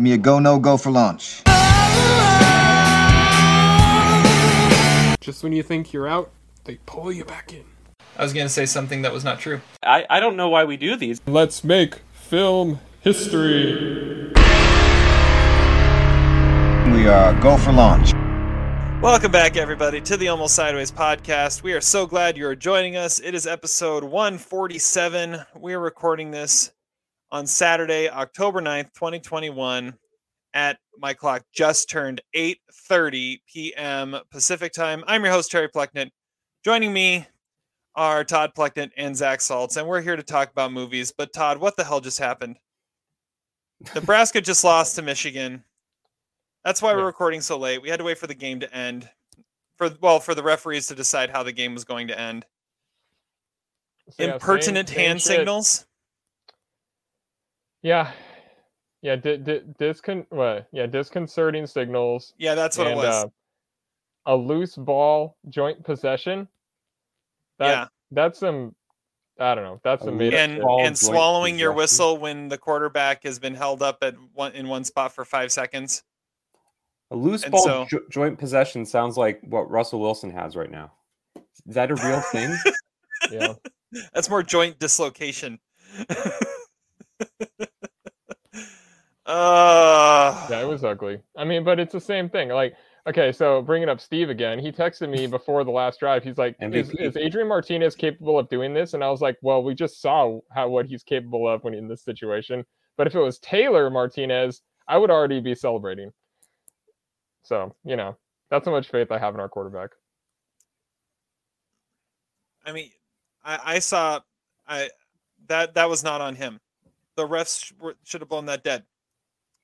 Give me a go, no go for launch. Just when you think you're out, they pull you back in. I was going to say something that was not true. I, I don't know why we do these. Let's make film history. We are go for launch. Welcome back, everybody, to the Almost Sideways podcast. We are so glad you are joining us. It is episode 147. We are recording this on Saturday, October 9th, 2021 at my clock just turned 8:30 p.m. Pacific time. I'm your host Terry Plecknett. Joining me are Todd Plecknett and Zach Saltz, and we're here to talk about movies. But Todd, what the hell just happened? Nebraska just lost to Michigan. That's why we're recording so late. We had to wait for the game to end. For well, for the referees to decide how the game was going to end. So, yeah, Impertinent same- same hand shit. signals. Yeah, yeah, di- di- discon- what? Yeah, disconcerting signals. Yeah, that's what and, it was. Uh, a loose ball joint possession. That, Yeah. that's some. I don't know. That's A some made and ball and swallowing your whistle when the quarterback has been held up at one in one spot for five seconds. A loose And ball so- jo- joint possession sounds like what Russell Wilson has right now. Is that a real thing? Yeah, That's more joint dislocation. uh, yeah, it was ugly. I mean, but it's the same thing. Like, okay, so bringing up Steve again, he texted me before the last drive. He's like, is, "Is Adrian Martinez capable of doing this?" And I was like, "Well, we just saw how what he's capable of when in this situation. But if it was Taylor Martinez, I would already be celebrating." So you know, that's how much faith I have in our quarterback. I mean, I, I saw, I that that was not on him. The refs should have blown that dead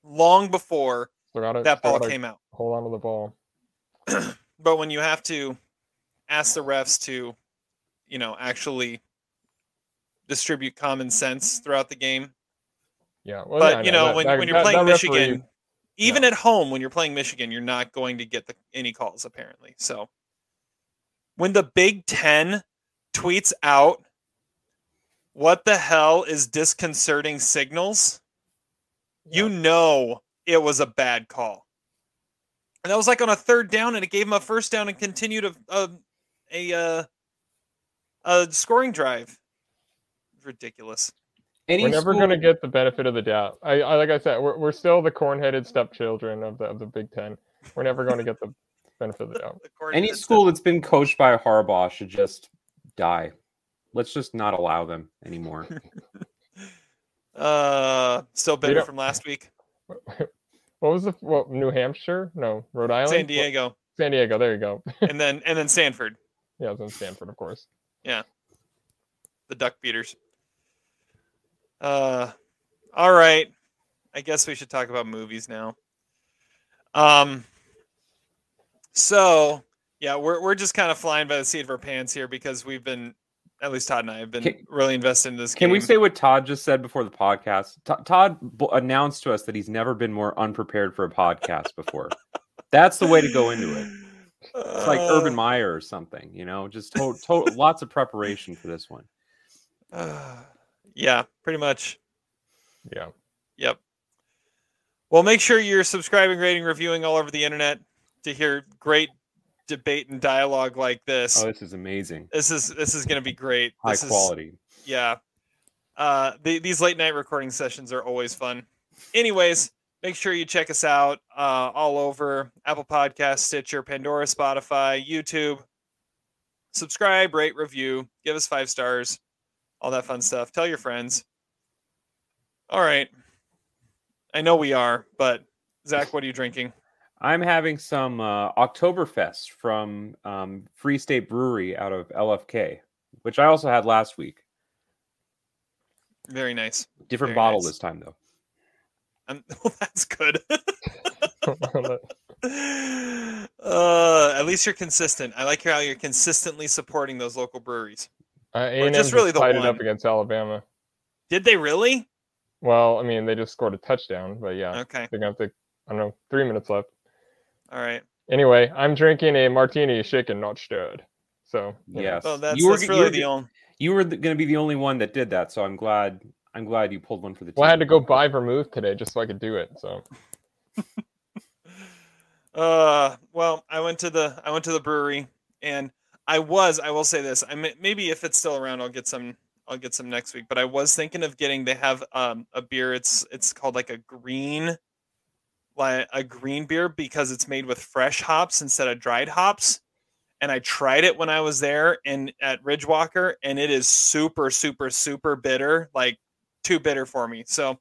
long before gotta, that ball came out. Hold on to the ball. But when you have to ask the refs to, you know, actually distribute common sense throughout the game, Yeah, well, but yeah, you know, that- when, that- when you're that- playing that referee- Michigan, even at home, when you're playing Michigan, you're not going to get the, any calls apparently. So when the Big Ten tweets out, "What the hell is disconcerting signals?" You know it was a bad call, and that was like on a third down, and it gave him a first down and continued a a a, uh, a scoring drive. Ridiculous. Any we're never school- going to get the benefit of the doubt. I, I like I said, we're, we're still the corn-headed stepchildren of the of the Big Ten. We're never going to get the benefit of the doubt. According any to- school that's been coached by Harbaugh should just die. Let's just not allow them anymore. Uh, still better from last week. What was the what, New Hampshire? No, Rhode Island. San What- Diego, San Diego. There you go. and then and then Sanford, yeah, it was in Stanford, of course. Yeah, the Duck Beaters. Uh, all right. I guess we should talk about movies now. Um. So yeah, we're we're just kind of flying by the seat of our pants here because we've been, at least Todd and I have been Can- really invested in this Can game. we say what Todd just said before the podcast? To- Todd b- announced to us that he's never been more unprepared for a podcast before. That's the way to go into it. It's like Uh, Urban Meyer or something, you know, just to- to- lots of preparation for this one. uh, yeah, pretty much. Yeah. Yep. Well, make sure you're subscribing, rating, reviewing all over the internet to hear great debate and dialogue like this. Oh, this is amazing. this is this is going to be great. High This is- quality. yeah. Uh, the, these late night recording sessions are always fun. Anyways, make sure you check us out uh, all over Apple Podcasts, Stitcher, Pandora, Spotify, YouTube. Subscribe, rate, review, give us five stars, all that fun stuff. Tell your friends. All right. I know we are, but Zach, what are you drinking? I'm having some uh, Oktoberfest from um, Free State Brewery out of LFK, which I also had last week. Very nice. Different Very bottle nice. this time, though. Um, well, that's good. uh, at least you're consistent. I like how you're consistently supporting those local breweries. uh, Well, A&M just really the tied it up one. against Alabama. Did they really? Well, I mean, they just scored a touchdown, but yeah, Okay. they're gonna have to. I don't know, three minutes left. All right. Anyway, I'm drinking a martini, shaken, not stirred. So you Yes. Well, that's, you were, that's really you were, the only. you were going to be the only one that did that, so I'm glad. I'm glad you pulled one for the team. Well, I had to go buy vermouth today just so I could do it. So Uh, well, I went to the I went to the brewery, and I was I will say this. I may, maybe if it's still around, I'll get some. I'll get some next week. But I was thinking of getting. They have um a beer. It's it's called like a green, like a green beer because it's made with fresh hops instead of dried hops. And I tried it when I was there and at Ridgewalker, and it is super super super bitter, like too bitter for me. So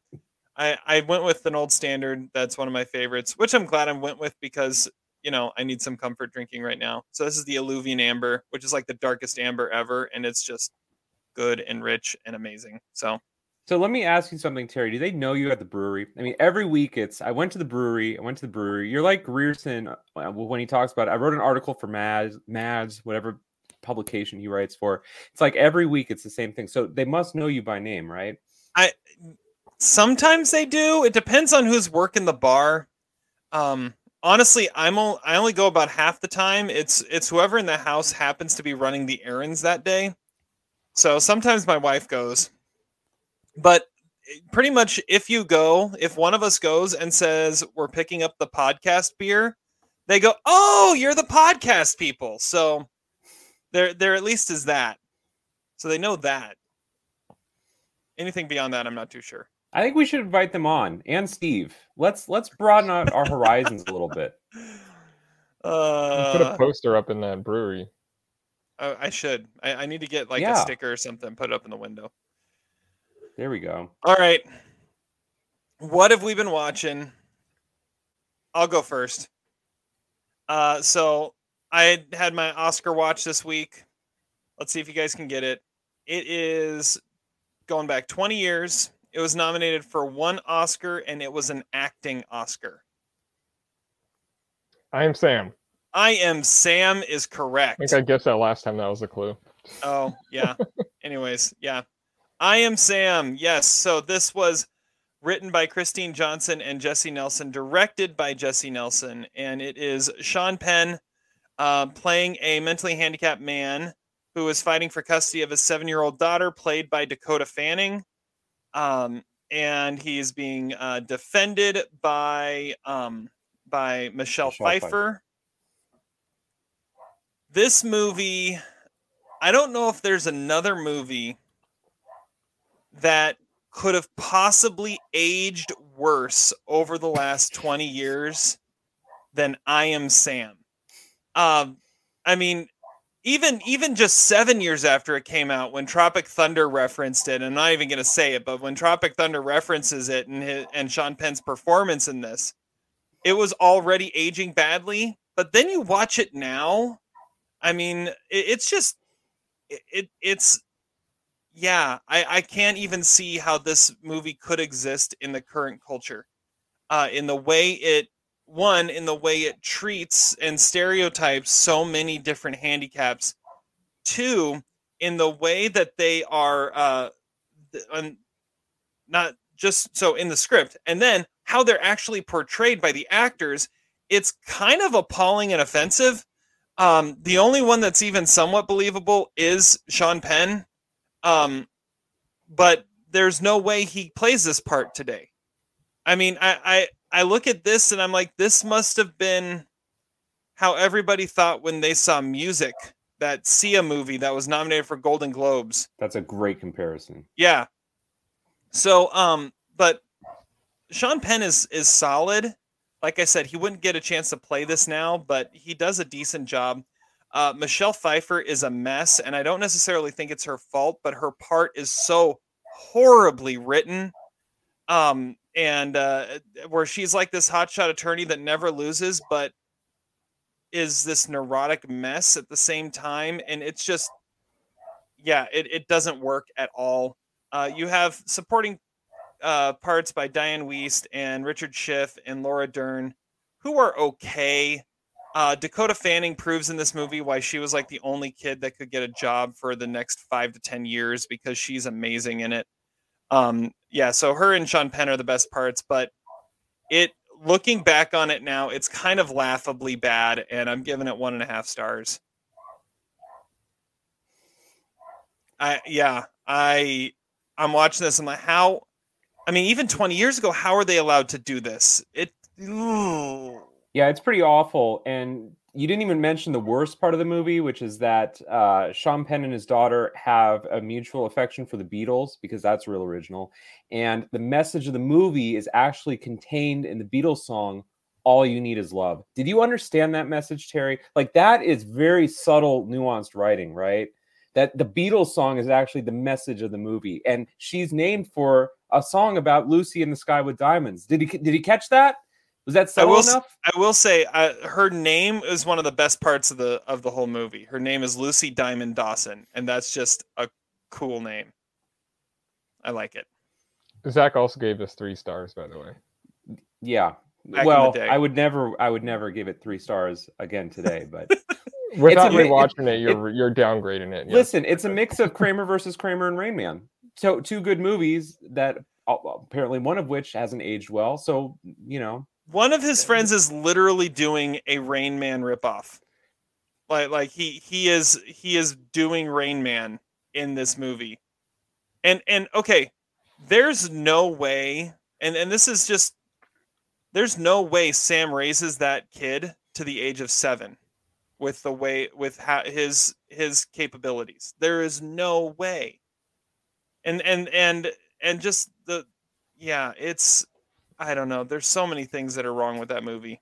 I, I went with an old standard. That's one of my favorites, which I'm glad I went with because you know I need some comfort drinking right now. So this is the Alluvian Amber, which is like the darkest amber ever, and it's just good and rich and amazing. So So let me ask you something, Terry. Do they know you at the brewery? I mean, every week it's I went to the brewery. I went to the brewery. You're like Grierson uh, when he talks about. It. I wrote an article for Mads, Mads, whatever publication he writes for. It's like every week it's the same thing. So they must know you by name, right? I sometimes they do. It depends on who's working the bar. Um, honestly, I'm o- I only go about half the time. It's it's whoever in the house happens to be running the errands that day. So sometimes my wife goes, but eh, pretty much if you go, if one of us goes and says we're picking up the podcast beer, they go, "Oh, you're the podcast people." So there there at least is that. So they know that. Anything beyond that, I'm not too sure. I think we should invite them on and Steve. Let's let's broaden out our horizons a little bit. you put a Uh, poster up in that brewery. I, I should. I, I need to get like a sticker or something, put it up in the window. There we go. All right. What have we been watching? I'll go first. Uh, so I had my Oscar watch this week. Let's see if you guys can get it. It is going back 20 years. It was nominated for one Oscar, and it was an acting Oscar. I am Sam. I am Sam is correct. I think I guessed that last time that was a clue. Oh, yeah. Anyways, yeah. I am Sam. Yes. So this was written by Kristine Johnson and Jessie Nelson, directed by Jessie Nelson, and it is Sean Penn uh, playing a mentally handicapped man who is fighting for custody of his seven-year-old daughter, played by Dakota Fanning. Um, and he is being uh, defended by um, by Michelle, Michelle Pfeiffer. Pfeiffer. This movie, I don't know if there's another movie that could have possibly aged worse over the last 20 years than I Am Sam. Um, I mean, even even just seven years after it came out, when Tropic Thunder referenced it, and I'm not even going to say it, but when Tropic Thunder references it and his, and Sean Penn's performance in this, it was already aging badly. But then you watch it now, I mean, it, it's just it, it it's yeah, I, I can't even see how this movie could exist in the current culture. Uh, in the way it one, in the way it treats and stereotypes so many different handicaps. Two, in the way that they are uh, not just so in the script, and then how they're actually portrayed by the actors. It's kind of appalling and offensive. Um, the only one that's even somewhat believable is Sean Penn. Um, but there's no way he plays this part today. I mean, I, I I look at this and I'm like, this must have been how everybody thought when they saw music, that Sia movie that was nominated for Golden Globes. That's a great comparison. Yeah. So, um, but Sean Penn is is solid. Like I said, he wouldn't get a chance to play this now, but he does a decent job. Uh, Michelle Pfeiffer is a mess, and I don't necessarily think it's her fault, but her part is so horribly written. Um, and uh, where she's like this hotshot attorney that never loses, but is this neurotic mess at the same time, and it's just, yeah, it, it doesn't work at all. Uh, you have supporting uh, parts by Dianne Wiest and Richard Schiff and Laura Dern, who are okay. Uh, Dakota Fanning proves in this movie why she was like the only kid that could get a job for the next five to ten years because she's amazing in it. Um, yeah, so her and Sean Penn are the best parts, but it looking back on it now, it's kind of laughably bad, and I'm giving it one and a half stars. I yeah, I I'm watching this. I'm like, how? I mean, even 20 years ago, how are they allowed to do this? It. ooh. Yeah, it's pretty awful. And you didn't even mention the worst part of the movie, which is that uh, Sean Penn and his daughter have a mutual affection for the Beatles because that's real original. And the message of the movie is actually contained in the Beatles song, All You Need Is Love. Did you understand that message, Terry? Like, that is very subtle, nuanced writing, right? That the Beatles song is actually the message of the movie. And she's named for a song about Lucy in the Sky with Diamonds. Did he, did he catch that? Was that I will. enough? I will say, uh, her name is one of the best parts of the of the whole movie. Her name is Lucy Diamond Dawson, and that's just a cool name. I like it. Zach also gave us three stars, by the way. Yeah. Back well. I would never, I would never give it three stars again today. But Without a mi- rewatching it, you're you're downgrading it. yeah. listen, it's a mix of Kramer versus Kramer and Rain Man. So two good movies that uh, apparently one of which hasn't aged well. So you know, One of his friends is literally doing a Rain Man ripoff. Like like he he is he is doing Rain Man in this movie. And and okay, there's no way and and this is just there's no way Sam raises that kid to the age of 7 with the way with ha- his his capabilities. There is no way. And and and and just the yeah, it's I don't know. There's so many things that are wrong with that movie.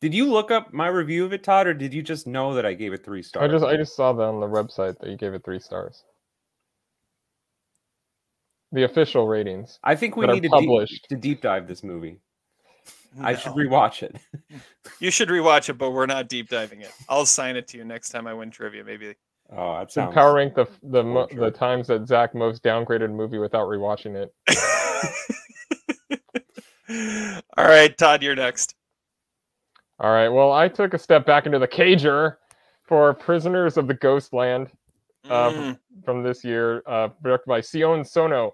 did you look up my review of it, Todd, or did you just know that I gave it three stars? I stars? just I just saw that on the website that you gave it three stars. The official ratings. I think we need to published. deep, to deep dive this movie. I should No. rewatch it. You should rewatch it, but we're not deep diving it. I'll sign it to you next time I win trivia. Maybe. Oh, that So sounds. power rank the the mo- the times that Zach most downgraded a movie without rewatching it. All right, Todd, you're next. All right. Well, I took a step back into the cager for Prisoners of the Ghostland Uh, Mm, from this year, uh, directed by Sion Sono,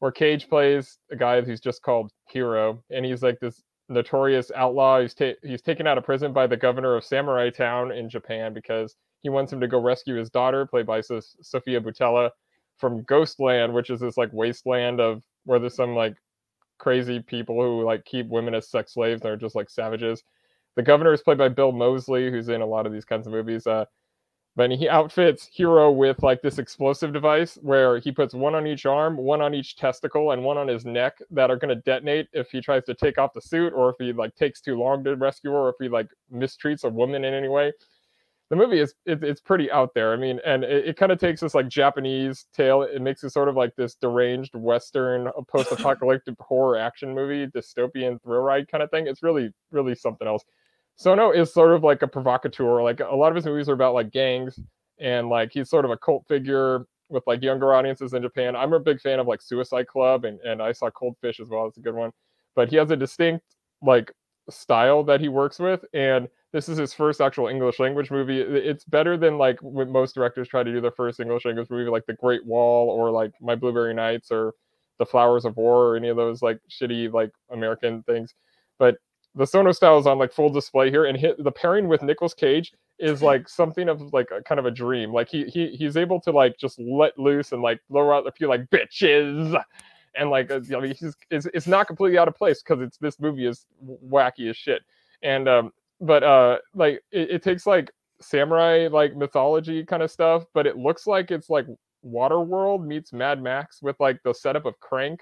where Cage plays a guy who's just called Hero, and he's like this notorious outlaw. He's ta- he's taken out of prison by the governor of Samurai Town in Japan because he wants him to go rescue his daughter, played by Sos- Sofia Boutella, from Ghostland, which is this like wasteland of where there's some like crazy people who like keep women as sex slaves and are just like savages. The governor is played by Bill Moseley, who's in a lot of these kinds of movies. Uh, but he outfits Hero with like this explosive device where he puts one on each arm, one on each testicle, and one on his neck that are going to detonate if he tries to take off the suit or if he like takes too long to rescue her or if he like mistreats a woman in any way. The movie is it, it's pretty out there. I mean, and it, it kind of takes this like Japanese tale. It makes it sort of like this deranged Western uh, post-apocalyptic horror action movie, dystopian thrill ride kind of thing. It's really, really something else. Sono is sort of like a provocateur. Like a lot of his movies are about like gangs and like he's sort of a cult figure with like younger audiences in Japan. I'm a big fan of like Suicide Club and, and I saw Cold Fish as well. It's a good one. But he has a distinct like style that he works with and this is his first actual English language movie. It's better than like when most directors try to do their first English language movie, like The Great Wall or like My Blueberry Nights or The Flowers of War or any of those like shitty like American things. But the Sono style is on like full display here, and hit, the pairing with Nicolas Cage is like something of like a kind of a dream. Like he he he's able to like just let loose and like throw out a few like bitches, and like uh, I mean he's it's, it's not completely out of place because it's this movie is wacky as shit. And um, but uh, like it, it takes like samurai like mythology kind of stuff, but it looks like it's like Waterworld meets Mad Max with like the setup of Crank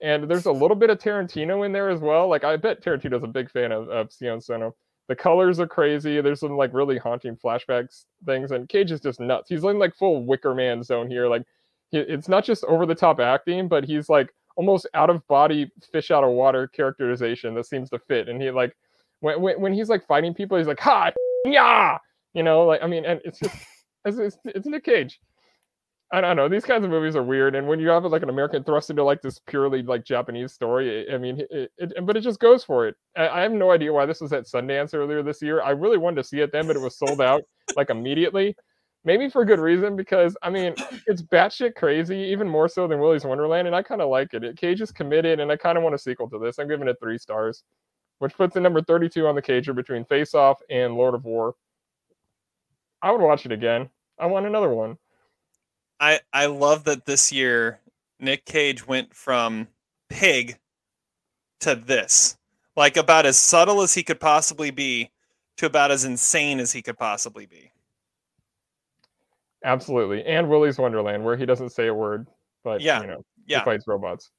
and there's a little bit of Tarantino in there as well. Like I bet Tarantino's a big fan of, of Sion Sono. The colors are crazy. There's some like really haunting flashbacks things, and Cage is just nuts. He's in like full Wicker Man zone here. Like it's not just over the top acting, but he's like almost out of body fish out of water characterization that seems to fit. And he like when when, when he's like fighting people, he's like ha yeah, you know, like I mean, and it's just it's, it's, it's Nick Cage. I don't know. These kinds of movies are weird, and when you have like an American thrust into like this purely like Japanese story, I mean, it, it, but it just goes for it. I, I have no idea why this was at Sundance earlier this year. I really wanted to see it then, but it was sold out like immediately. Maybe for good reason, because I mean, it's batshit crazy, even more so than Willy's Wonderland, and I kind of like it. it. Cage is committed, and I kind of want a sequel to this. I'm giving it three stars, which puts it number 32 on the Cager between Face Off and Lord of War. I would watch it again. I want another one. I I love that this year Nick Cage went from pig to this. Like about as subtle as he could possibly be to about as insane as he could possibly be. Absolutely. And Willy's Wonderland, where he doesn't say a word, but Yeah, you know, yeah. he fights robots.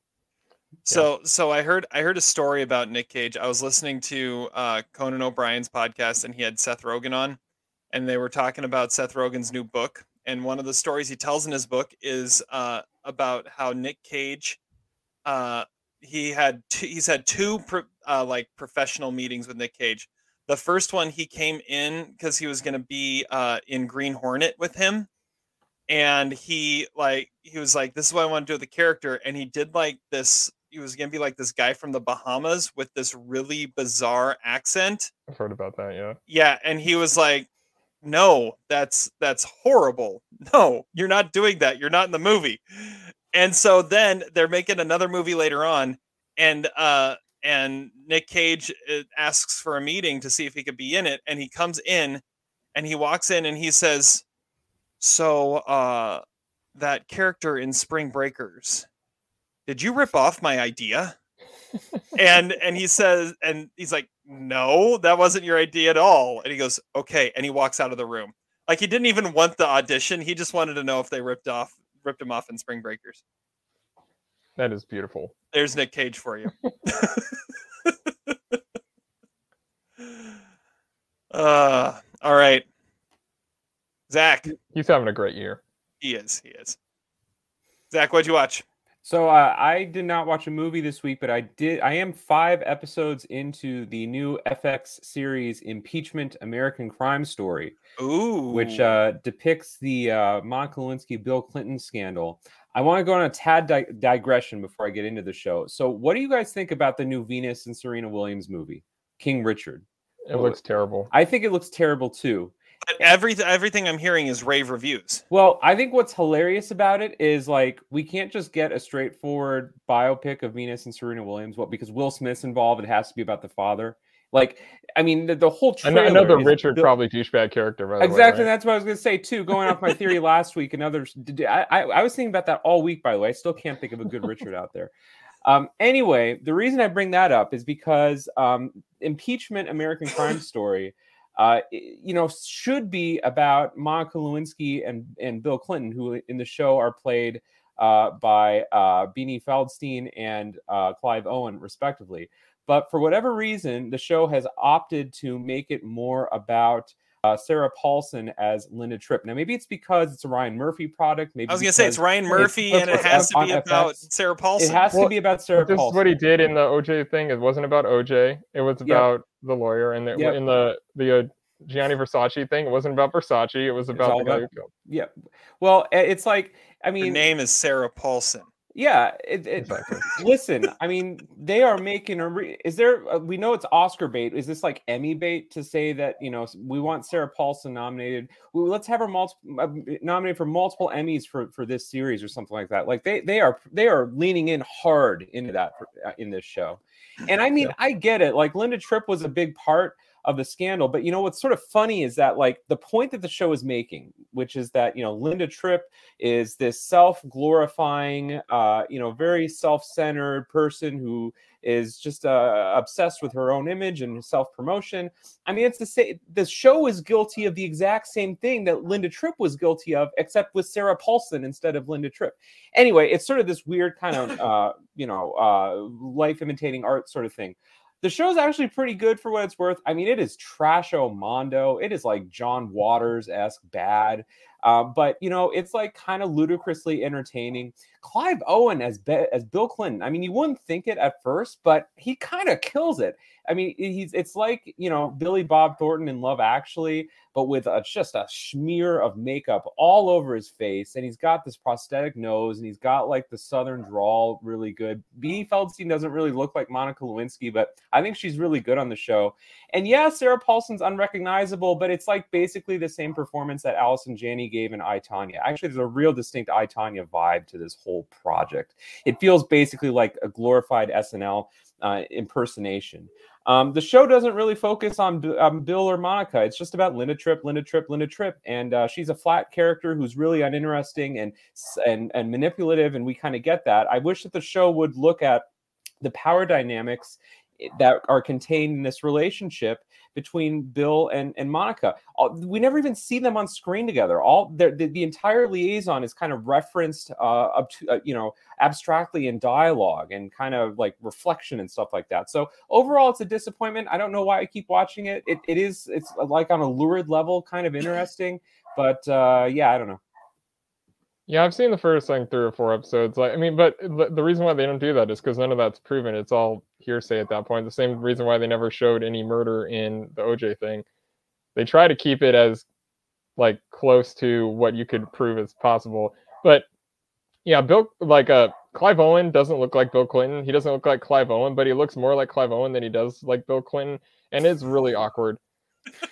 So so I heard I heard a story about Nick Cage. I was listening to uh, Conan O'Brien's podcast, and he had Seth Rogen on, and they were talking about Seth Rogen's new book. And one of the stories he tells in his book is uh, about how Nick Cage, uh, he had two, he's had two pro, uh, like professional meetings with Nick Cage. The first one he came in because he was going to be uh, in Green Hornet with him, and he like he was like, "This is what I want to do with the character," and he did like this. He was going to be like this guy from the Bahamas with this really bizarre accent. I've heard about that, yeah. Yeah, and he was like, "No, that's that's horrible. No, you're not doing that. You're not in the movie." And so then they're making another movie later on, and uh, and Nick Cage uh, asks for a meeting to see if he could be in it, and he comes in, and he walks in and he says, "So, uh, that character in Spring Breakers, did you rip off my idea?" and and he says, and he's like, "No, that wasn't your idea at all." And he goes, "Okay," and he walks out of the room. Like he didn't even want the audition; he just wanted to know if they ripped off ripped him off in Spring Breakers. That is beautiful. There's Nick Cage for you. uh, all right. Zach, He's having a great year. he is. He is. Zach, what'd you watch? So uh, I did not watch a movie this week, but I did. I am five episodes into the new FX series "Impeachment: American Crime Story," Ooh, which uh, depicts the uh, Monica Lewinsky Bill Clinton scandal. I want to go on a tad di- digression before I get into the show. So, what do you guys think about the new Venus and Serena Williams movie, King Richard? It looks terrible. I think it looks terrible too. But everything everything I'm hearing is rave reviews. Well, I think what's hilarious about it is like we can't just get a straightforward biopic of Venus and Serena Williams. What because Will Smith's involved, it has to be about the father. Like, I mean, the, the whole I trailer. know, another is Richard built- probably douchebag character. By the Exactly, Way, right? that's what I was going to say too. Going off my theory last week, another. did- I, I I was thinking about that all week. By the way, I still can't think of a good Richard out there. Um, anyway, the reason I bring that up is because um, impeachment, American Crime Story, uh, you know, should be about Monica Lewinsky and and Bill Clinton, who in the show are played uh, by uh, Beanie Feldstein and uh, Clive Owen, respectively. But for whatever reason, the show has opted to make it more about uh, Sarah Paulson as Linda Tripp. Now, maybe it's because it's a Ryan Murphy product. Maybe I was gonna say it's Ryan Murphy, it's- and it has to be about FX. Sarah Paulson. It Paulson. has to be about Sarah Paulson. this Paulson. is what he did in the OJ thing. It wasn't about OJ. It was about the lawyer, and the, Yep. in the the uh, Gianni Versace thing, it wasn't about Versace. It was about all the guy about- who killed. Yeah. Well, it's like I Her mean, name is Sarah Paulson. Yeah. It, it, Exactly. listen, I mean, they are making a. Re- is there? Uh, we know it's Oscar bait. Is this like Emmy bait to say that you know we want Sarah Paulson nominated? Well, let's have her multiple uh, nominated for multiple Emmys for for this series or something like that. Like they they are they are leaning in hard into that for, uh, in this show. And I mean, Yeah. I get it. Like Linda Tripp was a big part of the scandal, but you know what's sort of funny is that like the point that the show is making, which is that you know Linda Tripp is this self-glorifying, uh, you know, very self-centered person who is just uh, obsessed with her own image and self-promotion. I mean, it's the same. The show is guilty of the exact same thing that Linda Tripp was guilty of, except with Sarah Paulson instead of Linda Tripp. Anyway, it's sort of this weird kind of, uh, you know, uh, life imitating art sort of thing. The show's actually pretty good for what it's worth. I mean, it is trasho mondo. It is like John Waters esque bad. Um, but you know, it's like kind of ludicrously entertaining. Clive Owen as Be- as Bill Clinton. I mean, you wouldn't think it at first, but he kind of kills it. I mean, he's it's like you know Billy Bob Thornton in Love Actually, but with a, just a smear of makeup all over his face, and he's got this prosthetic nose, and he's got like the Southern drawl really good. Beanie Feldstein doesn't really look like Monica Lewinsky, but I think she's really good on the show. And yeah, Sarah Paulson's unrecognizable, but it's like basically the same performance that Allison Janney gave in I Tonya. Actually, there's a real distinct I Tonya vibe to this whole project. It feels basically like a glorified SNL uh, impersonation. Um, the show doesn't really focus on, Bill or Monica. It's just about Linda Tripp, Linda Tripp, Linda Tripp, and uh, she's a flat character who's really uninteresting and and and manipulative, and we kind of get that. I wish that the show would look at the power dynamics that are contained in this relationship between Bill and, and Monica. We never even see them on screen together. All the, the, the entire liaison is kind of referenced uh, up to, uh, you know abstractly in dialogue and kind of like reflection and stuff like that. So overall, it's a disappointment. I don't know why I keep watching it. It, it is it's like on a lurid level, kind of interesting, but uh, yeah, I don't know. Yeah, I've seen the first like three or four episodes. Like, I mean, but the reason why they don't do that is because none of that's proven. It's all hearsay at that point. The same reason why they never showed any murder in the OJ thing. They try to keep it as like close to what you could prove as possible. But yeah, Bill like uh Clive Owen doesn't look like Bill Clinton. He doesn't look like Clive Owen, but he looks more like Clive Owen than he does like Bill Clinton, and it's really awkward.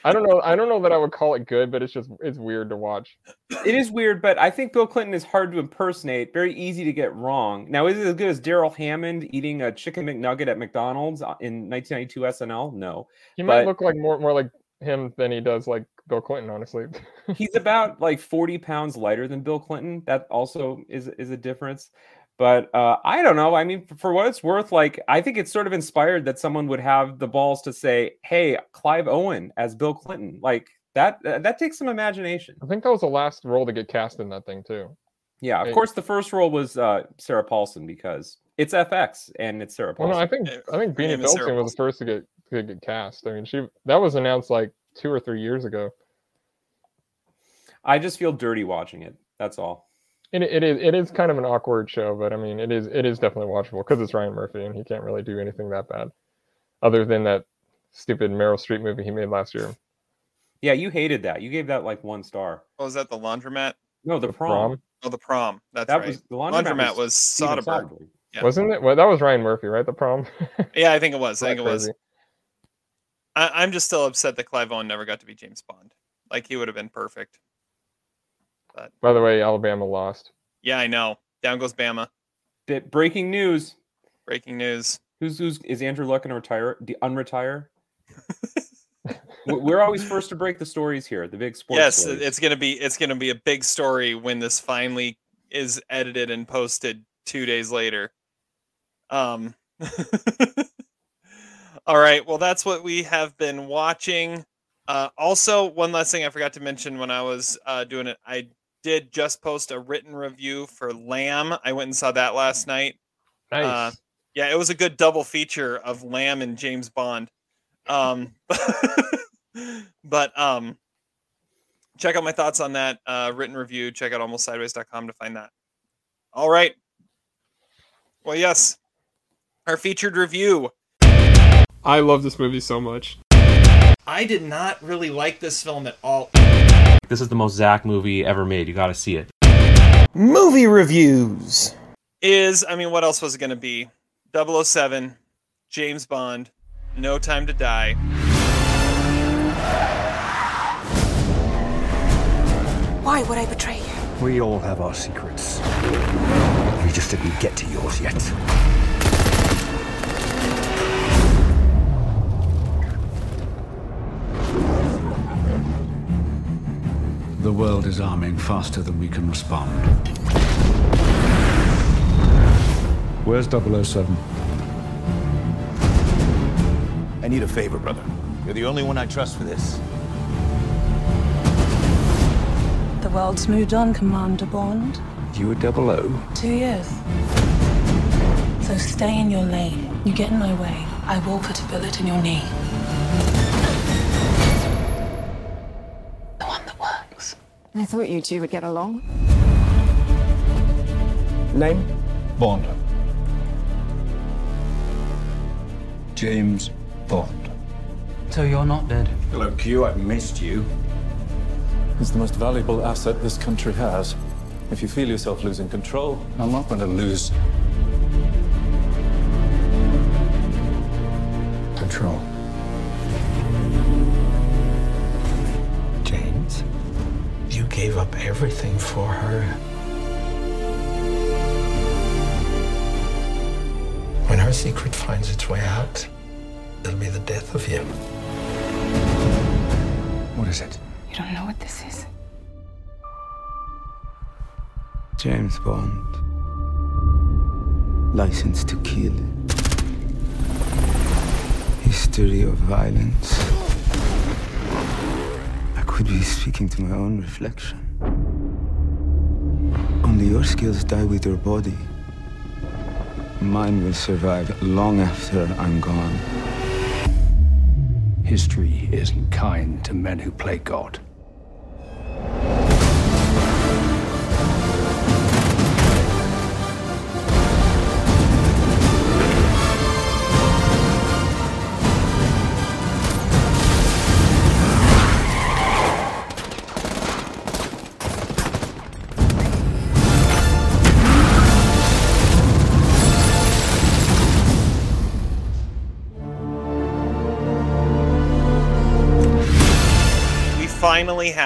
I don't know. I don't know that I would call it good, but it's just it's weird to watch. It is weird, but I think Bill Clinton is hard to impersonate. Very easy to get wrong. Now, is it as good as Darrell Hammond eating a chicken McNugget at McDonald's uh, in 1992 SNL? No. He might But- look like more more like him than he does like Bill Clinton, honestly. he's about like 40 pounds lighter than Bill Clinton. That also is is a difference. But uh, I don't know. I mean, for what it's worth, like I think it's sort of inspired that someone would have the balls to say, "Hey, Clive Owen as Bill Clinton." Like that. That, that takes some imagination. I think that was the last role to get cast in that thing too. Yeah. Of Hey. course, the first role was uh, Sarah Paulson because it's FX and it's Sarah Well, Paulson. no, I think Yeah, I think Beanie name is Sarah Feldstein was the first to get to get cast. I mean, she that was announced like two or three years ago. I just feel dirty watching it. That's all. It, it is it is kind of an awkward show, but I mean, it is it is definitely watchable because it's Ryan Murphy and he can't really do anything that bad, other than that stupid Meryl Streep movie he made last year. Yeah, you hated that. You gave that like one star. Oh, what was that? The laundromat? No, the, The prom. Prom? Oh, the prom. That's That right. was the laundromat, laundromat was Steven Soderbergh. Soderbergh. Yeah. Wasn't it? Well, that was Ryan Murphy, right? The prom. Yeah, I think it was. I think it was. I, I'm just still upset that Clive Owen never got to be James Bond. Like he would have been perfect. By the way, Alabama lost. Yeah, I know. Down goes Bama. Bit breaking news. Breaking news. Who's who's is Andrew Luck gonna retire? The unretire? We- We're always first to break the stories here. The big sports. yes, stories. it's gonna be it's gonna be a big story when this finally is edited and posted two days later. Um. all right. Well, that's what we have been watching. Uh, also, one last thing I forgot to mention when I was uh, doing it, I did just post a written review for Lamb. I went and saw that last night. Nice. Uh, Yeah, it was a good double feature of Lamb and James Bond. Um, but um, check out my thoughts on that uh, written review. Check out almostsideways.com to find that. All right. Well, yes, our featured review. I love this movie so much. I did not really like this film at all. This is the most Zach movie ever made. You got to see it. Movie reviews. Is I mean, what else was it going to be? 007, James Bond, No Time to Die. Why would I betray you? We all have our secrets. We just didn't get to yours yet. The world is arming faster than we can respond. Where's 007? I need a favor, brother. You're the only one I trust for this. The world's moved on, Commander Bond. You were 00? Two years. So stay in your lane. You get in my way, I will put a bullet in your knee. I thought you two would get along. Name? Bond. James Bond. So you're not dead? Hello, Q. I've missed you. It's the most valuable asset this country has. If you feel yourself losing control, I'm not going to lose control. Gave up everything for her. When her secret finds its way out, It'll be the death of you. What is it? You don't know what this is? James Bond. License to kill. History of violence. Could be speaking to my own reflection. Only your skills die with your body. Mine will survive long after I'm gone. History isn't kind to men who play God.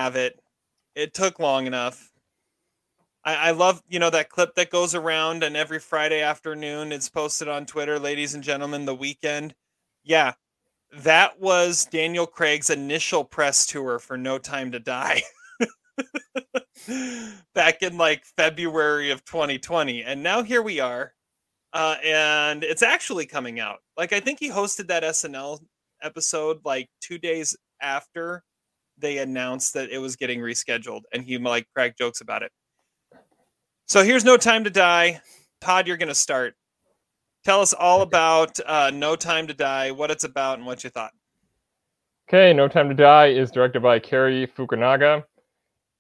Have it. It took long enough. I, I love, you know, that clip that goes around and every Friday afternoon it's posted on Twitter, ladies and gentlemen, the weekend. Yeah, that was Daniel Craig's initial press tour for No Time to Die. Back in like February of 2020. And now here we are. Uh, and it's actually coming out. Like I think he hosted that SNL episode like two days after they announced that it was getting rescheduled and he like cracked jokes about it. So here's No Time to Die. Todd, you're going to start. Tell us all about uh, No Time to Die, what it's about, and what you thought. Okay, No Time to Die is directed by Cary Fukunaga.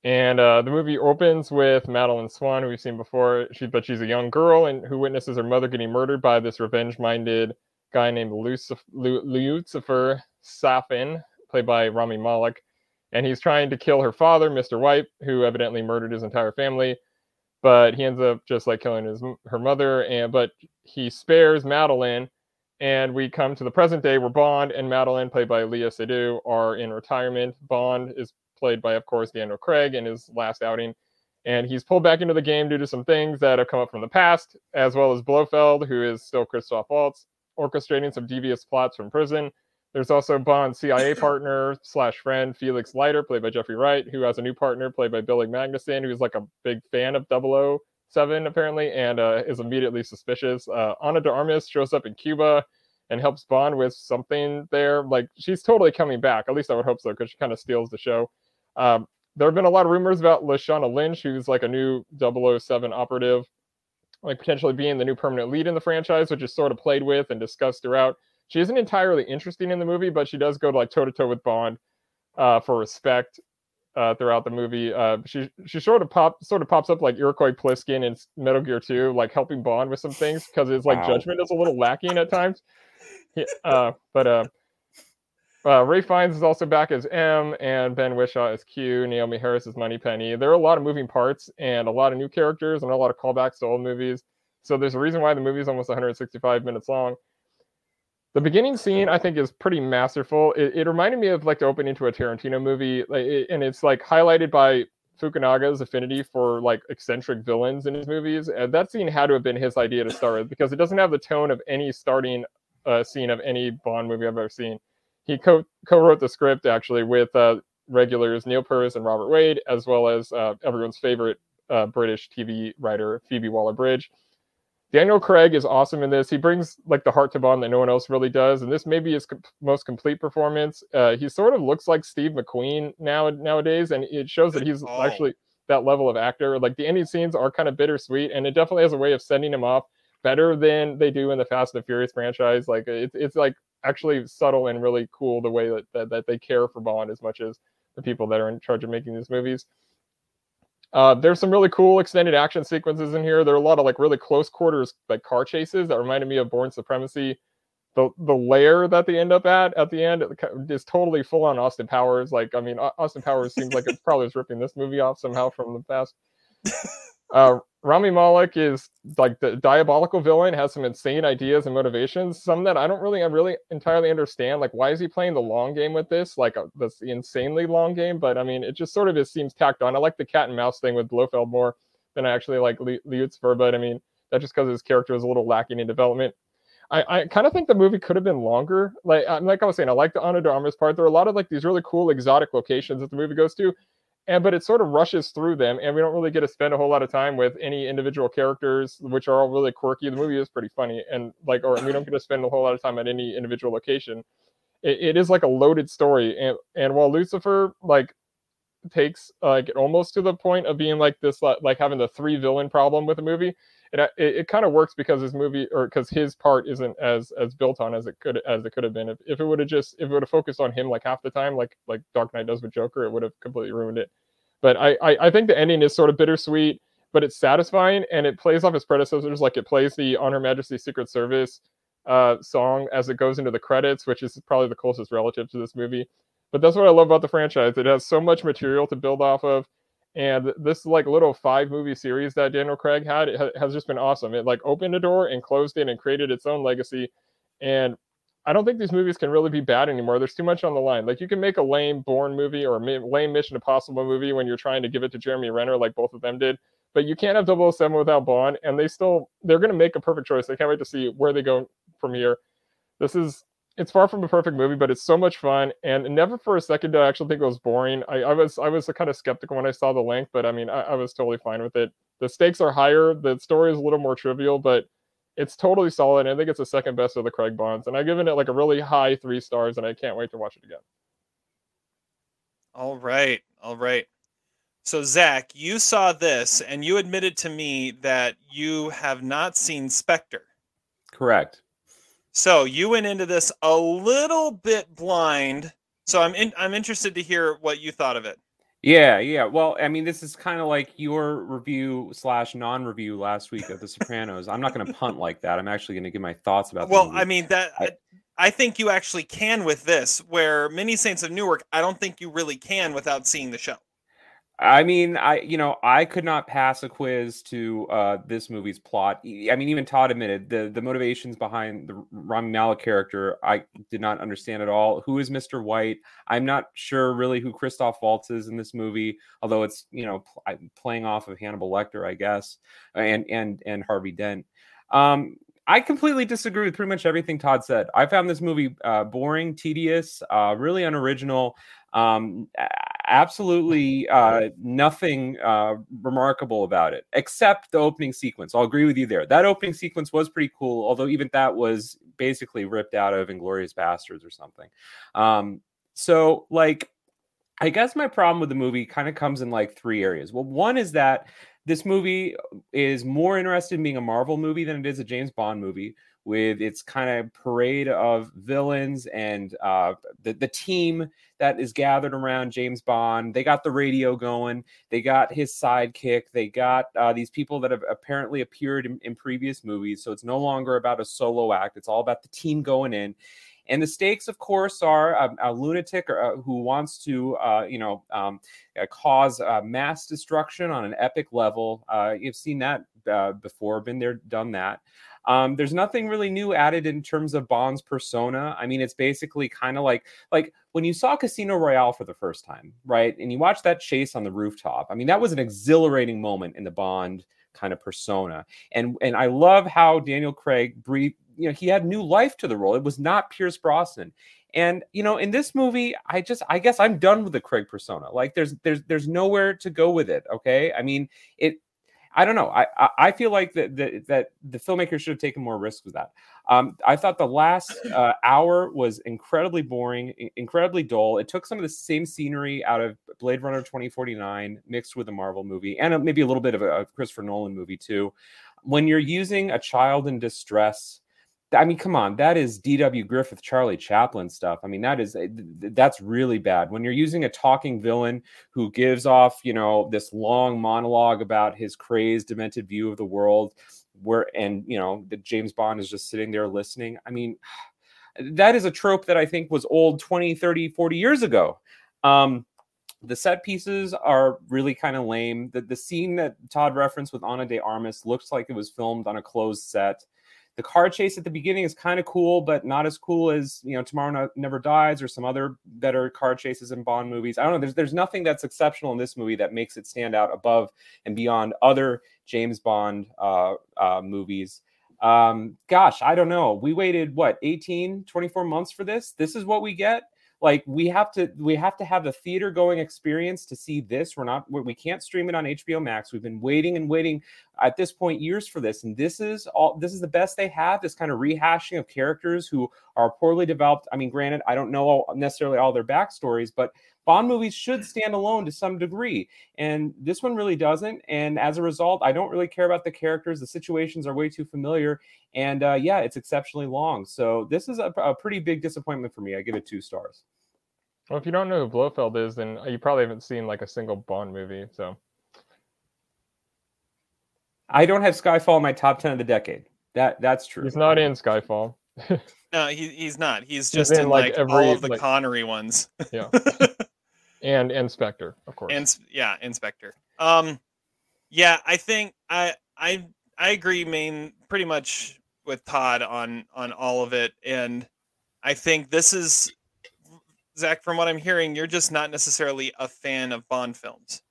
And uh, the movie opens with Madeleine Swann, who we've seen before. She, but she's a young girl and who witnesses her mother getting murdered by this revenge-minded guy named Lucif- Lu- Lucifer Safin, played by Rami Malek. And he's trying to kill her father, Mr. White, who evidently murdered his entire family. But he ends up just like killing his her mother. And but he spares Madeleine. And we come to the present day where Bond and Madeleine, played by Léa Seydoux, are in retirement. Bond is played by, of course, Daniel Craig in his last outing. And he's pulled back into the game due to some things that have come up from the past, as well as Blofeld, who is still Christoph Waltz, orchestrating some devious plots from prison. There's also Bond's CIA partner slash friend Felix Leiter, played by Jeffrey Wright, who has a new partner played by Billy Magnussen, who's like a big fan of 007 apparently, and uh, is immediately suspicious. Uh, Ana de Armas shows up in Cuba and helps Bond with something there. Like she's totally coming back. At least I would hope so, because she kind of steals the show. Um, there have been a lot of rumors about Lashana Lynch, who's like a new 007 operative, like potentially being the new permanent lead in the franchise, which is sort of played with and discussed throughout. She isn't entirely interesting in the movie, but she does go to like toe to toe with Bond uh, for respect uh, throughout the movie. Uh, she she sort of pop sort of pops up like Iroquois Pliskin in Metal Gear 2, like helping Bond with some things because his like Wow. judgment is a little lacking at times. He- uh, but uh, uh, Ralph Fiennes is also back as M, and Ben Whishaw as Q. Naomie Harris is Moneypenny. There are a lot of moving parts and a lot of new characters and a lot of callbacks to old movies. So there's a reason why the movie is almost 165 minutes long. The beginning scene, I think, is pretty masterful. It, it reminded me of like the opening to a Tarantino movie, like, it- and it's like highlighted by Fukunaga's affinity for like eccentric villains in his movies. And that scene had to have been his idea to start with because it doesn't have the tone of any starting uh, scene of any Bond movie I've ever seen. He co co-wrote the script actually with uh, regulars Neal Purvis and Robert Wade, as well as uh, everyone's favorite uh, British TV writer Phoebe Waller-Bridge. Daniel Craig is awesome in this. He brings like the heart to Bond that no one else really does, and this may be his com- most complete performance. Uh, he sort of looks like Steve McQueen now nowadays, and it shows that he's call. actually that level of actor. Like the ending scenes are kind of bittersweet, and it definitely has a way of sending him off better than they do in the Fast and the Furious franchise. Like it's it's like actually subtle and really cool the way that, that that they care for Bond as much as the people that are in charge of making these movies. Uh, there's some really cool extended action sequences in here. There are a lot of like really close quarters like car chases that reminded me of Bourne Supremacy. The the lair that they end up at at the end is totally full on Austin Powers. Like I mean, Austin Powers seems like it probably ripping this movie off somehow from the past. Uh, Rami Malek is like the diabolical villain, has some insane ideas and motivations. Some that I don't really, I really entirely understand. Like, why is he playing the long game with this? Like, uh, this insanely long game. But I mean, it just sort of just seems tacked on. I like the cat and mouse thing with Blofeld more than I actually like Lucifer. But I mean, that's just because his character is a little lacking in development. I, I kind of think the movie could have been longer. Like uh, like I was saying, I like the Ana de Armas part. There are a lot of like these really cool exotic locations that the movie goes to, and but it sort of rushes through them, and we don't really get to spend a whole lot of time with any individual characters, which are all really quirky. The movie is pretty funny, and like, or we don't get to spend a whole lot of time at any individual location. It, it is like a loaded story, and and while Lucifer like takes like almost to the point of being like this like, like having the three villain problem with the movie it it, it kind of works because his movie or because his part isn't as as built on as it could as it could have been if, if it would have just if it would have focused on him like half the time like like dark knight does with joker it would have completely ruined it but I, I i think the ending is sort of bittersweet but it's satisfying and it plays off its predecessors like it plays the on her majesty's secret service uh song as it goes into the credits which is probably the closest relative to this movie but that's what I love about the franchise. It has so much material to build off of. And this like little five movie series that Daniel Craig had it ha- has just been awesome. It like opened a door and closed it and created its own legacy. And I don't think these movies can really be bad anymore. There's too much on the line. Like you can make a lame Bourne movie or a lame Mission Impossible movie when you're trying to give it to Jeremy Renner, like both of them did. But you can't have 007 without Bond, and they still they're going to make a perfect choice. I can't wait to see where they go from here. This is it's far from a perfect movie, but it's so much fun. And never for a second did I actually think it was boring. I, I was I was kind of skeptical when I saw the length, but I mean I, I, was totally fine with it. The stakes are higher, the story is a little more trivial, but it's totally solid. I think it's the second best of the Craig Bonds, and I've given it like a really high three stars, and I can't wait to watch it again. All right, all right. So Zach, you saw this, and you admitted to me that you have not seen Spectre. Correct. So you went into this a little bit blind. So I'm in, I'm interested to hear what you thought of it. Yeah, yeah. Well, I mean, this is kind of like your review slash non-review last week of The Sopranos. I'm not going to punt like that. I'm actually going to give my thoughts about. Well, I mean that. I, I think you actually can with this, where Many Saints of Newark. I don't think you really can without seeing the show. I mean, I you know I could not pass a quiz to uh, this movie's plot. I mean, even Todd admitted the the motivations behind the Rami Malek character I did not understand at all. Who is Mister White? I'm not sure really who Christoph Waltz is in this movie, although it's you know pl- playing off of Hannibal Lecter, I guess, and and and Harvey Dent. Um, I completely disagree with pretty much everything Todd said. I found this movie uh, boring, tedious, uh, really unoriginal. Um, absolutely uh, nothing uh, remarkable about it, except the opening sequence. I'll agree with you there. That opening sequence was pretty cool, although even that was basically ripped out of Inglourious Basterds or something. Um, so, like, I guess my problem with the movie kind of comes in like three areas. Well, one is that this movie is more interested in being a Marvel movie than it is a James Bond movie with its kind of parade of villains and uh, the, the team that is gathered around James Bond. They got the radio going, they got his sidekick, they got uh, these people that have apparently appeared in, in previous movies. So it's no longer about a solo act, it's all about the team going in. And the stakes, of course, are a, a lunatic uh, who wants to, uh, you know, um, uh, cause uh, mass destruction on an epic level. Uh, you've seen that uh, before, been there, done that. Um, there's nothing really new added in terms of Bond's persona. I mean, it's basically kind of like like when you saw Casino Royale for the first time, right? And you watched that chase on the rooftop. I mean, that was an exhilarating moment in the Bond kind of persona. And and I love how Daniel Craig breathed, you know, he had new life to the role. It was not Pierce Brosnan. And you know, in this movie, I just I guess I'm done with the Craig persona. Like there's there's there's nowhere to go with it. Okay. I mean, it I don't know. I I feel like that that, that the filmmaker should have taken more risks with that. Um, I thought the last uh, hour was incredibly boring, incredibly dull. It took some of the same scenery out of Blade Runner 2049 mixed with a Marvel movie and maybe a little bit of a, a Christopher Nolan movie too. When you're using a child in distress I mean, come on, that is D.W. Griffith, Charlie Chaplin stuff. I mean, that is eh, that's really bad. When you're using a talking villain who gives off, you know, this long monologue about his crazed, demented view of the world, where and you know, that James Bond is just sitting there listening. I mean, that is a trope that I think was old 20, 30, 40 years ago. Um, the set pieces are really kind of lame. The, the scene that Todd referenced with Ana de Armas looks like it was filmed on a closed set. The car chase at the beginning is kind of cool, but not as cool as you know Tomorrow Never Dies or some other better car chases in Bond movies. I don't know. There's there's nothing that's exceptional in this movie that makes it stand out above and beyond other James Bond uh, uh, movies. Um, gosh, I don't know. We waited what 18, 24 months for this. This is what we get. Like we have to we have to have a theater going experience to see this. We're not we can't stream it on HBO Max. We've been waiting and waiting at this point years for this, and this is all this is the best they have. This kind of rehashing of characters who are poorly developed. I mean, granted, I don't know all, necessarily all their backstories, but Bond movies should stand alone to some degree. And this one really doesn't. And as a result, I don't really care about the characters. The situations are way too familiar. And uh, yeah, it's exceptionally long. So this is a, a pretty big disappointment for me. I give it two stars. Well, if you don't know who Blofeld is, then you probably haven't seen like a single Bond movie. So I don't have Skyfall in my top 10 of the decade. That That's true. He's not in Skyfall. no, he, he's not. He's just he's in, in, like, every, all of the like, Connery ones. yeah. and Inspector, of course. And yeah, Inspector. Um, yeah, I think I I I agree, main pretty much with Todd on on all of it, and I think this is Zach. From what I'm hearing, you're just not necessarily a fan of Bond films.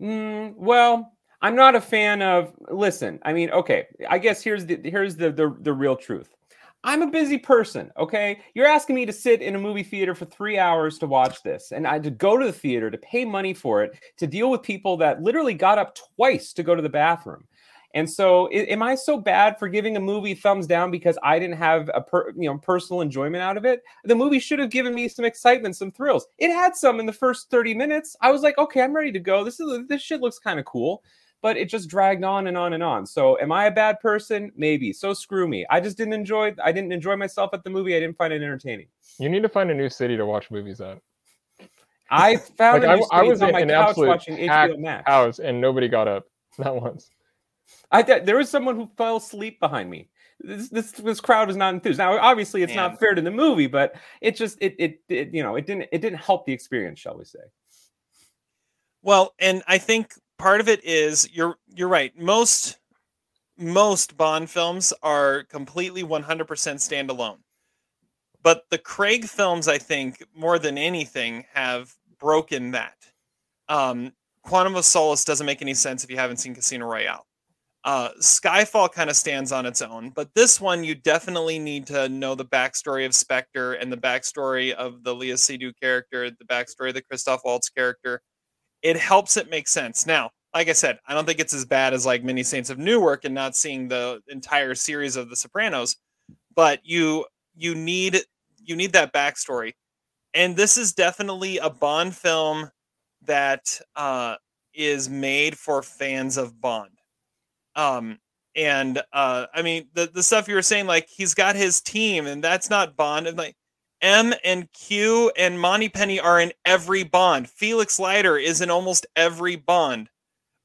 Mm, well, I'm not a fan of. Listen, I mean, okay, I guess here's the here's the the, the real truth. I'm a busy person, okay? You're asking me to sit in a movie theater for three hours to watch this, and I had to go to the theater to pay money for it to deal with people that literally got up twice to go to the bathroom. And so, am I so bad for giving a movie thumbs down because I didn't have a per, you know personal enjoyment out of it? The movie should have given me some excitement, some thrills. It had some in the first 30 minutes. I was like, okay, I'm ready to go. This is this shit looks kind of cool but it just dragged on and on and on. So am I a bad person? Maybe. So screw me. I just didn't enjoy I didn't enjoy myself at the movie. I didn't find it entertaining. You need to find a new city to watch movies at. I found like I, I, was on my couch watching HBO Max. House and nobody got up. Not once. I there was someone who fell asleep behind me. This, this this crowd was not enthused. Now, obviously, it's Man. not fair to the movie, but it just it, it it you know it didn't it didn't help the experience, shall we say? Well, and I think part of it is you're you're right. Most most Bond films are completely 100% standalone. But the Craig films, I think, more than anything, have broken that. Um, Quantum of Solace doesn't make any sense if you haven't seen Casino Royale. Uh, Skyfall kind of stands on its own, but this one you definitely need to know the backstory of Spectre and the backstory of the Léa Seydoux character, the backstory of the Christoph Waltz character it helps it make sense. Now, like I said, I don't think it's as bad as like Many Saints of Newark and not seeing the entire series of The Sopranos, but you you need you need that backstory, and this is definitely a Bond film that uh, is made for fans of Bond. Um, and uh, I mean the the stuff you were saying, like he's got his team, and that's not Bond. And like M and Q and Moneypenny are in every Bond. Felix Leiter is in almost every Bond.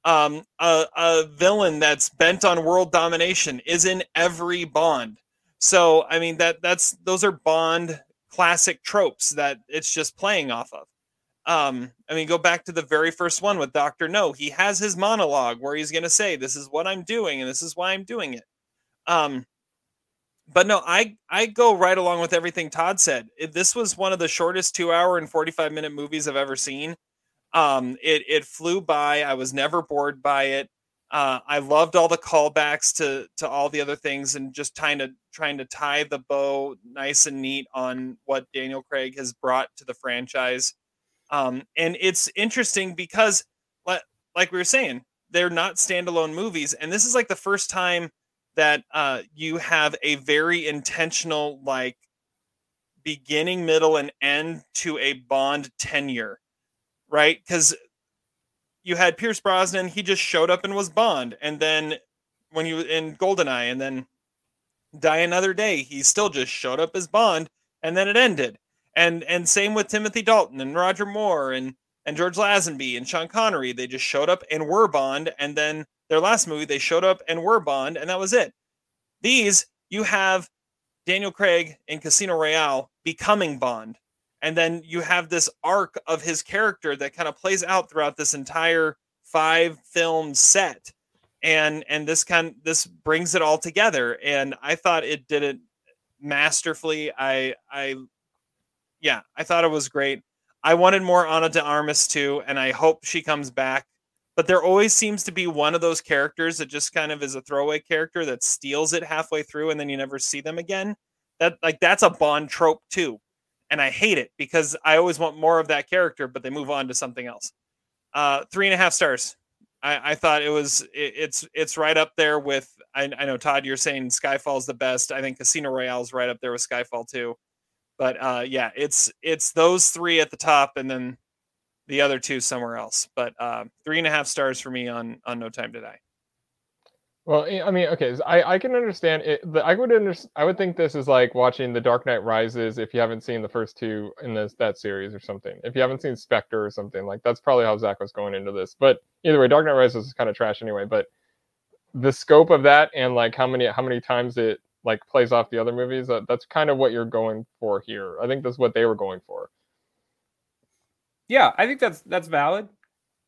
Um, a, a villain that's bent on world domination is in every Bond. So I mean that that's those are Bond classic tropes that it's just playing off of. Um, I mean, go back to the very first one with Doctor No. He has his monologue where he's going to say, "This is what I'm doing, and this is why I'm doing it." Um, but no, I I go right along with everything Todd said. This was one of the shortest two hour and forty five minute movies I've ever seen. Um, it it flew by. I was never bored by it. Uh, I loved all the callbacks to to all the other things and just trying to trying to tie the bow nice and neat on what Daniel Craig has brought to the franchise. Um, and it's interesting because, like we were saying, they're not standalone movies, and this is like the first time that uh, you have a very intentional like beginning, middle, and end to a Bond tenure, right? Because you had Pierce Brosnan, he just showed up and was Bond, and then when you in Goldeneye, and then Die Another Day, he still just showed up as Bond, and then it ended. And and same with Timothy Dalton and Roger Moore and and George Lazenby and Sean Connery. They just showed up and were Bond, and then their last movie, they showed up and were Bond, and that was it. These, you have Daniel Craig in Casino Royale becoming Bond. And then you have this arc of his character that kind of plays out throughout this entire five film set. And and this kind this brings it all together. And I thought it did it masterfully. I I yeah, I thought it was great. I wanted more Ana de Armas too, and I hope she comes back but there always seems to be one of those characters that just kind of is a throwaway character that steals it halfway through and then you never see them again. That like that's a Bond trope too. And I hate it because I always want more of that character, but they move on to something else. Uh, three and a half stars. I, I thought it was it, it's it's right up there with I, I know Todd, you're saying Skyfall's the best. I think Casino Royale's right up there with Skyfall too. But uh, yeah, it's it's those three at the top, and then the other two somewhere else. But uh, three and a half stars for me on on No Time to Die. Well, I mean, okay, I, I can understand it. I would under, I would think this is like watching The Dark Knight Rises if you haven't seen the first two in this that series or something. If you haven't seen Spectre or something like that's probably how Zach was going into this. But either way, Dark Knight Rises is kind of trash anyway. But the scope of that and like how many how many times it like plays off the other movies, that, that's kind of what you're going for here. I think that's what they were going for. Yeah, I think that's that's valid.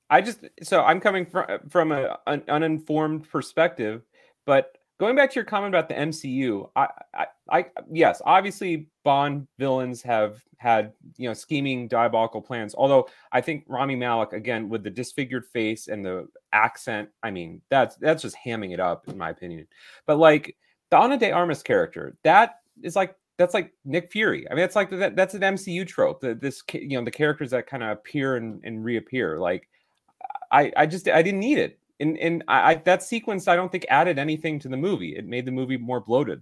I just so I'm coming from from a, an uninformed perspective, but going back to your comment about the MCU, I, I, I yes, obviously Bond villains have had you know scheming diabolical plans. Although I think Rami Malek again with the disfigured face and the accent, I mean that's that's just hamming it up in my opinion. But like the Ana de Armas character, that is like that's like Nick Fury. I mean, that's like that, that's an MCU trope. That this you know the characters that kind of appear and, and reappear. Like I I just I didn't need it. And and I, I that sequence I don't think added anything to the movie. It made the movie more bloated.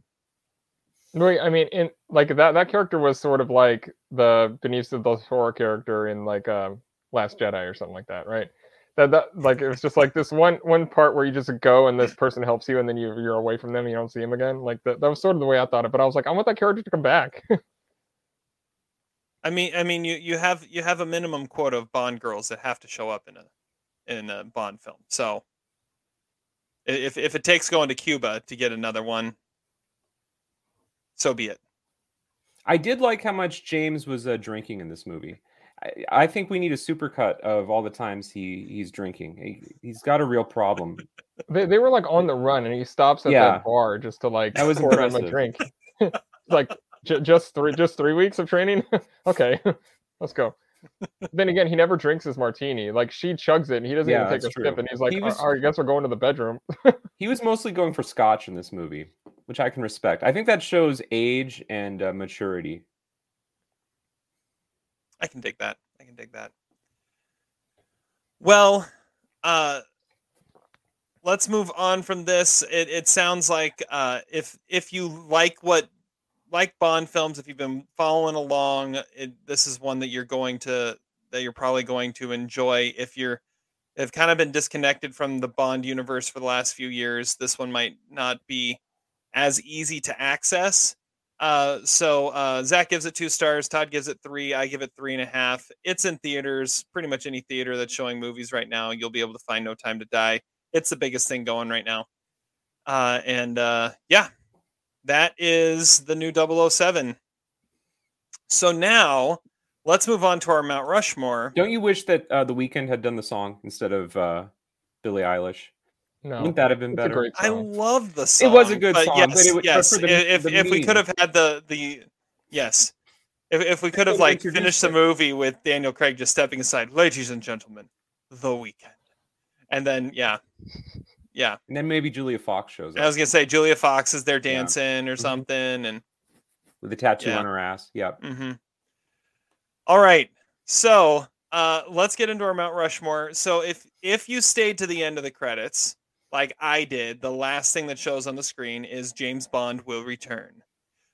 Right. I mean, in like that that character was sort of like the Benicio del Toro character in like um, Last Jedi or something like that, right? That that like it was just like this one one part where you just go and this person helps you and then you you're away from them and you don't see him again. Like that that was sort of the way I thought it. But I was like, I want that character to come back. I mean, I mean, you you have you have a minimum quota of Bond girls that have to show up in a in a Bond film. So if if it takes going to Cuba to get another one, so be it. I did like how much James was uh, drinking in this movie. I, think we need a supercut of all the times he he's drinking. He, has got a real problem. they, they were like on the run, and he stops at yeah. that bar just to like that was pour him a drink. like j- just three just three weeks of training. okay, let's go then again, he never drinks his martini. Like she chugs it, and he doesn't yeah, even take a true. sip, and he's like, he was, "I guess we're going to the bedroom." he was mostly going for scotch in this movie, which I can respect. I think that shows age and uh, maturity. I can dig that. I can dig that. Well, uh, let's move on from this. It, it sounds like uh, if if you like what like Bond films, if you've been following along, it, this is one that you're going to that you're probably going to enjoy. If you're have kind of been disconnected from the Bond universe for the last few years, this one might not be as easy to access. Uh, so uh, Zach gives it two stars. Todd gives it three. I give it three and a half. It's in theaters, pretty much any theater that's showing movies right now. You'll be able to find No Time to Die. It's the biggest thing going right now. Uh, and uh, yeah, that is the new 007. So now let's move on to our Mount Rushmore. Don't you wish that uh, the Weeknd had done the song instead of uh, Billie Eilish? No, wouldn't that have been better? I love the song. It was a good song. Yes, it, yes. The, if the if we could have had the the yes, if if we could have like finished the movie with Daniel Craig just stepping aside, ladies and gentlemen, the Weeknd, and then yeah, yeah. And then maybe Julia Fox shows up. I was gonna say Julia Fox is there dancing yeah. or mm-hmm. something, mm-hmm. and with a tattoo yeah. on her ass. Yep. Mm-hmm. All right, so uh, let's get into our Mount Rushmore. So if if you stayed to the end of the credits, like I did, the last thing that shows on the screen is James Bond will return.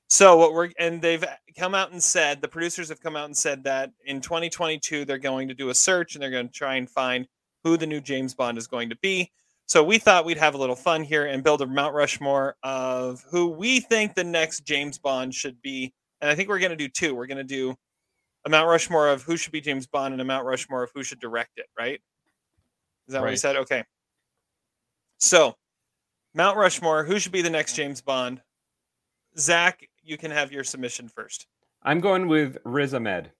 So what we're and they've come out and said the producers have come out and said that in 2022 they're going to do a search and they're going to try and find who the new James Bond is going to be. So we thought we'd have a little fun here and build a Mount Rushmore of who we think the next James Bond should be. And I think we're going to do two. We're going to do a Mount Rushmore of who should be James Bond and a Mount Rushmore of who should direct it, right? Is that right. what you said? Okay. So, Mount Rushmore, who should be the next James Bond? Zach, you can have your submission first. I'm going with Riz Ahmed.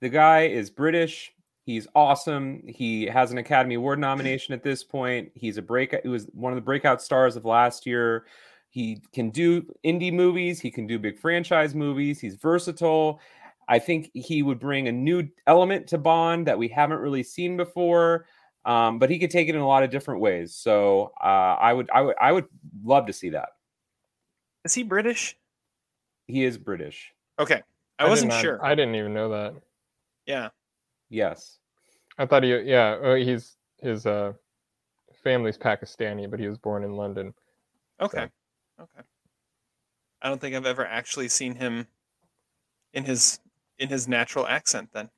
The guy is British. He's awesome. He has an Academy Award nomination at this point. He's a break. He was one of the breakout stars of last year. He can do indie movies. He can do big franchise movies. He's versatile. I think he would bring a new element to Bond that we haven't really seen before. Um, but he could take it in a lot of different ways. So uh, I would, I would, I would love to see that. Is he British? He is British. Okay, I, did wasn't not- sure. I didn't even know that. yeah. Yes. I thought he, yeah, uh, he's his uh, family's Pakistani, but he was born in London. Okay. Okay. I don't think I've ever actually seen him in his in his natural accent. Then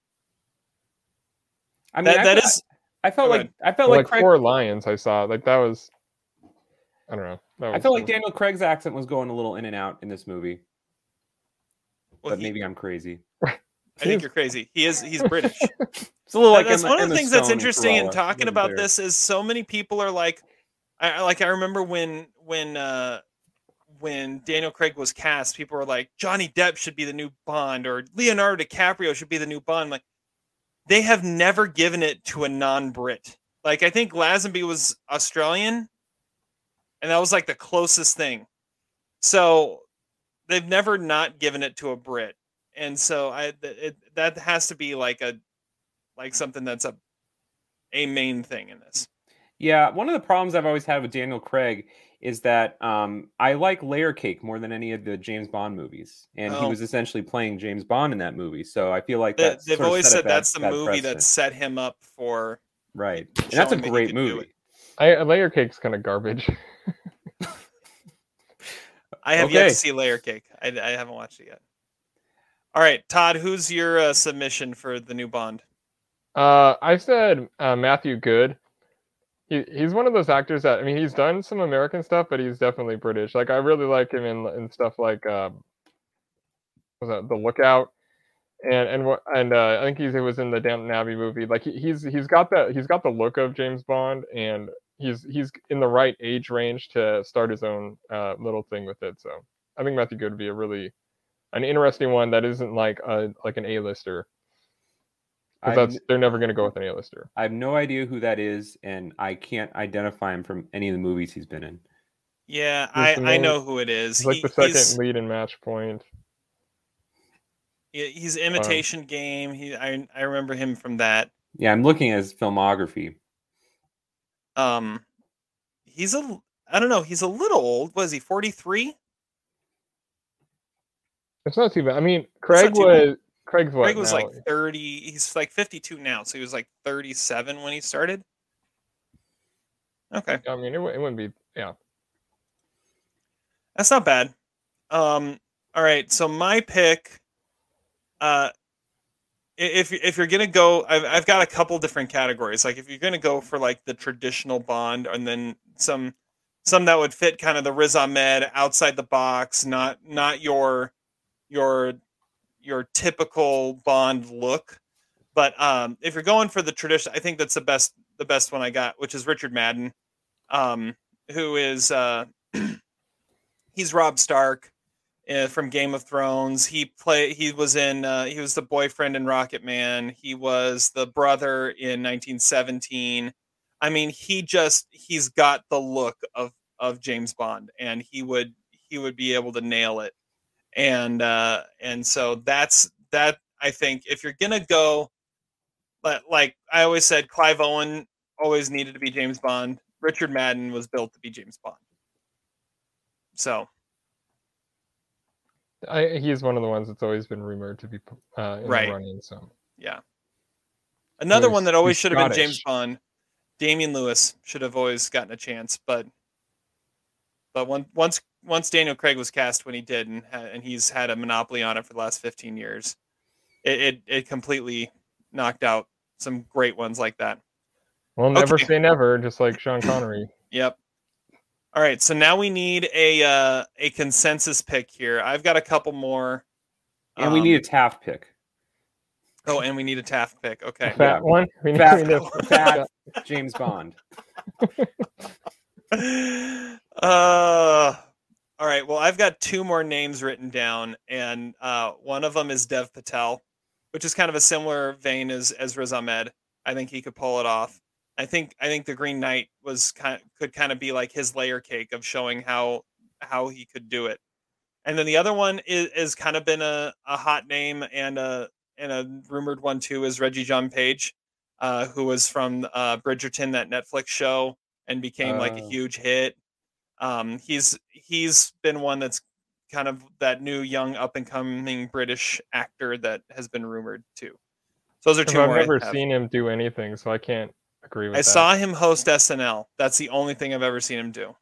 I mean, that, I, that fe- is I felt like. I felt like like Craig, Four Lions, I saw like that was. I don't know. That I felt like. Daniel Craig's accent was going a little in and out in this movie. well, but he- maybe I'm crazy. I think you're crazy. He is he's British. It's a little like that's Emma- one of the things that's interesting in talking Wasn't about there. this is so many people are like I I- like I remember when when uh when Daniel Craig was cast, people were like Johnny Depp should be the new Bond or Leonardo DiCaprio should be the new Bond. Like they have never given it to a non-Brit. Like I think Lazenby was Australian and that was like the closest thing. So they've never not given it to a Brit. And so I it, that has to be like a like hmm. something that's a a main thing in this. Yeah, one of the problems I've always had with Daniel Craig is that um, I like Layer Cake more than any of the James Bond movies, and he Oh. was essentially playing James Bond in that movie. So I feel like They, that they've always said that's the movie that set him up for right, and that's a showing that great movie. it. I, layer cake's kind of garbage. I have yet to see Layer Cake. I, I haven't watched it yet. All right, Todd, who's your uh, submission for the new Bond? Uh, I said uh, Matthew Goode. He he's one of those actors that I mean he's done some American stuff, but he's definitely British. Like I really like him in in stuff like what was that The Lookout, and and what and uh, I think he's, he was in the Downton Abbey movie. Like he, he's he's got that he's got the look of James Bond, and he's he's in the right age range to start his own uh, little thing with it. So I think Matthew Goode would be a really an interesting one that isn't like a like an. 'Cause I've- that's they're never going to go with an A-lister. I have no idea who that is, and I can't identify him from any of the movies he's been in. Yeah, I, I know who it is. He's like He- the second he's, lead in Match Point. he- he's Imitation Game. He I I remember him from that. Yeah, I'm looking at his filmography. Um, he's a I don't know. He's a little old. Was he forty three? It's not too bad. I mean, Craig was. bad. Craig's what Craig was now? like thirty. He's like fifty two now, so he was like thirty seven when he started. Okay. I mean, it, it wouldn't be. Yeah, That's not bad. Um, all right, so my pick, uh, if if you're gonna go, I've I've got a couple different categories. Like if you're gonna go for like the traditional Bond, and then some some that would fit kind of the Riz Ahmed outside the box, not not your your your typical Bond look. But um, if you're going for the tradition, I think that's the best the best one I got, which is Richard Madden, um, who is uh, he's Rob Stark uh, from Game of Thrones. He play he was in uh, he was the boyfriend in Rocket Man. He was the brother in 1917. I mean, he just he's got the look of of James Bond, and he would he would be able to nail it. And uh, and so that's that. I think if you're gonna go, but like I always said, Clive Owen always needed to be James Bond. Richard Madden was built to be James Bond. So I, he's one of the ones that's always been rumored to be uh, in Right. the running. So Yeah. Another one that always should have been James Bond, Damian Lewis should have always gotten a chance, but but one, once once Daniel Craig was cast when he did, and and he's had a monopoly on it for the last fifteen years, it it, it completely knocked out some great ones like that. we'll never Okay. say never, just like Sean Connery. Yep. All right, so now we need a uh, a consensus pick here. I've got a couple more. And we need a Um, Taft pick. Oh, and we need a Taft pick. Okay. A fat one. We need, Fat, we fat James Bond. uh all right well i've got two more names written down and uh one of them is dev patel which is kind of a similar vein as as riz ahmed i think he could pull it off i think i think the green knight was kind could kind of be like his layer cake of showing how how he could do it and then the other one is, is kind of been a, a hot name and a and a rumored one too is Regé-Jean Page uh, who was from uh, Bridgerton, that Netflix show, and became like a Oh. huge hit. Um, he's he's been one that's kind of that new young up and coming British actor that has been rumored too. So those are two I've never seen him do anything, so I can't agree with I that. saw him host SNL. That's the only thing I've ever seen him do.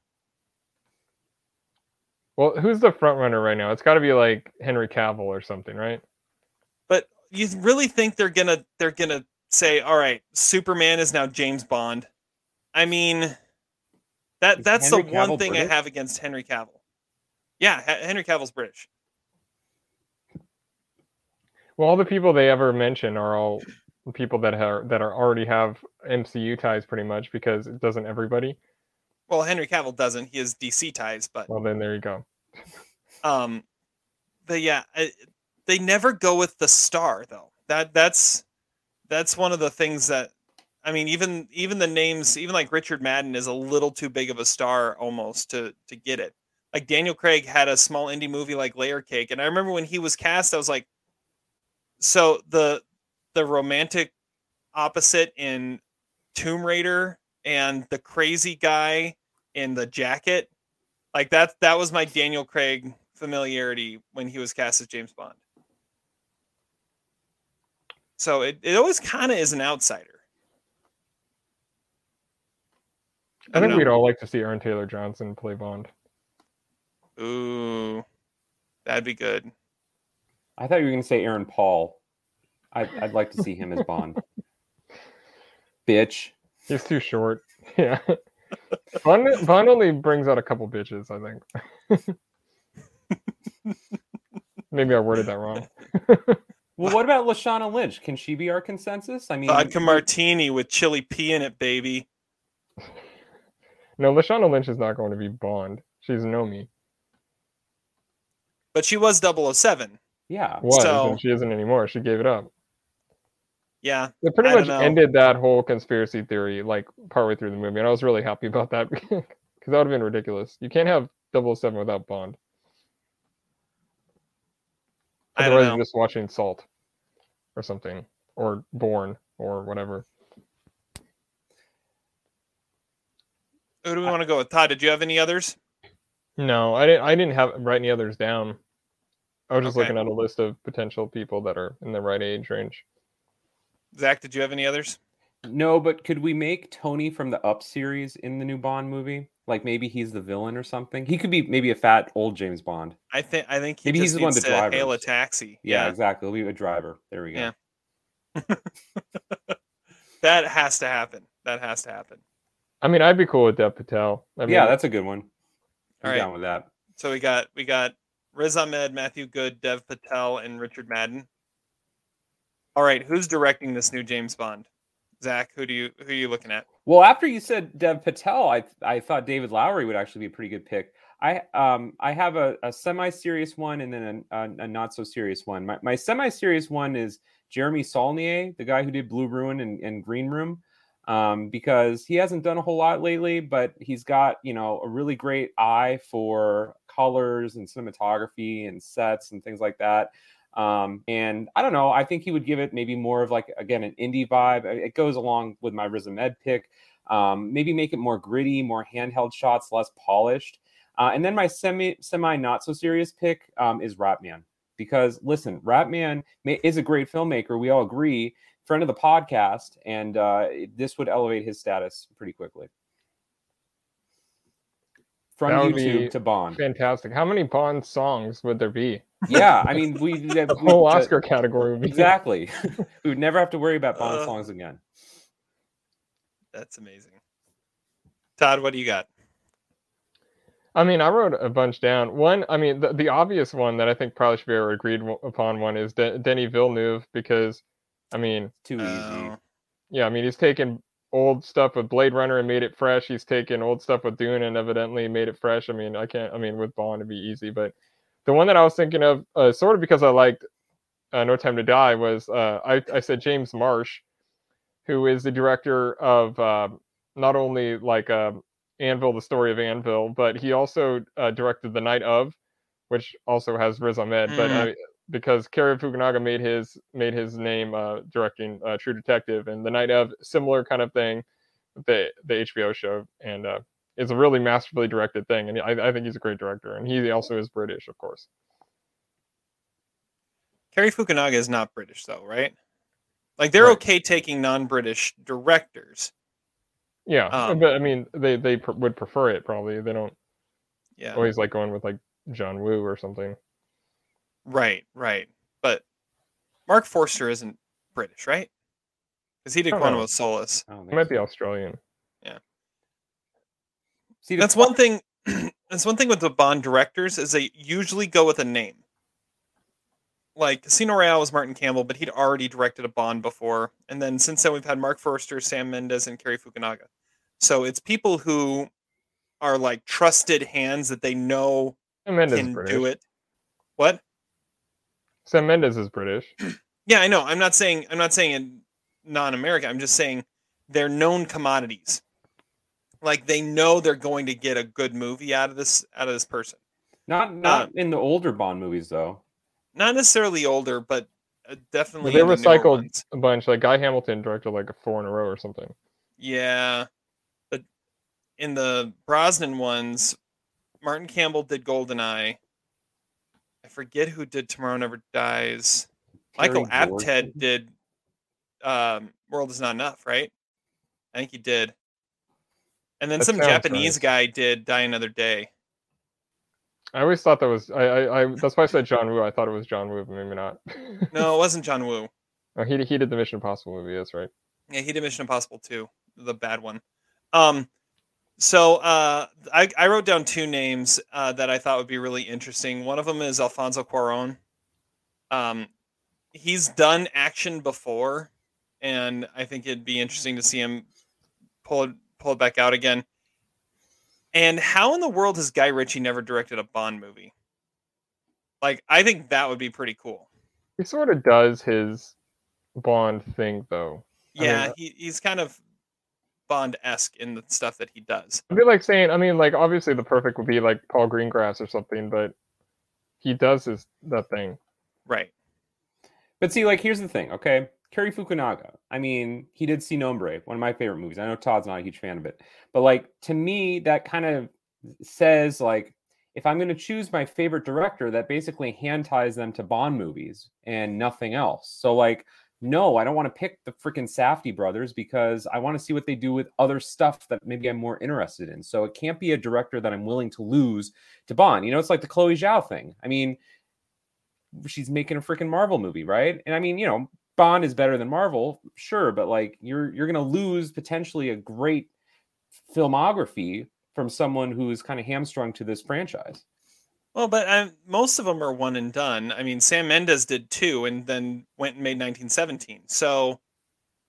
Well, who's the front runner right now? It's got to be like Henry Cavill or something, right? But you really think they're gonna they're gonna say, all right, Superman is now James Bond? I mean, that Is that's Henry the one Cavill thing British? I have against Henry Cavill. Yeah, H- Henry Cavill's British. Well, all the people they ever mention are all people that are that are already have MCU ties, pretty much, because it doesn't everybody. Well, Henry Cavill doesn't. He has DC ties, but Well, then there you go. um, but yeah, I, they never go with the star though. That that's that's one of the things that I mean, even even the names, even like Richard Madden is a little too big of a star almost to to get it. Like Daniel Craig had a small indie movie like Layer Cake, and I remember when he was cast, I was like, so the the romantic opposite in Tomb Raider and the crazy guy in the jacket, like that that was my Daniel Craig familiarity when he was cast as James Bond. So it, it always kind of is an outsider. I don't think we'd all like to see Aaron Taylor Johnson play Bond. Ooh, that'd be good. I thought you were going to say Aaron Paul. I'd, I'd like to see him as Bond. Bitch. He's too short. Yeah. Bond, Bond only brings out a couple bitches, I think. Maybe I worded that wrong. Well, what about Lashana Lynch? Can she be our consensus? I mean, Vodka martini with chili pea in it, baby. No, Lashana Lynch is not going to be Bond. She's Nomi. But she was 007. yeah. Was, So- and she isn't anymore. She gave it up. Yeah. They pretty I don't much know. ended that whole conspiracy theory like partway through the movie, and I was really happy about that because that would have been ridiculous. You can't have 007 without Bond. I don't Otherwise, know. you're just watching Salt or something, or Bourne, or whatever. Who do we want to go with? Todd, did you have any others? No, I didn't. I didn't have write any others down. I was just Okay. looking at a list of potential people that are in the right age range. Zach, did you have any others? No, but could we make Tony from the Up series in the new Bond movie? Like maybe he's the villain or something. He could be maybe a fat old James Bond. I think I think he Maybe just he's the one needs that to hail a taxi. Yeah, Yeah, exactly. He'll be a driver. There we go. Yeah. that has to happen. That has to happen. I mean, I'd be cool with Dev Patel. I mean, yeah, that's a good one. I'm All right. down with that. So we got we got Riz Ahmed, Matthew Goode, Dev Patel, and Richard Madden. All right, who's directing this new James Bond? Zach, who do you who are you looking at? Well, after you said Dev Patel, I I thought David Lowery would actually be a pretty good pick. I um I have a, a semi-serious one and then a, a, a not so serious one. My, my semi-serious one is Jeremy Saulnier, the guy who did Blue Ruin and, and Green Room, um, because he hasn't done a whole lot lately, but he's got you know a really great eye for colors and cinematography and sets and things like that. Um, and I don't know, I think he would give it maybe more of like again an indie vibe. It goes along with my Riz Ahmed pick. Um, maybe make it more gritty, more handheld shots, less polished. Uh, and then my semi semi not so serious pick um, is Ratman because listen, Ratman ma- is a great filmmaker. We all agree, friend of the podcast, and uh, this would elevate his status pretty quickly. From YouTube be to Bond. fantastic. How many Bond songs would there be? Yeah, I mean, we the The whole Oscar category would be exactly. we would never have to worry about Bond Uh, songs again. That's amazing. Todd, what do you got? I mean, I wrote a bunch down. One, I mean, the, the obvious one that I think probably should be agreed w- upon one is De- Denny Villeneuve because, I mean, Too easy. Oh, yeah, I mean, he's taken old stuff with Blade Runner and made it fresh. He's taken old stuff with Dune and evidently made it fresh. I mean, I can't. I mean, with Bond it'd be easy, but the one that I was thinking of, uh, sort of because I liked uh, No Time to Die, was uh, I I said James Marsh, who is the director of uh, not only like uh, Anvil, the story of Anvil, but he also uh, directed The Night of, which also has Riz Ahmed. But Mm. I, because Cary Fukunaga made his made his name uh, directing uh, True Detective and The Night of similar kind of thing, the the HBO show, and uh, it's a really masterfully directed thing, and I, I think he's a great director, and he also is British, of course. Cary Fukunaga is not British though, right? Like they're Right. okay taking non-British directors. Yeah, Um, but I mean, they they pr- would prefer it probably. They don't Yeah. always like going with like John Woo or something. Right, right. But Marc Forster isn't British, right? Because he did Quantum of Solace. He might be Australian. Yeah. See, That's one thing. that's one thing with the Bond directors is they usually go with a name. Like Casino Royale was Martin Campbell, but he'd already directed a Bond before, and then since then we've had Marc Forster, Sam Mendes, and Cary Fukunaga. So it's people who are like trusted hands that they know Sam Mendes can British. do it. What? Sam Mendes is British. Yeah, I know. I'm not saying I'm not saying in non-American. I'm just saying they're known commodities. Like they know they're going to get a good movie out of this out of this person. not not in the older Bond movies though. Not necessarily older, but uh, definitely they in the recycled a bunch. Like Guy Hamilton directed like a four in a row or something. Yeah, but in the Brosnan ones, Martin Campbell did Goldeneye. I forget who did Tomorrow Never Dies. Michael Terry Apted did um, World Is Not Enough, right? I think he did. And then That some Japanese right. guy did Die Another Day. I always thought that was I, I, I that's why I said John Woo. I thought it was John Woo, but maybe not. No, it wasn't John Woo. oh, he he did the Mission Impossible movie. That's right. Yeah, he did Mission Impossible too, the bad one. Um, so uh, I, I wrote down two names uh, that I thought would be really interesting. One of them is Alfonso Cuarón. Um, he's done action before, and I think it'd be interesting to see him pull it, pull it back out again. And how in the world has Guy Ritchie never directed a Bond movie? Like, I think that would be pretty cool. He sort of does his Bond thing though. I mean, Yeah, he, he's kind of Bond esque in the stuff that he does. I'd be like saying, I mean, like obviously the perfect would be like Paul Greengrass or something, but he does his that thing. Right. But see, like, here's the thing, okay? Cary Fukunaga. I mean, he did Sin Nombre, one of my favorite movies. I know Todd's not a huge fan of it, but like to me, that kind of says like, if I'm going to choose my favorite director, that basically hand ties them to Bond movies and nothing else. So like, no, I don't want to pick the freaking Safdie brothers because I want to see what they do with other stuff that maybe I'm more interested in. So it can't be a director that I'm willing to lose to Bond. You know, it's like the Chloe Zhao thing. I mean, she's making a freaking Marvel movie, right? And I mean, you know, Bond is better than Marvel, sure, but like you're you're gonna lose potentially a great filmography from someone who's kind of hamstrung to this franchise. Well, but um, most of them are one and done. I mean, Sam Mendes did two, and then went and made 1917. So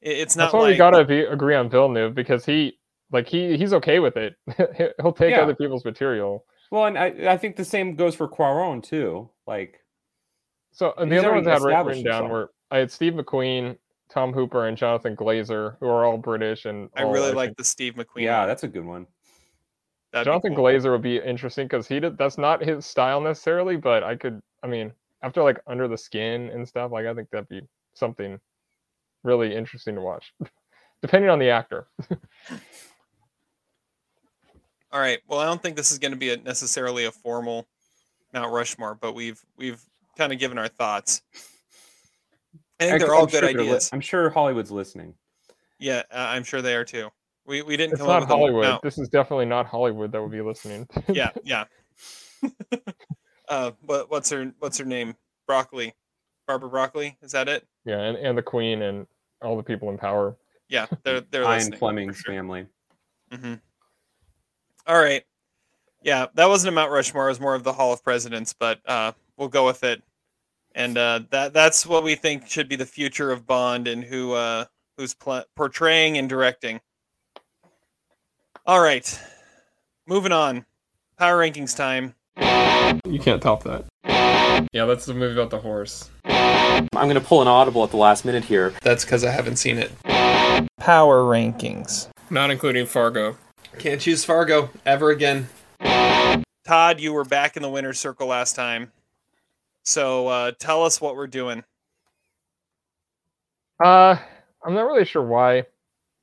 it's not That's why like we gotta be, agree on Villeneuve because he like he he's okay with it. He'll take Yeah. other people's material. Well, and I, I think the same goes for Cuarón too. Like, So uh, the other already ones I had writ- established written down himself. were I had Steve McQueen, Tom Hooper, and Jonathan Glazer, who are all British and I really think- like the Steve McQueen. yeah, one. that's a good one. That'd be Jonathan cool. Glazer would be interesting because he did that's not his style necessarily, but I could I mean after like Under the Skin and stuff, like I think that'd be something really interesting to watch, depending on the actor. All right. Well, I don't think this is going to be a, necessarily a formal Mount Rushmore, but we've we've kind of given our thoughts. I think they're all I'm good sure they're li- ideas. I'm sure Hollywood's listening. Yeah, uh, I'm sure they are too. We we didn't It's come up not with a Hollywood. Mount- This is definitely not Hollywood that would be listening. yeah, yeah. uh, what what's her what's her name? Broccoli, Barbara Broccoli. Is that it? yeah, and, and the Queen and all the people in power. Yeah, they're they're Ian listening. Fleming's family. hmm All right. Yeah, that wasn't a Mount Rushmore. It was more of the Hall of Presidents, but uh, we'll go with it. And uh, that that's what we think should be the future of Bond and who uh, who's pl- portraying and directing. All right, moving on. Power rankings time. You can't top that. Yeah, that's the movie about the horse. I'm going to pull an audible at the last minute here. That's because I haven't seen it. Power rankings. Not including Fargo. Can't choose Fargo ever again. Todd, you were back in the winner's circle last time. So uh, tell us what we're doing. Uh, I'm not really sure why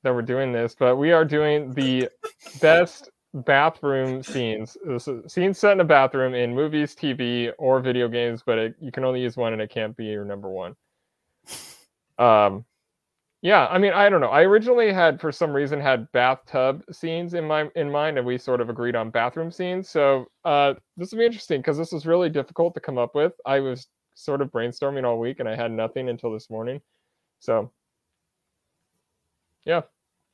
that we're doing this, but we are doing the best bathroom scenes. This is scenes set in a bathroom in movies, TV, or video games, but it, you can only use one and it can't be your number one. Um, yeah, I mean, I don't know. I originally had, for some reason, had bathtub scenes in my in mind, and we sort of agreed on bathroom scenes. So uh, this will be interesting because this was really difficult to come up with. I was sort of brainstorming all week, and I had nothing until this morning. So yeah,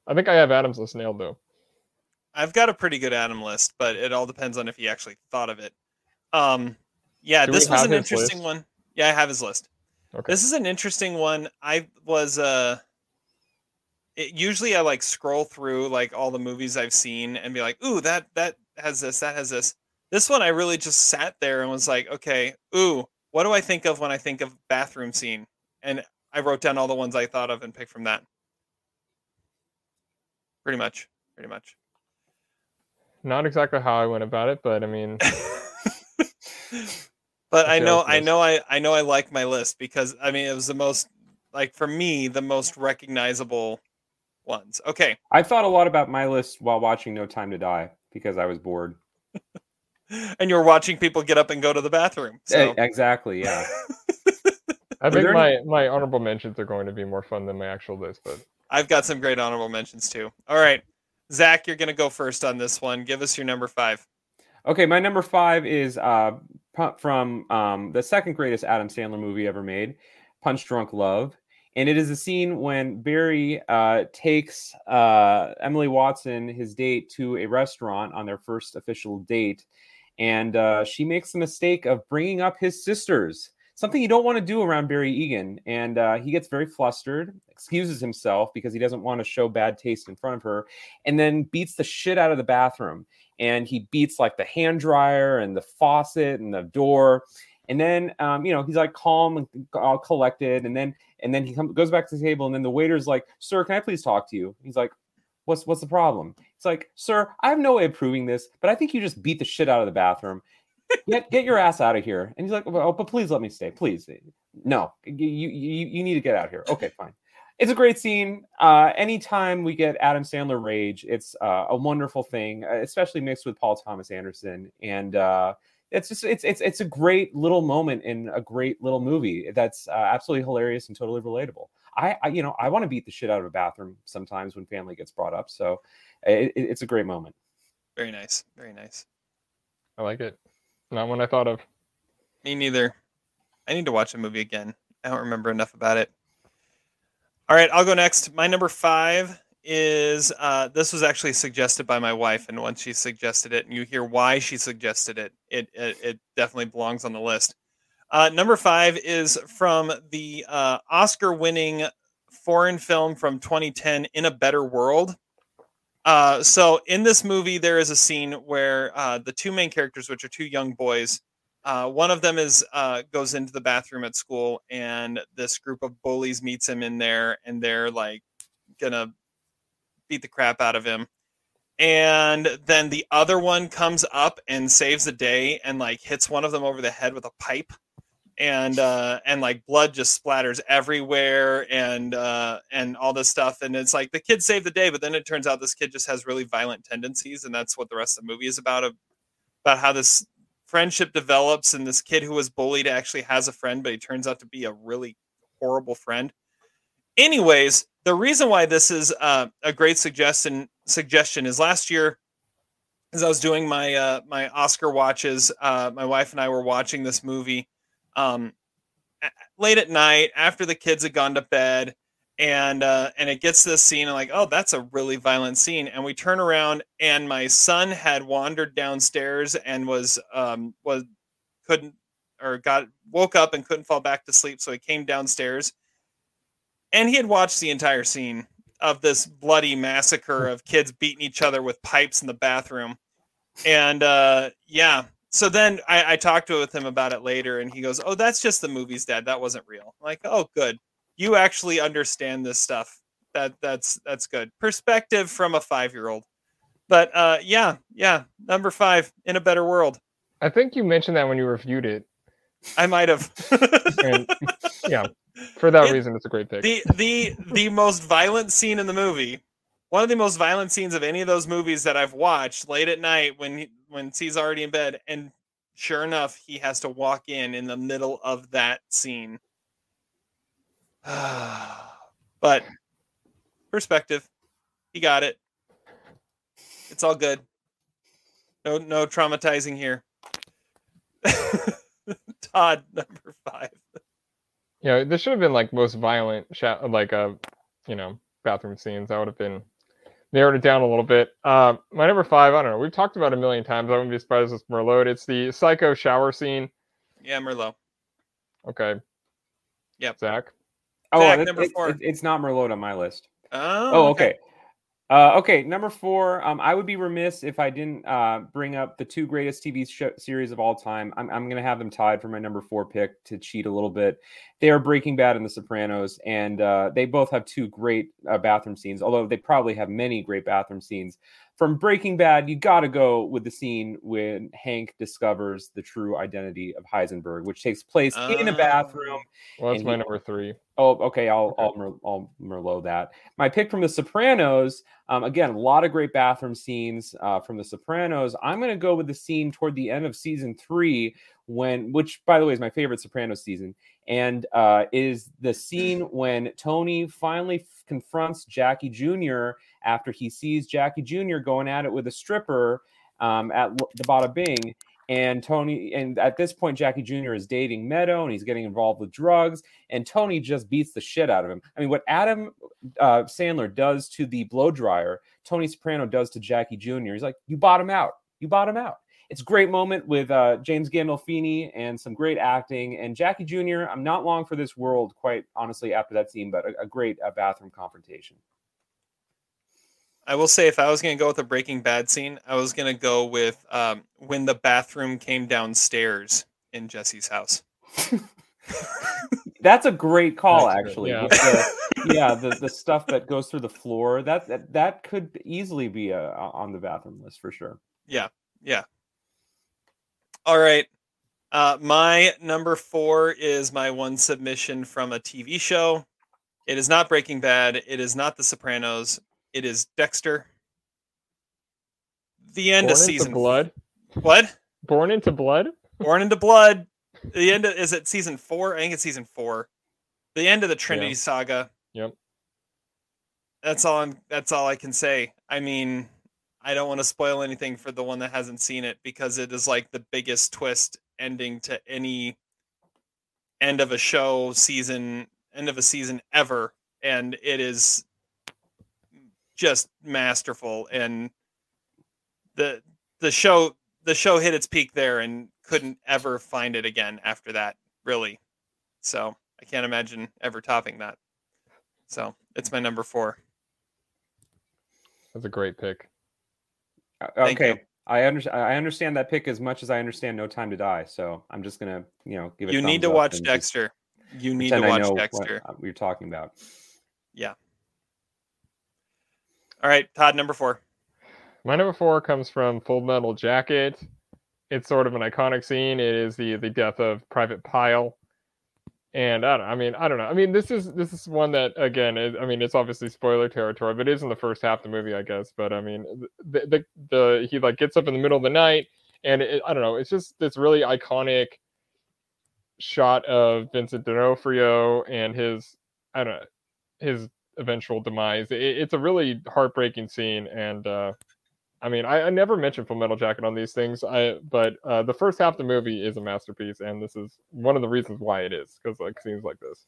I think I have Adam's list nailed though. I've got a pretty good Adam list, but it all depends on if he actually thought of it. Um, yeah, Do this was an interesting list? one. Yeah, I have his list. Okay. This is an interesting one. I was uh it, usually I like scroll through like all the movies I've seen and be like, "Ooh, that that has this, that has this." This one I really just sat there and was like, "Okay, ooh, what do I think of when I think of bathroom scene?" And I wrote down all the ones I thought of and picked from that. Pretty much. Pretty much. Not exactly how I went about it, but I mean, But I Okay, know, I'll I know, I I know I like my list because I mean it was the most like for me the most recognizable ones. Okay, I thought a lot about my list while watching No Time to Die because I was bored. and you're watching people get up and go to the bathroom. So exactly, yeah. I think my any- my honorable mentions are going to be more fun than my actual list. But I've got some great honorable mentions too. All right, Zach, you're gonna go first on this one. Give us your number five. Okay, my number five is uh, from um, the second greatest Adam Sandler movie ever made, Punch Drunk Love. And it is a scene when Barry uh, takes uh, Emily Watson, his date, to a restaurant on their first official date. And uh, she makes the mistake of bringing up his sisters, something you don't want to do around Barry Egan. And uh, he gets very flustered, excuses himself because he doesn't want to show bad taste in front of her, and then beats the shit out of the bathroom and he beats like the hand dryer and the faucet and the door and then um, you know he's like calm and uh, collected and then and then he come, goes back to the table and then the waiter's like sir can i please talk to you he's like what's what's the problem it's like sir i have no way of proving this but i think you just beat the shit out of the bathroom get get your ass out of here and he's like oh but please let me stay please no you you, you need to get out here okay fine it's a great scene. Uh, anytime we get Adam Sandler rage, it's uh, a wonderful thing, uh, especially mixed with Paul Thomas Anderson. And uh, it's just it's it's it's a great little moment in a great little movie that's uh, absolutely hilarious and totally relatable. I, I you know I want to beat the shit out of a bathroom sometimes when family gets brought up. So it, it- it's a great moment. Very nice. Very nice. I like it. Not one I thought of. Me neither. I need to watch the movie again. I don't remember enough about it. All right, I'll go next. My number five is uh, this was actually suggested by my wife, and once she suggested it, and you hear why she suggested it, it it, it definitely belongs on the list. Uh, number five is from the uh, Oscar-winning foreign film from 2010, "In a Better World." Uh, so in this movie, there is a scene where uh, the two main characters, which are two young boys, uh, one of them is uh, goes into the bathroom at school, and this group of bullies meets him in there, and they're like gonna beat the crap out of him. And then the other one comes up and saves the day, and like hits one of them over the head with a pipe, and uh, and like blood just splatters everywhere, and uh, and all this stuff, and it's like the kid saved the day, but then it turns out this kid just has really violent tendencies, and that's what the rest of the movie is about. About how this friendship develops and this kid who was bullied actually has a friend but he turns out to be a really horrible friend anyways the reason why this is uh, a great suggestion suggestion is last year as i was doing my uh, my oscar watches uh, my wife and i were watching this movie um, late at night after the kids had gone to bed and uh, and it gets to this scene and like oh that's a really violent scene. And we turn around and my son had wandered downstairs and was um was couldn't or got woke up and couldn't fall back to sleep so he came downstairs. And he had watched the entire scene of this bloody massacre of kids beating each other with pipes in the bathroom. And uh yeah so then I, I talked to with him about it later and he goes oh that's just the movies dad. That wasn't real. I'm like oh good. You actually understand this stuff. That that's that's good. Perspective from a five year old but uh yeah yeah number five in a better world. I think you mentioned that when you reviewed it, I might have. And yeah, for that It- reason, it's a great pick. the the the most violent scene in the movie one of the most violent scenes of any of those movies that i've watched late at night when he, when he's already in bed and sure enough he has to walk in in the middle of that scene. But perspective. He got it. It's all good. No no traumatizing here. Todd number five. Yeah, this should have been like most violent, sha- like uh, you know, bathroom scenes. That would have been narrowed it down a little bit. Um, my number five, I don't know. We've talked about it a million times. I wouldn't be surprised if it's Merlot. It's the psycho shower scene. yeah merlot Okay. Yep. Zach. Oh, Zach, it- number it- four. it- it's not Merlot on my list. oh, Oh, okay. Uh, okay, number four. Um, I would be remiss if I didn't uh, bring up the two greatest TV show, series of all time. I'm, I'm going to have them tied for my number four pick to cheat a little bit. They are Breaking Bad and The Sopranos, and uh, they both have two great uh, bathroom scenes. Although they probably have many great bathroom scenes. From Breaking Bad, you got to go with the scene when Hank discovers the true identity of Heisenberg, which takes place in a Oh. bathroom. Well, that's And my he- number three. Oh, okay. I'll I'll, mer, I'll Merlot that. My pick from The Sopranos. Um, again, a lot of great bathroom scenes uh, from The Sopranos. I'm going to go with the scene toward the end of season three, when, which by the way is my favorite Sopranos season, and uh, is the scene when Tony finally f- confronts Jackie Jr. after he sees Jackie Jr. going at it with a stripper um, at the Bada Bing. And Tony, and at this point, Jackie Jr. is dating Meadow, and he's getting involved with drugs. And Tony just beats the shit out of him. I mean, what Adam uh, Sandler does to the blow dryer, Tony Soprano does to Jackie Jr. He's like, "You bottom out. You bottom out." It's a great moment with uh, James Gandolfini and some great acting. And Jackie Jr. I'm not long for this world, quite honestly, after that scene, but a, a great uh, bathroom confrontation. I will say if I was going to go with a Breaking Bad scene, I was going to go with um, when the bathroom came downstairs in Jesse's house. That's a great call, That's good, actually. yeah. the- yeah, the, the stuff that goes through the floor that that, that could easily be uh, on the bathroom list for sure. Yeah, yeah. All right. Uh, my number four is my one submission from a TV show. It is not Breaking Bad. It is not The Sopranos. It is Dexter. The end Born of into season. blood. What? Born into blood. Born into Blood. The end of, is it season four? I think it's season four. The end of the Trinity Yeah. saga. Yep. That's all I'm that's all I can say. I mean, I don't want to spoil anything for the one that hasn't seen it because it is like the biggest twist ending to any end of a show season, end of a season ever. And it is just masterful and the the show the show hit its peak there and couldn't ever find it again after that really so i can't imagine ever topping that so it's my number four That's a great pick. Uh, Thank okay. you. I understand. I understand that pick as much as I understand No Time to Die. So I'm just gonna, you know, give it. you need to watch dexter you need to pretend I watch know what, dexter uh, we're talking about. yeah all right todd number four My number four comes from Full Metal Jacket. It's sort of an iconic scene. It is the the death of Private Pyle, and I don't. I mean, I don't know. I mean, this is this is one that again. Is, I mean, it's obviously spoiler territory, but it is in the first half of the movie, I guess. But I mean, the the, the he like gets up in the middle of the night, and it, I don't know. It's just this really iconic shot of Vincent D'Onofrio and his I don't know his eventual demise. It, it's a really heartbreaking scene, and uh, I mean, I, I never mentioned Full Metal Jacket on these things. I but uh, the first half of the movie is a masterpiece, and this is one of the reasons why it is because like scenes like this,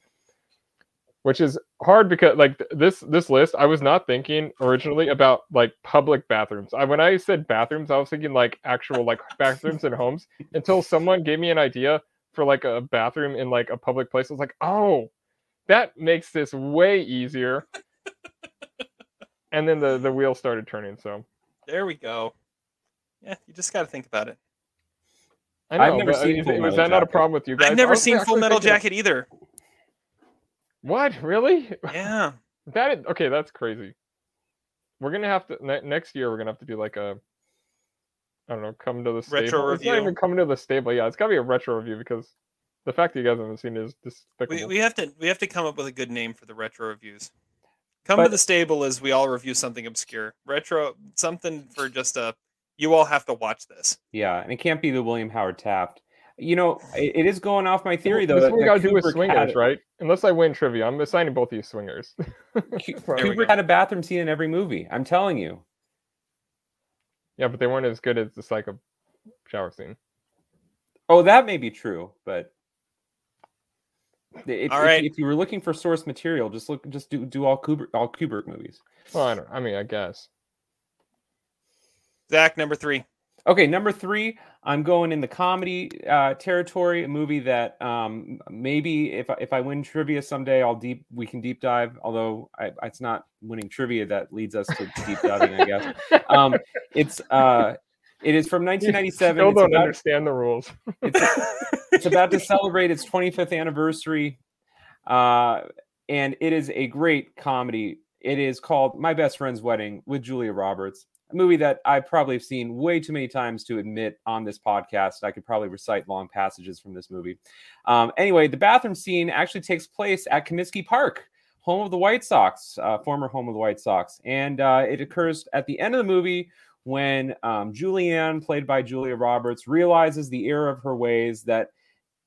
which is hard because like th- this this list, I was not thinking originally about like public bathrooms. I when I said bathrooms, I was thinking like actual like bathrooms in homes until someone gave me an idea for like a bathroom in like a public place. I was like, oh, that makes this way easier. and then the the wheel started turning. So there we go yeah you just got to think about it I know, I've never but, uh, seen is- Full was Metal that not a Jacket. problem with you guys? i've never seen full metal thinking- jacket either What really? yeah That is, okay? That's crazy. We're gonna have to ne- next year. We're gonna have to do like a, I don't know, come to the stable. Retro It's not even coming to the stable. Yeah, it's gotta be a retro review because The fact that you guys haven't seen it is despicable. We, we have to we have to come up with a good name for the retro reviews. Come to the stable as we all review something obscure. Retro something for just a you all have to watch this. Yeah, and it can't be the William Howard Taft. You know, it, it is going off my theory though. This that- what we that gotta do with swingers, had right? Unless I win trivia, I'm assigning both of you swingers. There we Kubrick go. had a bathroom scene in every movie. I'm telling you. yeah, but they weren't as good as the psycho shower scene. Oh, that may be true, but if, All if- right. if, you were looking for source material, just look, just do do all Kubrick all Kubrick movies. Well, I don't. I mean, I guess. Zach number three. Okay, number three, I'm going in the comedy uh, territory. A movie that um, maybe if I, if I win trivia someday, I'll deep we can deep dive. Although I, it's not winning trivia that leads us to deep diving, I guess. Um, it's uh, it is from 1997. Still don't about- understand the rules. it's, it's about to celebrate its 25th anniversary uh, and it is a great comedy it is called my best friend's wedding with julia roberts a movie that i probably have seen way too many times to admit on this podcast i could probably recite long passages from this movie um, anyway the bathroom scene actually takes place at comiskey park home of the white sox uh, former home of the white sox and uh, it occurs at the end of the movie when um, Julianne, played by Julia Roberts, realizes the error of her ways that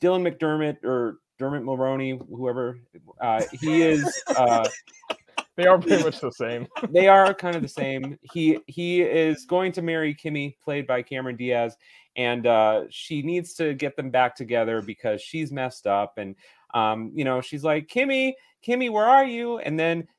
Dylan McDermott or Dermot Mulroney, whoever uh, he is, uh, They are pretty much the same. they are kind of the same. He he is going to marry Kimmy, played by Cameron Diaz, and uh, she needs to get them back together because she's messed up. And um, you know, she's like, Kimmy, Kimmy, where are you? And then Kimmy,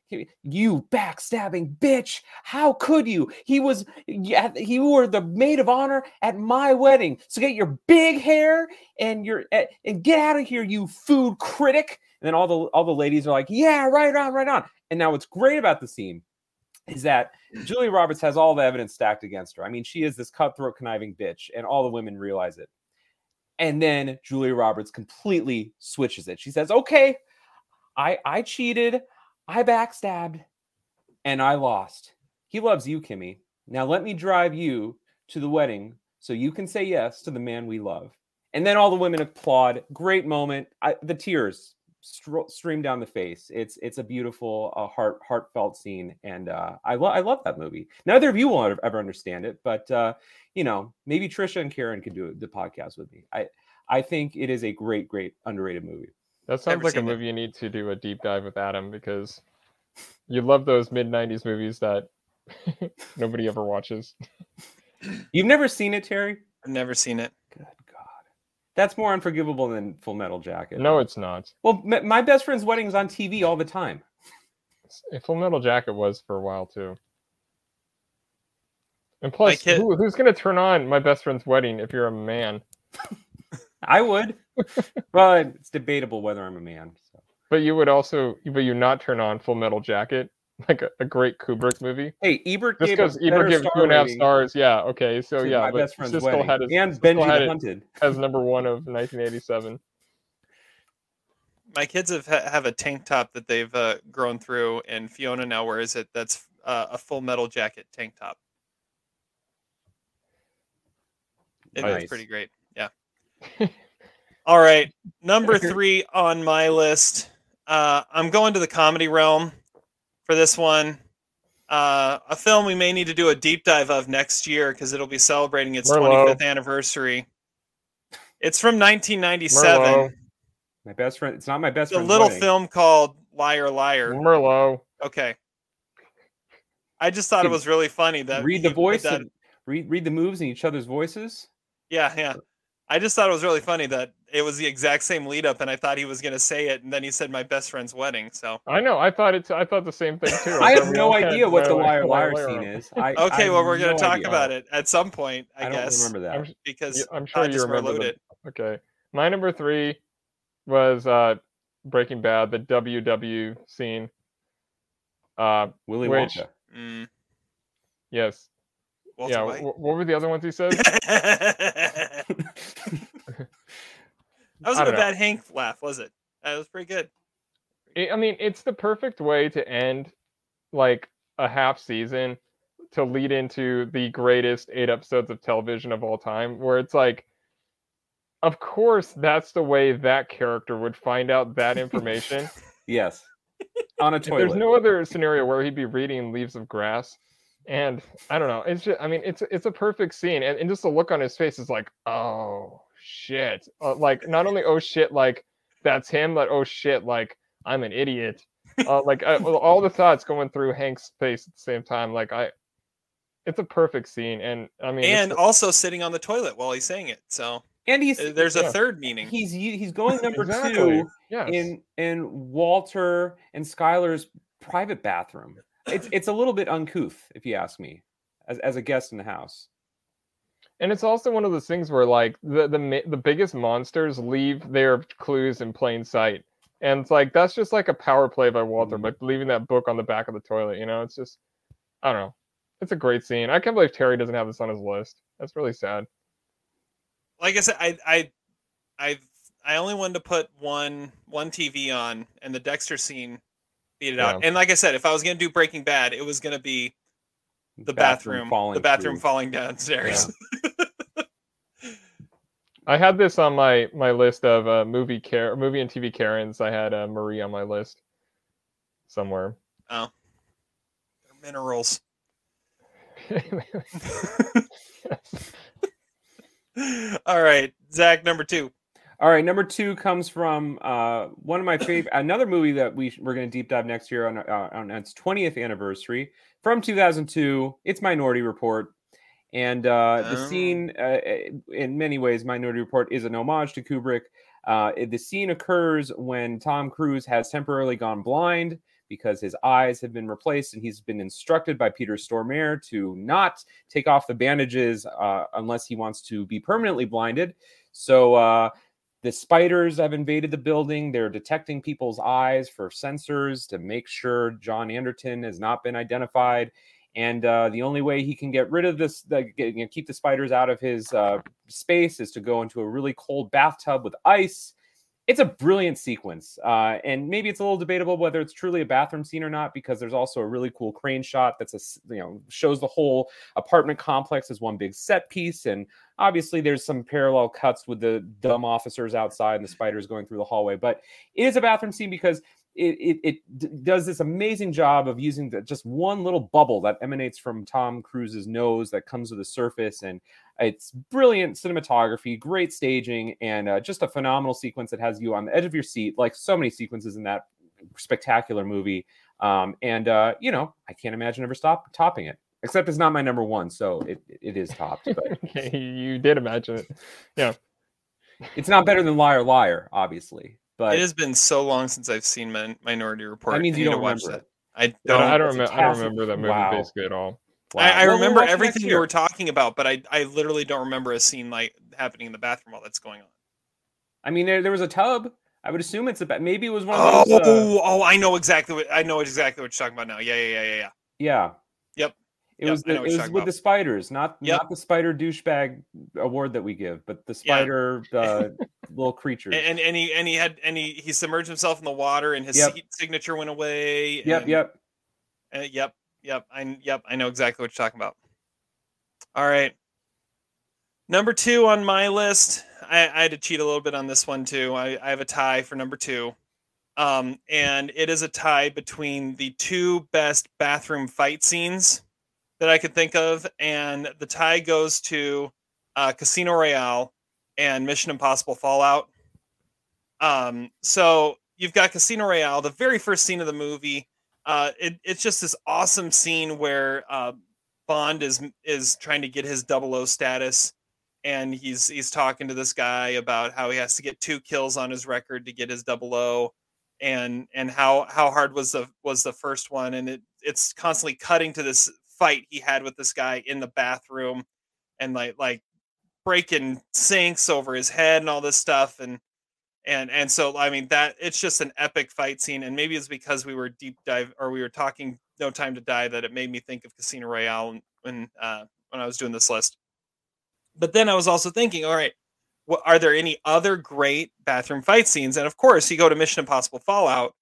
you backstabbing bitch! How could you? He was, yeah, you were the maid of honor at my wedding. So get your big hair and your eh, and get out of here, you food critic. And then all the all the ladies are like, yeah, right on, right on. And now what's great about the scene is that Julia Roberts has all the evidence stacked against her. I mean, she is this cutthroat, conniving bitch, and all the women realize it. And then Julia Roberts completely switches it. She says, "Okay, I I cheated, I backstabbed, and I lost. He loves you, Kimmy. Now let me drive you to the wedding so you can say yes to the man we love." And then all the women applaud. Great moment. I, the tears stream down the face. It's it's a beautiful, uh, heart heartfelt scene, and uh, I love I love that movie. Neither of you will ever, understand it, but uh, you know maybe Trisha and Karen can do the podcast with me. I I think it is a great, great underrated movie. That sounds Never like a seen it. movie you need to do a deep dive with Adam because you love those mid '90s movies that nobody ever watches. You've never seen it, Terry? I've never seen it. Good God, that's more unforgivable than Full Metal Jacket. No, it's not. Well, my best friend's wedding is on TV all the time. Full Metal Jacket was for a while too. And plus, who, who's going to turn on my best friend's wedding if you're a man? I would. well, it's debatable whether I'm a man. So. But you would also, but you not turn on Full Metal Jacket, like a, a great Kubrick movie. Hey, Ebert Just gave because Ebert better gave two and a half stars, yeah, okay, so yeah, my but best friend's Siskel wedding. had his, and Siskel Benji had the it Hunted. as number one of 1987. My kids have have a tank top that they've uh, grown through, and Fiona now wears it. That's uh, a full metal jacket tank top. It- Nice. It's pretty great. Yeah. All right, number three on my list. Uh, I'm going to the comedy realm for this one. Uh, a film we may need to do a deep dive of next year because it'll be celebrating its Merlot. 25th anniversary. It's from 1997. Merlot, My best friend. It's not my best It's a friend. little film called Liar Liar. Merlot. Okay. I just thought it was really funny that read the he voice. That, of- read read the moves in each other's voices. yeah, yeah. I just thought it was really funny that it was the exact same lead up, and I thought he was gonna say it, and then he said my best friend's wedding. So I know. I thought it's. I thought the same thing too. I thought have no idea what the wire Liar. scene is. I, okay, I well we're gonna no talk idea. about it at some point, I, I don't guess, remember I'm, that. because I'm I sure you remember it. Okay, my number three was uh Breaking Bad, the WW scene. Uh, Willy Which- Wonka. Mm, yes, Walter yeah. White. what were the other ones he said? that wasn't I a don't know. bad Hank laugh, was it? That was pretty good. I I mean, it's the perfect way to end like a half season to lead into the greatest eight episodes of television of all time, where it's like of course, that's the way that character would find out that information. Yes. On a If toilet. There's no other scenario where he'd be reading Leaves of Grass, and I don't know. It's just, I mean, it's it's a perfect scene, and, and just the look on his face is like, oh shit, uh, like not only oh shit, like that's him, but oh shit, like I'm an idiot. Uh, like I, all the thoughts going through Hank's face at the same time. Like I, it's a perfect scene, and I mean, it's and also sitting on the toilet while he's saying it. So and he's uh, there's a third meaning. he's he's going number Exactly. two Yes. in in Walter and Skylar's private bathroom. It's it's a little bit uncouth, if you ask me, as as a guest in the house. And it's also one of those things where like the the the biggest monsters leave their clues in plain sight, and it's like that's just like a power play by Walter, Mhm. like leaving that book on the back of the toilet. You know, it's just I don't know. It's a great scene. I can't believe Terry doesn't have this on his list. That's really sad. like I said, I I I I only wanted to put one one TV on, and the Dexter scene beat it out. And like I said, if I was gonna do Breaking Bad, it was gonna be the bathroom, falling the bathroom through. falling downstairs. I had this on my my list of uh, movie care movie and TV Karens. I had uh, Marie on my list somewhere. Oh, minerals. All right, Zach, number two. All right, number two comes from uh, one of my favorite, another movie that we sh- we're going to deep dive next year on uh, on its 20th anniversary from 2002. It's Minority Report, and uh, the Oh. scene, uh, in many ways, Minority Report is an homage to Kubrick. Uh, the scene occurs when Tom Cruise has temporarily gone blind because his eyes have been replaced, and he's been instructed by Peter Stormare to not take off the bandages uh, unless he wants to be permanently blinded. So uh, the spiders have invaded the building. They're detecting people's eyes for sensors to make sure John Anderton has not been identified. And uh, the only way he can get rid of this, the, you know, keep the spiders out of his uh, space, is to go into a really cold bathtub with ice. It's a brilliant sequence, uh, and maybe it's a little debatable whether it's truly a bathroom scene or not, because there's also a really cool crane shot that's a you know shows the whole apartment complex as one big set piece, and obviously there's some parallel cuts with the dumb officers outside and the spiders going through the hallway but it is a bathroom scene because it, it, it d- does this amazing job of using the, just one little bubble that emanates from tom cruise's nose that comes to the surface and it's brilliant cinematography great staging and uh, just a phenomenal sequence that has you on the edge of your seat like so many sequences in that spectacular movie um, and uh, you know i can't imagine ever stop topping it except it's not my number one so it, it is topped but Okay, you- you did imagine it. Yeah. it's not better than liar liar obviously but it has been so long since I've seen Min- Minority Report. That means I you don't watch remember that. I I don't. don't, I don't, remember, I don't remember that movie wow. basically at all. I, I Well, we'll remember everything you were talking about, but I I literally don't remember a scene like happening in the bathroom while that's going on. I mean, there, there was a tub. I would assume it's about maybe it was one Oh, of those. uh, oh, I know exactly what I know exactly what you're talking about now. Yeah, yeah, yeah, yeah, yeah. Yeah, it Yep, was the, it was with about. the spiders, not Yep. not the spider douchebag award that we give, but the Yeah. spider uh, little creature. And and he and he had and he he submerged himself in the water and his Yep. seat signature went away. yep, and- yep. Uh, yep, yep, I yep, I know exactly what you're talking about. All right, number two on my list. I, I had to cheat a little bit on this one too. I, I have a tie for number two, um, and it is a tie between the two best bathroom fight scenes that I could think of, and the tie goes to uh, Casino Royale and Mission Impossible Fallout. Um, so you've got Casino Royale, the very first scene of the movie uh, it, it's just this awesome scene where uh, Bond is is trying to get his double O status, and he's he's talking to this guy about how he has to get two kills on his record to get his double O, and and how how hard was the was the first one, and it it's constantly cutting to this fight he had with this guy in the bathroom, and like like breaking sinks over his head and all this stuff, and and and so I mean that it's just an epic fight scene, and maybe it's because we were deep dive or we were talking No Time to Die that it made me think of Casino Royale when uh, when I was doing this list. But then I was also thinking, all right, are there any other great bathroom fight scenes? And of course, you go to Mission Impossible Fallout,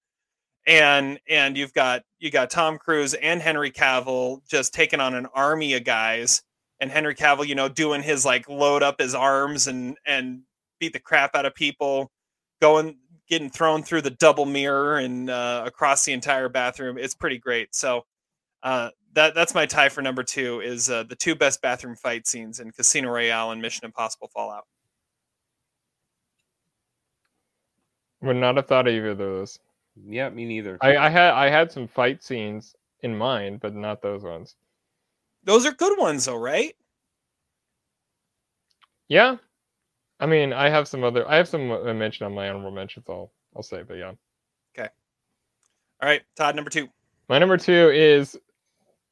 and and you've got you got Tom Cruise and Henry Cavill just taking on an army of guys, and Henry Cavill, you know, doing his like load up his arms and and beat the crap out of people, going getting thrown through the double mirror and uh, across the entire bathroom. It's pretty great. So uh, that that's my tie for number two is uh, the two best bathroom fight scenes in Casino Royale and Mission Impossible Fallout. Would not have thought of either of those. Yeah, me neither. I, I had I had some fight scenes in mind, but not those ones. Those are good ones, though, right? Yeah, I mean, I have some other. I have some uh, mention on my honorable mentions. I'll I'll say, but yeah. Okay. All right, Todd, number two. My number two is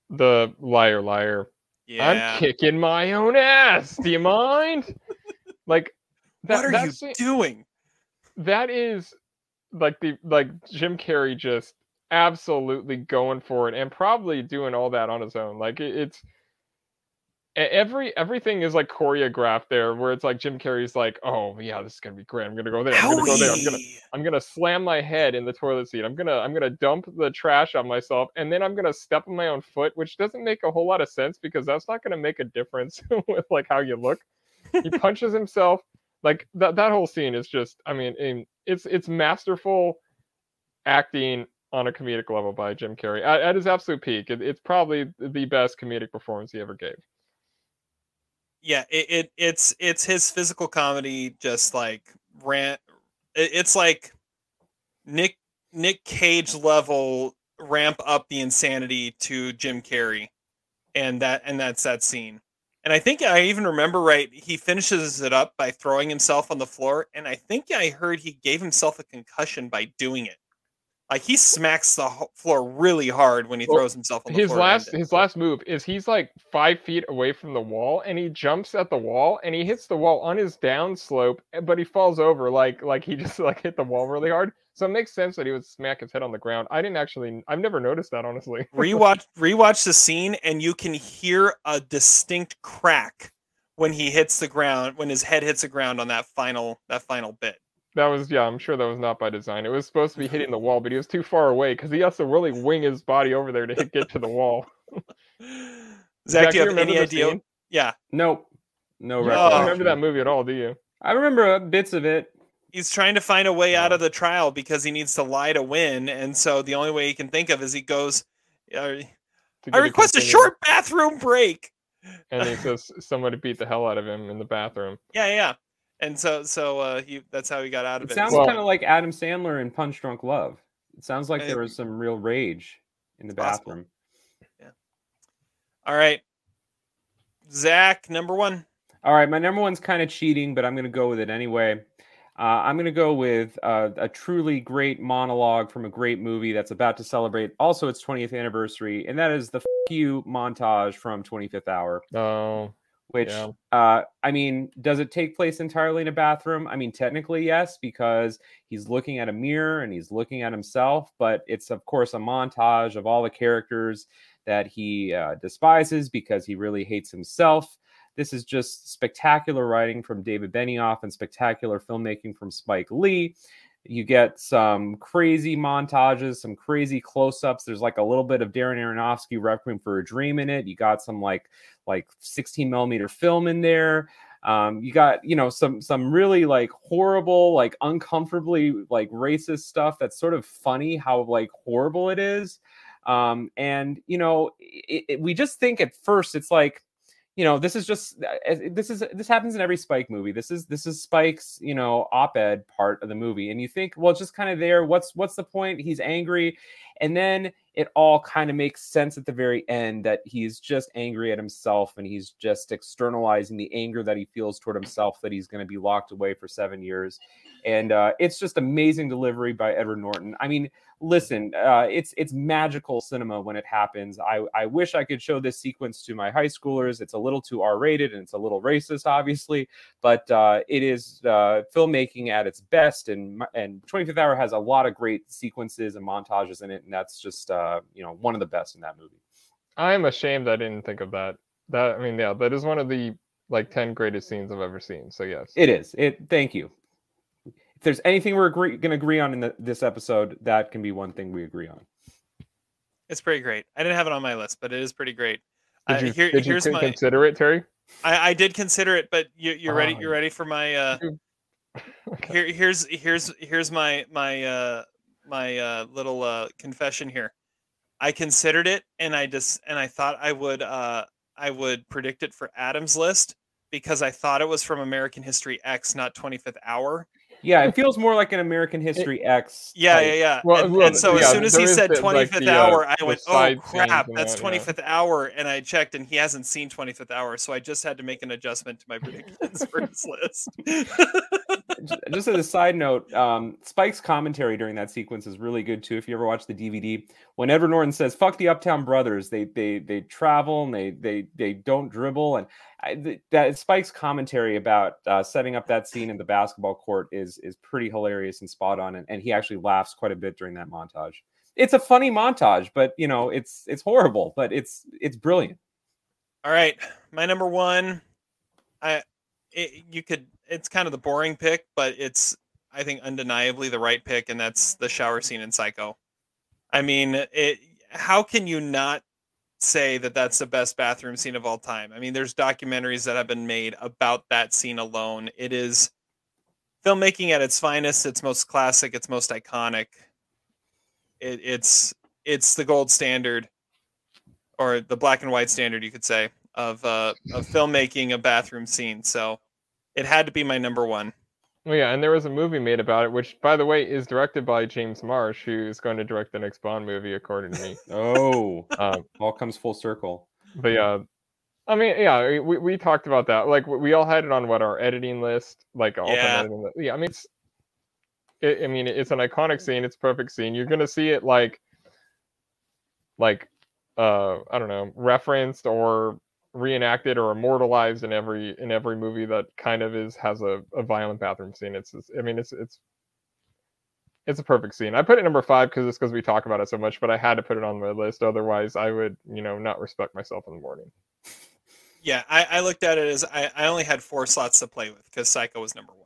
the liar liar. Yeah. I'm kicking my own ass. Do you mind? like that, what are that you scene- doing? that is like the like Jim Carrey just absolutely going for it and probably doing all that on his own. Like it, it's every everything is like choreographed there where it's like Jim Carrey's like, oh yeah, this is gonna be great. I'm gonna go there. I'm gonna go there. I'm gonna I'm gonna slam my head in the toilet seat. I'm gonna I'm gonna dump the trash on myself, and then I'm gonna step on my own foot, which doesn't make a whole lot of sense because that's not gonna make a difference with like how you look. He punches himself. Like that that whole scene is just I mean it's it's masterful acting on a comedic level by Jim Carrey at, at his absolute peak. It, it's probably the best comedic performance he ever gave. yeah it, it it's it's his physical comedy just like rant. it, it's like nick nick cage level ramp up the insanity to jim carrey and that and that's that scene and i think i even remember right he finishes it up by throwing himself on the floor and i think i heard he gave himself a concussion by doing it. Like he smacks the floor really hard when he Well, throws himself on the his floor last his last move is he's like five feet away from the wall and he jumps at the wall and he hits the wall on his down slope eh, but he falls over like like he just like hit the wall really hard so it makes sense that he would smack his head on the ground i didn't actually i've never noticed that honestly rewatch rewatch the scene and you can hear a distinct crack when he hits the ground when his head hits the ground on that final that final bit that was yeah i'm sure that was not by design it was supposed to be hitting the wall but he was too far away because he has to really wing his body over there to hit, get to the wall zach, do you have remember any idea scene? yeah Nope. No you recollection. don't remember that movie at all do you I remember uh, bits of it. He's trying to find a way out of the trial because he needs to lie to win and so the only way he can think of is he goes uh, i request a continued. short bathroom break and he says somebody beat the hell out of him in the bathroom yeah yeah and so so uh he that's how he got out of It it, sounds Well- kind of like Adam Sandler in Punch Drunk Love. It sounds like there was some real rage in the possible. bathroom. all right zach number one All right, my number one's kind of cheating, but I'm going to go with it anyway. Uh, I'm going to go with uh, a truly great monologue from a great movie that's about to celebrate also its 20th anniversary, and that is the F- You montage from 25th Hour. oh Which, Yeah. uh, I mean, does it take place entirely in a bathroom? I mean, technically, yes, because he's looking at a mirror and he's looking at himself, but it's, of course, a montage of all the characters that he uh, despises because he really hates himself. This is just spectacular writing from David Benioff and spectacular filmmaking from Spike Lee. You get some crazy montages, some crazy close-ups. There's like a little bit of Darren Aronofsky Requiem for a Dream in it. You got some like like 16 millimeter film in there. Um, you got you know some some really like horrible, like uncomfortably like racist stuff. That's sort of funny how like horrible it is. Um, and you know, it, it- we just think at first it's like you know this is just uh, this is this happens in every spike movie. This is this is spike's you know op-ed part of the movie and you think well it's just kind of there. What's what's the point? He's angry and then it all kind of makes sense at the very end that he's just angry at himself and he's just externalizing the anger that he feels toward himself that he's going to be locked away for seven years and uh, it's just amazing delivery by edward norton. I mean listen uh, it's it's magical cinema when it happens. I, I wish i could show this sequence to my high schoolers. It's a little too r-rated and it's a little racist obviously but uh, it is uh, filmmaking at its best and and 25th hour has a lot of great sequences and montages in it and that's just uh, you know one of the best in that movie. I'm ashamed i didn't think of that. That i mean yeah that is one of the like 10 greatest scenes i've ever seen so yes. It is. It thank you there's anything we're agree- going to agree on in the, this episode that can be one thing we agree on it's pretty great i didn't have it on my list but it is pretty great did Uh, you, here- did you here's con- my consider it terry I, I did consider it, but you, you're ready. Oh, You're ready for my uh, Dude. Here, here's here's here's my my uh my uh little uh confession here. I considered it, and I just and I thought I would uh I would predict it for Adam's list because I thought it was from American History X, not 25th Hour. Yeah, it feels more like an American History X. Yeah, type. yeah, yeah. Well, and, well, and so yeah, as soon as he said the- like 25th the, uh, hour, I went, "Oh crap, and that's that, yeah. 25th hour." And I checked, and he hasn't seen 25th hour, so I just had to make an adjustment to my predictions for his list. Just as a side note, um, Spike's commentary during that sequence is really good too. If you ever watch the DVD, when Edward Norton says "fuck the Uptown Brothers," they they they travel and they they they don't dribble, and I, th- that Spike's commentary about uh, setting up that scene in the basketball court is is pretty hilarious and spot on, and, and he actually laughs quite a bit during that montage. It's a funny montage, but you know it's it's horrible, but it's it's brilliant. All right, my number one. I, it, you could. It's kind of the boring pick, but it's I think undeniably the right pick, and that's the shower scene in Psycho. I mean, it. How can you not say that that's the best bathroom scene of all time? I mean, there's documentaries that have been made about that scene alone. It is filmmaking at its finest. It's most classic. It's most iconic. It, it's it's the gold standard or the black and white standard, you could say, of uh, of filmmaking a bathroom scene. So it had to be my number one. Well, yeah, and there was a movie made about it, which, by the way, is directed by James Marsh, who's going to direct the next Bond movie, according to me. Oh, Um, all comes full circle. but yeah, I mean, yeah, we, we talked about that. Like, we we all had it on what our editing list, like all Yeah. editing list. Yeah, I mean, it's, it, I mean, it's an iconic scene. It's a perfect scene. You're gonna see it like, like, uh, I don't know, referenced or reenacted or immortalized in every in every movie that kind of is has a, a violent bathroom scene. It's, it's I mean, it's it's it's a perfect scene. I put it number five because it's because we talk about it so much, but I had to put it on my list. Otherwise, I would, you know, not respect myself in the morning. Yeah, I, I looked at it as I, I only had four slots to play with because Psycho was number one.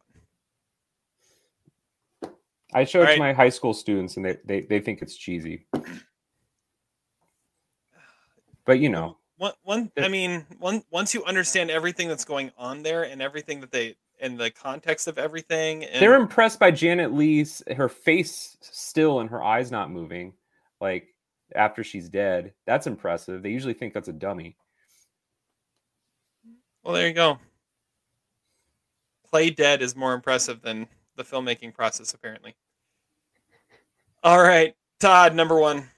I showed it to my high school students, and they, they they think it's cheesy. But you know, One, one. I mean, one. Once you understand everything that's going on there and everything that they and the context of everything, and they're impressed by Janet Leigh's her face still and her eyes not moving, like after she's dead. That's impressive. They usually think that's a dummy. well, there you go. Play dead is more impressive than the filmmaking process, apparently. All right, Todd, number one.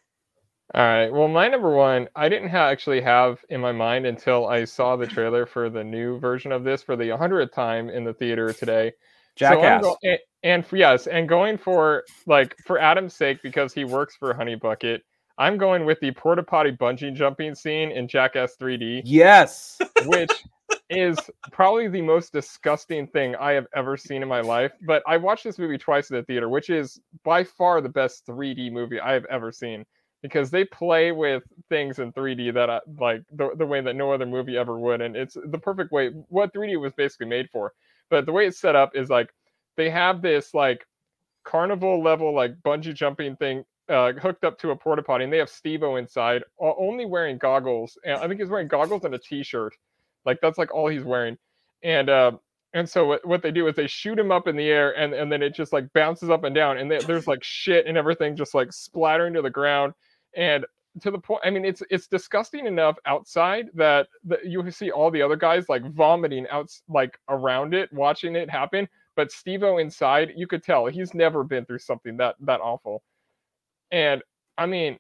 All right. Well, my number one, I didn't ha- actually have in my mind until I saw the trailer for the new version of this for the 100th time in the theater today. So Jackass. go- and, and for, yes, and going for like for Adam's sake because he works for Honey Bucket, I'm going with the porta potty bungee jumping scene in Jackass 3D, yes. which is probably the most disgusting thing I have ever seen in my life. But I watched this movie twice in the theater, which is by far the best 3D movie I have ever seen because they play with things in 3D that I, like the, the way that no other movie ever would, and it's the perfect way. What 3D was basically made for, but the way it's set up is like they have this like carnival level like bungee jumping thing uh, hooked up to a porta potty, and they have Steve-O inside, only wearing goggles. And I think he's wearing goggles and a t-shirt, like that's like all he's wearing. And uh, and so what, what they do is they shoot him up in the air, and and then it just like bounces up and down, and they, there's like shit and everything just like splattering to the ground, and to the point. I mean, it's it's disgusting enough outside that, that you see all the other guys like vomiting out like around it, watching it happen. But Steve-O inside, you could tell he's never been through something that that awful. And I mean,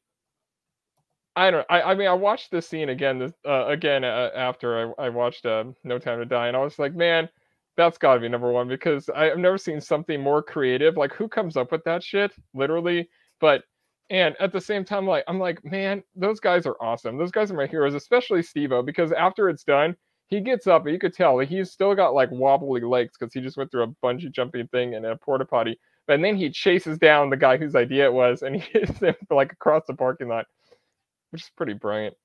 I don't. I, I mean, I watched this scene again. This uh, again uh, after I, I watched uh, No Time to Die, and I was like, man, that's got to be number one because I've never seen something more creative. Like, who comes up with that shit? Literally, but and at the same time, like, I'm like, man, those guys are awesome. Those guys are my heroes, especially Steve-O, because after it's done, he gets up and you could tell he's still got like wobbly legs because he just went through a bungee jumping thing and a porta potty. But then he chases down the guy whose idea it was, and he hits him like across the parking lot, which is pretty brilliant.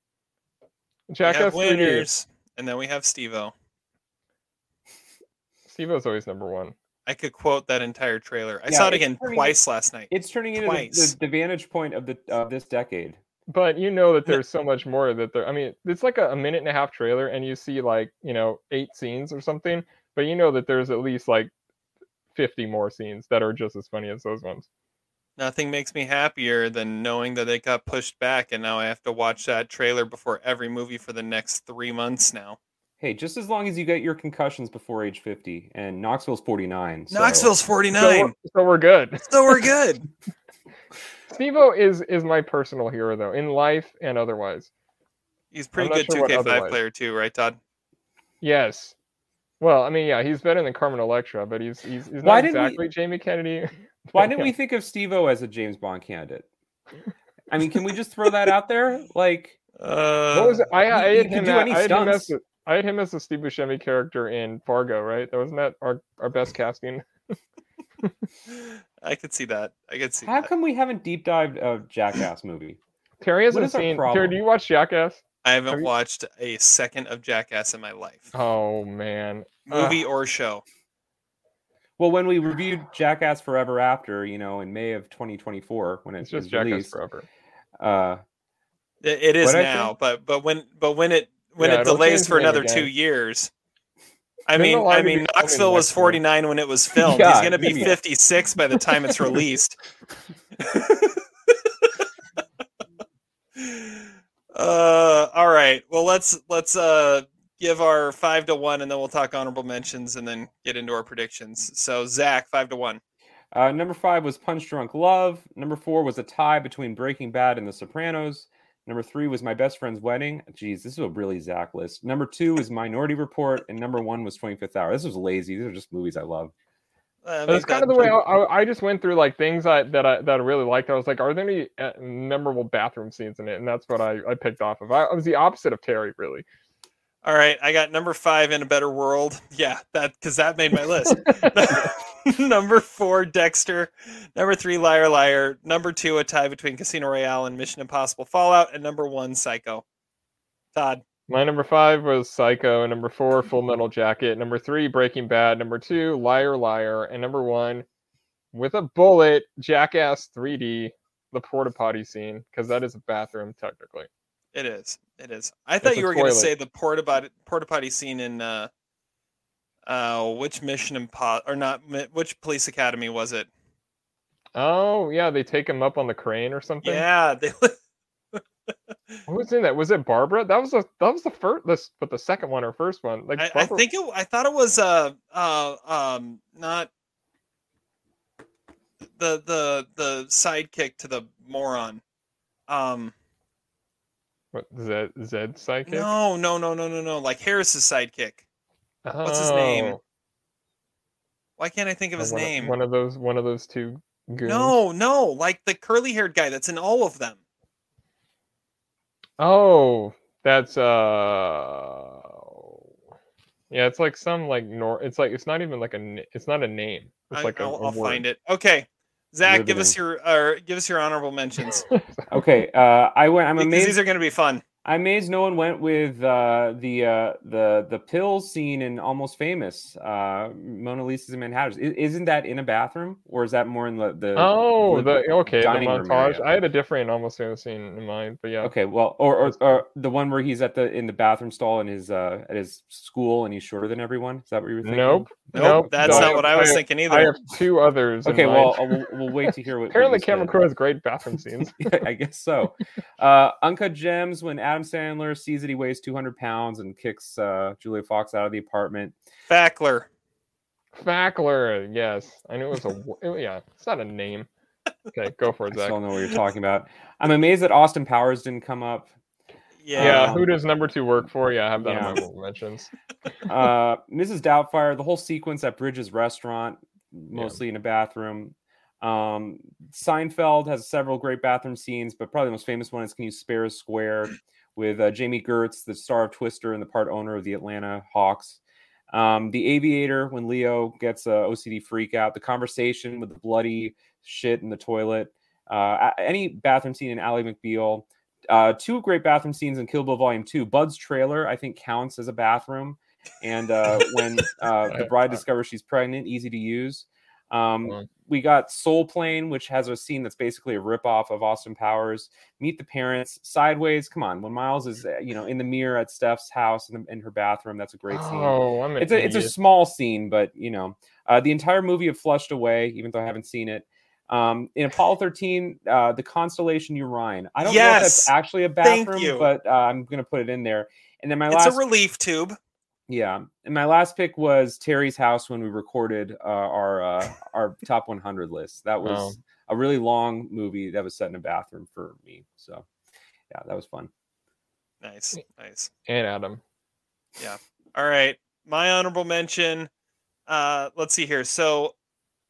We have Jackass winners, and then we have Steve-O. Steve-O's always number one. I could quote that entire trailer. I Yeah, saw it again turning- twice last night. It's turning into the, the, the vantage point of the of this decade. But you know that there's so much more that there. I mean, it's like a, a minute and a half trailer, and you see like you know eight scenes or something. But you know that there's at least like 50 more scenes that are just as funny as those ones. Nothing makes me happier than knowing that it got pushed back, and now I have to watch that trailer before every movie for the next three months now. Hey, just as long as you get your concussions before age 50, and Knoxville's 49. so- Knoxville's 49. So we're good. So we're good. Steve-O is is my personal hero though, in life and otherwise. He's pretty good sure 2K5 otherwise. player too, right, Todd? Yes. Well, I mean, yeah, he's better than Carmen Electra, but he's he's, he's not didn't we- exactly Jamie Kennedy. Why didn't we think of Steve-O as a James Bond candidate? I mean, can we just throw that out there? Like, Uh, What was it? I, I he had can him. do at- any I had him as the, I had him as the Steve Buscemi character in Fargo, right? That wasn't that our, our best casting. I could see that. I could see how that. come we haven't deep dived a Jackass movie? Terry What hasn't is our seen. Terry, do you watch Jackass? I haven't Have you- watched a second of Jackass in my life, Oh man, movie Ugh. or show. Well, when we reviewed Jackass Forever After, you know, in May of 2024, when it it's just was Jackass forever. uh, It, it is now, say? but but when but when it when Yeah, it delays for another again. two years. I mean, I mean, Knoxville was next year. 49 when it was filmed. Yeah, He's be give me a- 56 by the time it's released. uh, all right. Well, let's let's uh give our five to one, and then we'll talk honorable mentions, and then get into our predictions. So, Zach, five to one. uh, number five was Punch Drunk Love. Number four was a tie between Breaking Bad and The Sopranos. Number three was My Best Friend's Wedding. Jeez, this is a really Zach list. Number two is Minority Report, and number one was 25th Hour. This was lazy. These are just movies I love. Uh, That's kind of the way I, I, I just went through like things I, that I that I really liked. I was like, are there any uh, memorable bathroom scenes in it? And that's what I, I picked off of. I, I was the opposite of Terry, really. All right, I got number five in a better world. Yeah, that because that made my list. number four, Dexter. Number three, Liar Liar. Number two, a tie between Casino Royale and Mission Impossible Fallout. And number one, Psycho. Todd. My number five was Psycho. Number four, Full Metal Jacket. Number three, Breaking Bad. Number two, Liar Liar. And number one, with a bullet, Jackass 3D, the porta potty scene, because that is a bathroom technically. It is. It is. I thought a you were going to say the porta potty, porta potty scene in uh, uh, which Mission Impossible or not? Which Police Academy was it? Oh yeah, they take him up on the crane or something. Yeah, they. Who was in that? Was it Barbara? That was the that was the first this but the second one or first one. Like I, I think it. I thought it was uh uh um not the the the sidekick to the moron. Um what, Zed Zed sidekick. no no no no no no like Harris's sidekick. What's his name? Oh, Why can't I think of his one name? One of those one of those two goons. No no like the curly haired guy that's in all of them. Oh, that's uh. Yeah, it's like some like nor. It's like it's not even like a. It's not a name. It's I, like a, will a I'll find it. Okay, Zach, give us your or give us your honorable mentions Okay, uh, I went. I'm because amazed. these are going to be fun. I'm amazed no one went with uh, the uh, the the pills scene in Almost Famous. Uh, Mona Lisa's in Manhattan. I- Isn't that in a bathroom, or is that more in the the? Oh, the the okay, the montage. I had a different almost famous scene in mind, but yeah. Okay, well, or, or or the one where he's at the in the bathroom stall in his uh at his school and he's shorter than everyone. Is that what you were thinking? Nope. Nope, Nope. that's no, not what I was have- thinking either. I have two others. Okay, mind. well, uh, we'll, we'll wait to hear what. what apparently you Cameron. Crowe has great bathroom scenes. I guess so. Uh, Uncut Gems when Adam Sandler sees that he weighs 200 pounds and kicks uh, Julia Fox out of the apartment. Fackler. Fackler, yes, I knew it was a. it- yeah, it's not a name. Okay, go for it, still Zach. don't know what you're talking about. I'm amazed that Austin Powers didn't come up. Yeah. Yeah, Um, who does number two work for? Yeah, I have that yeah. on my honorable mentions. uh, Mrs. Doubtfire, the whole sequence at Bridges Restaurant, mostly in a bathroom. Um, Seinfeld has several great bathroom scenes, but probably the most famous one is Can You Spare a Square with uh, Jamie Gertz, the star of Twister and the part owner of the Atlanta Hawks. Um, the Aviator, when Leo gets a OCD freak out, the conversation with the bloody shit in the toilet, uh, any bathroom scene in Ally McBeal. Uh, two great bathroom scenes in Kill Bill Volume 2. Bud's trailer, I think, counts as a bathroom. And uh, when uh, the bride discovers she's pregnant, easy to use. Um, we got Soul Plane, which has a scene that's basically a ripoff of Austin Powers. Meet the Parents, Sideways. Come on, when Miles is you know in the mirror at Steph's house in, the, in her bathroom, that's a great scene. Oh, I'm it's a it's a small scene, but you know uh, the entire movie of Flushed Away, even though I haven't seen it. Um, in Apollo 13, uh, the constellation Urine. I don't know if that's actually a bathroom, but uh, I'm gonna put it in there. And then my last It's last a relief tube. Yeah, and my last pick was Terry's house when we recorded uh, our uh, our top 100 list. That was Wow. a really long movie that was set in a bathroom for me. So, yeah, that was fun. Nice, nice. and Adam. Yeah. All right. My honorable mention. Uh, let's see here. So,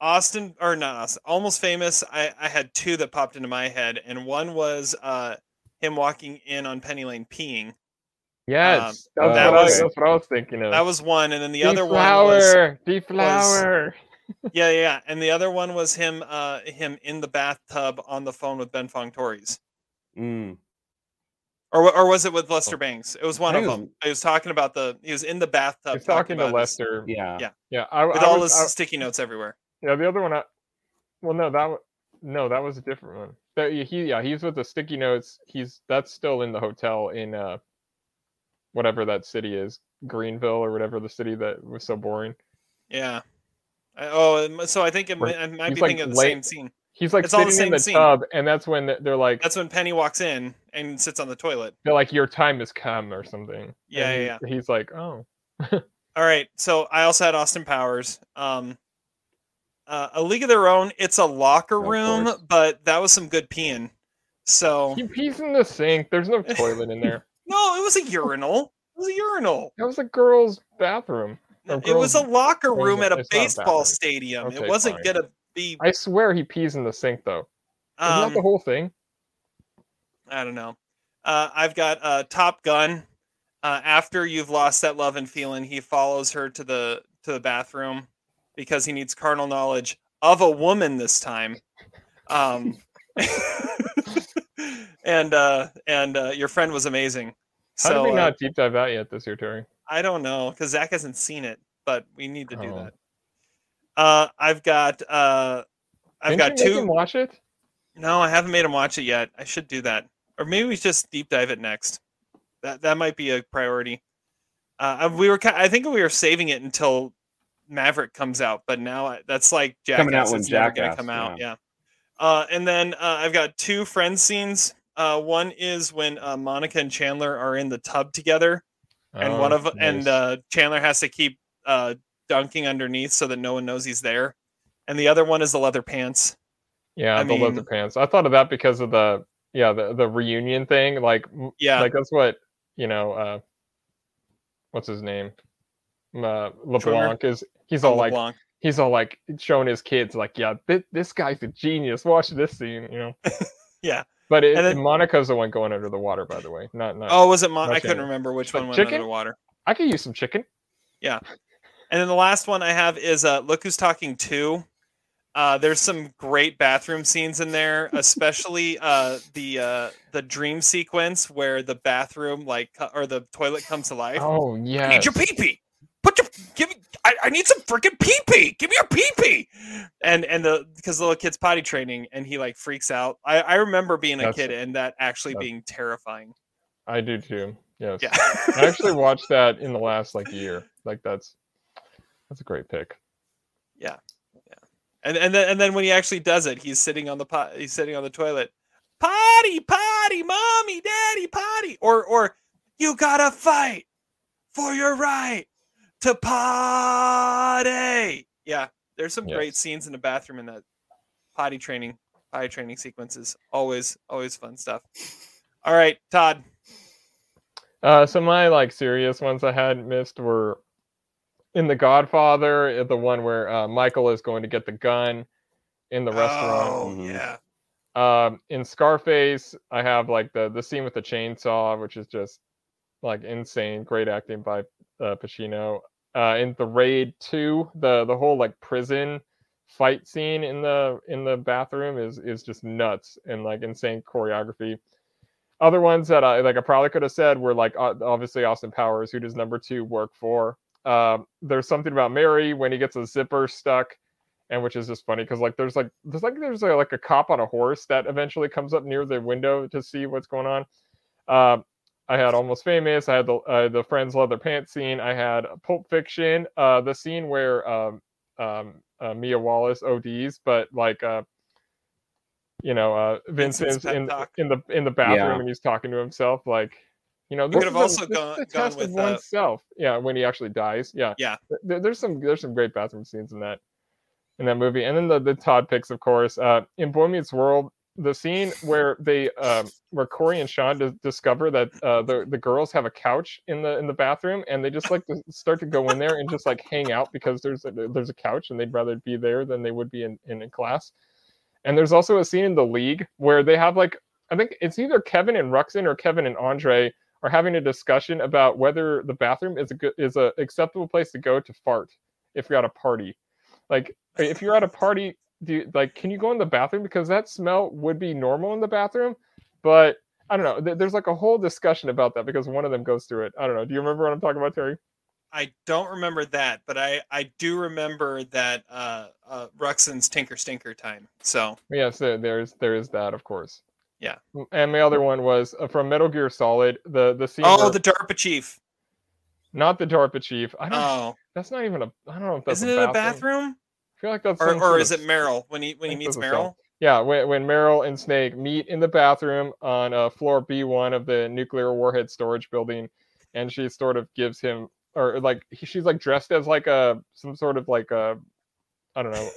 Austin or not Austin, almost famous. I I had two that popped into my head, and one was uh him walking in on Penny Lane peeing. Yes, Um, that's, that what was- I, that's what I was thinking of. That was one, and then the other one was deflower, deflower. yeah, yeah, yeah, and the other one was him uh him in the bathtub on the phone with Ben Fong Torres. Mm. Or, or was it with Lester Bangs? It was one I of think it them. He was talking about the. He was in the bathtub. He's talking to about his- Lester. Yeah. Yeah. Yeah, I, with I all was- his I- sticky notes everywhere. Yeah, the other one. I, well, no, that wa- no, that was a different one. That, he yeah, he's with the sticky notes. He's that's still in the hotel in uh, whatever that city is, Greenville or whatever the city that was so boring. Yeah. I- oh, so I think it, I might he's, be like, thinking of the late- same scene. He's like It's all the sitting in the scene. tub, and that's when they're like, That's when Penny walks in and sits on the toilet. they're like, your time has come or something. Yeah, And yeah, he- He's like, oh, All right. So I also had Austin Powers. Um, uh, a League of Their Own. It's a locker room, but that was some good peeing. So he pees in the sink. There's no toilet in there. No, it was a urinal. It was a urinal. That was a girl's bathroom. or It was a locker room at a a baseball stadium. Okay, it wasn't fine. gonna be. I swear he pees in the sink though. Isn't Um, that the whole thing? I don't know. Uh, I've got uh, Top Gun. Uh, after you've lost that love and feeling, he follows her to the to the bathroom because he needs carnal knowledge of a woman this time. Um, and uh, and uh, your friend was amazing. How So did we uh, not deep dive that yet this year, Terry? I don't know because Zach hasn't seen it, but we need to do Oh. that. Uh, I've got uh, I've Didn't got you make two. him watch it. No, I haven't made him watch it yet. I should do that, or maybe we just deep dive it next. That that might be a priority. Uh, we were, I think we were saving it until Maverick comes out, but now I- that's like Jackass. Coming out when it's never gonna come out. yeah. Yeah. Uh, and then uh, I've got two friend scenes. Uh, one is when uh, Monica and Chandler are in the tub together, and one Oh, of and uh, Chandler has to keep uh, dunking underneath so that no one knows he's there. And the other one is the leather pants. Yeah, I the leather pants. I thought of that because of the yeah the the reunion thing. Like Yeah. like that's what you know. uh What's his name? Uh, LeBlanc is. He's Oh, all like LeBlanc. he's all like showing his kids like yeah thi- this guy's a genius. Watch this scene, you know. Yeah. But it, then- Monica's the one going under the water, by the way. Not not. Oh, was it? Mon- I couldn't remember which one went chicken? under the water. I could use some chicken. Yeah. And then the last one I have is uh, Look Who's Talking 2. Uh, there's some great bathroom scenes in there, especially uh, the uh, the dream sequence where the bathroom like or the toilet comes to life. Oh yeah. need your pee pee. Put your give me. I, I need some freaking pee pee. Give me your pee pee. And and the because the little kid's potty training and he like freaks out. I I remember being a That's- kid and that actually that's- being terrifying. I do too. Yes. Yeah. I actually watched that in the last like year. Like that's that's a great pick. Yeah, yeah. And and then and then when he actually does it, he's sitting on the pot. He's sitting on the toilet. Potty, potty, mommy, daddy, potty. Or or you gotta fight for your right to potty. Yeah, there's some great scenes in the bathroom in that potty training, potty training sequences. Always, always fun stuff. All right, Todd. Uh, so my like serious ones I had missed were in The Godfather, uh, the one where uh, Michael is going to get the gun in the restaurant. Oh Mhm. yeah. Um, in Scarface, I have like the the scene with the chainsaw, which is just like insane. Great acting by uh, Pacino. Uh, in the Raid Two, the the whole like prison fight scene in the in the bathroom is is just nuts and like insane choreography. Other ones that I like I probably could have said were like uh, obviously Austin Powers, who does number two work for. Um, there's something about Mary when he gets a zipper stuck and which is just funny because like there's like there's like there's like a cop on a horse that eventually comes up near the window to see what's going on. Um, I had Almost Famous. I had the uh, the Friends leather pants scene. I had Pulp Fiction. Uh, the scene where um, um, uh, Mia Wallace ODs, but like uh, you know, uh, Vincent's Vincent's in talk. in the in the bathroom Yeah. and he's talking to himself. Like, you know, We this could have is a- also this gone- gone test with, of uh, oneself. Yeah, when he actually dies. Yeah, Yeah. There- there's some there's some great bathroom scenes in that in that movie, and then the the Todd picks, of course. Uh, in Boy Meets World, the scene where they um, where Corey and Sean dis- discover that uh, the the girls have a couch in the in the bathroom, and they just like to start to go in there and just like hang out because there's a, there's a couch, and they'd rather be there than they would be in in, in class. And there's also a scene in the league where they have like I think it's either Kevin and Ruxin or Kevin and Andre are having a discussion about whether the bathroom is a good is a acceptable place to go to fart if you're at a party. Like if you're at a party, do you, like can you go in the bathroom because that smell would be normal in the bathroom, but I don't know. Th- There's like a whole discussion about that because one of them goes through it. I don't know. Do you remember what I'm talking about, Terry? I don't remember that, but I I do remember that uh, uh Ruxin's Tinker Stinker time. So Yes, there, there's there is that, of course. Yeah. And my other one was uh, from Metal Gear Solid. The the scene. oh, where- the DARPA chief. not the DARPA chief. I don't. Oh, That's not even a. I don't know if that's isn't it a bathroom? Like Or or is it Meryl when he when he meets that's a cell. Meryl? Yeah, when, when Meryl and Snake meet in the bathroom on uh, floor B1 of the nuclear warhead storage building, and she sort of gives him, or like he, she's like dressed as like a some sort of like a, I don't know,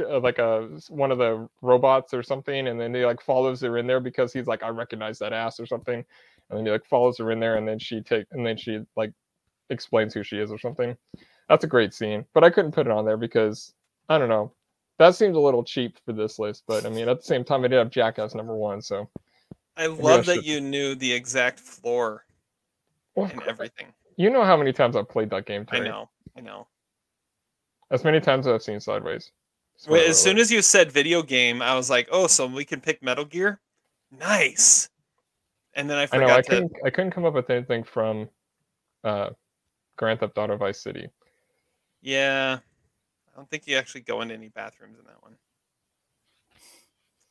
uh, like a one of the robots or something, and then he like follows her in there because he's like I recognize that ass or something, and then he like follows her in there, and then she take and then she like explains who she is or something. That's a great scene, but I couldn't put it on there because I don't know. That seems a little cheap for this list, but I mean, at the same time, I did have Jackass number one, so I love I that should- you knew the exact floor Well, and everything. you know how many times I've played that game. I know, I know. As many times as I've seen Sideways. Wait, as soon as you said video game, I was like, oh, so we can pick Metal Gear. Nice. And then I forgot I know I to. couldn't I couldn't come up with anything from uh, Grand Theft Auto Vice City. Yeah, I don't think you actually go into any bathrooms in that one.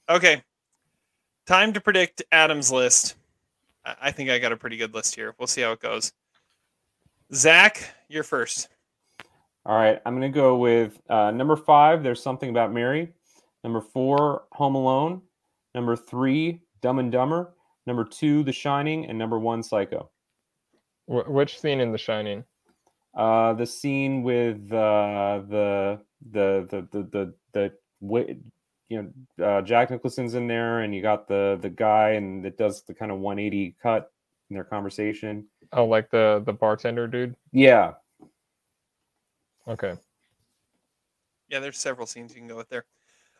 Okay, time to predict Adam's list. I I think I got a pretty good list here. We'll see how it goes. Zach, you're first. All right, I'm gonna go with uh, number five. There's something about Mary. Number four, Home Alone. Number three, Dumb and Dumber. Number two, The Shining, and number one, Psycho. Wh- which scene in The Shining? Uh, the scene with uh, the the the the the the wi- you know uh, Jack Nicholson's in there, and you got the the guy, and it does the kind of 180 cut in their conversation. Oh, like the the bartender dude. Yeah, Okay. Yeah, there's several scenes you can go with there.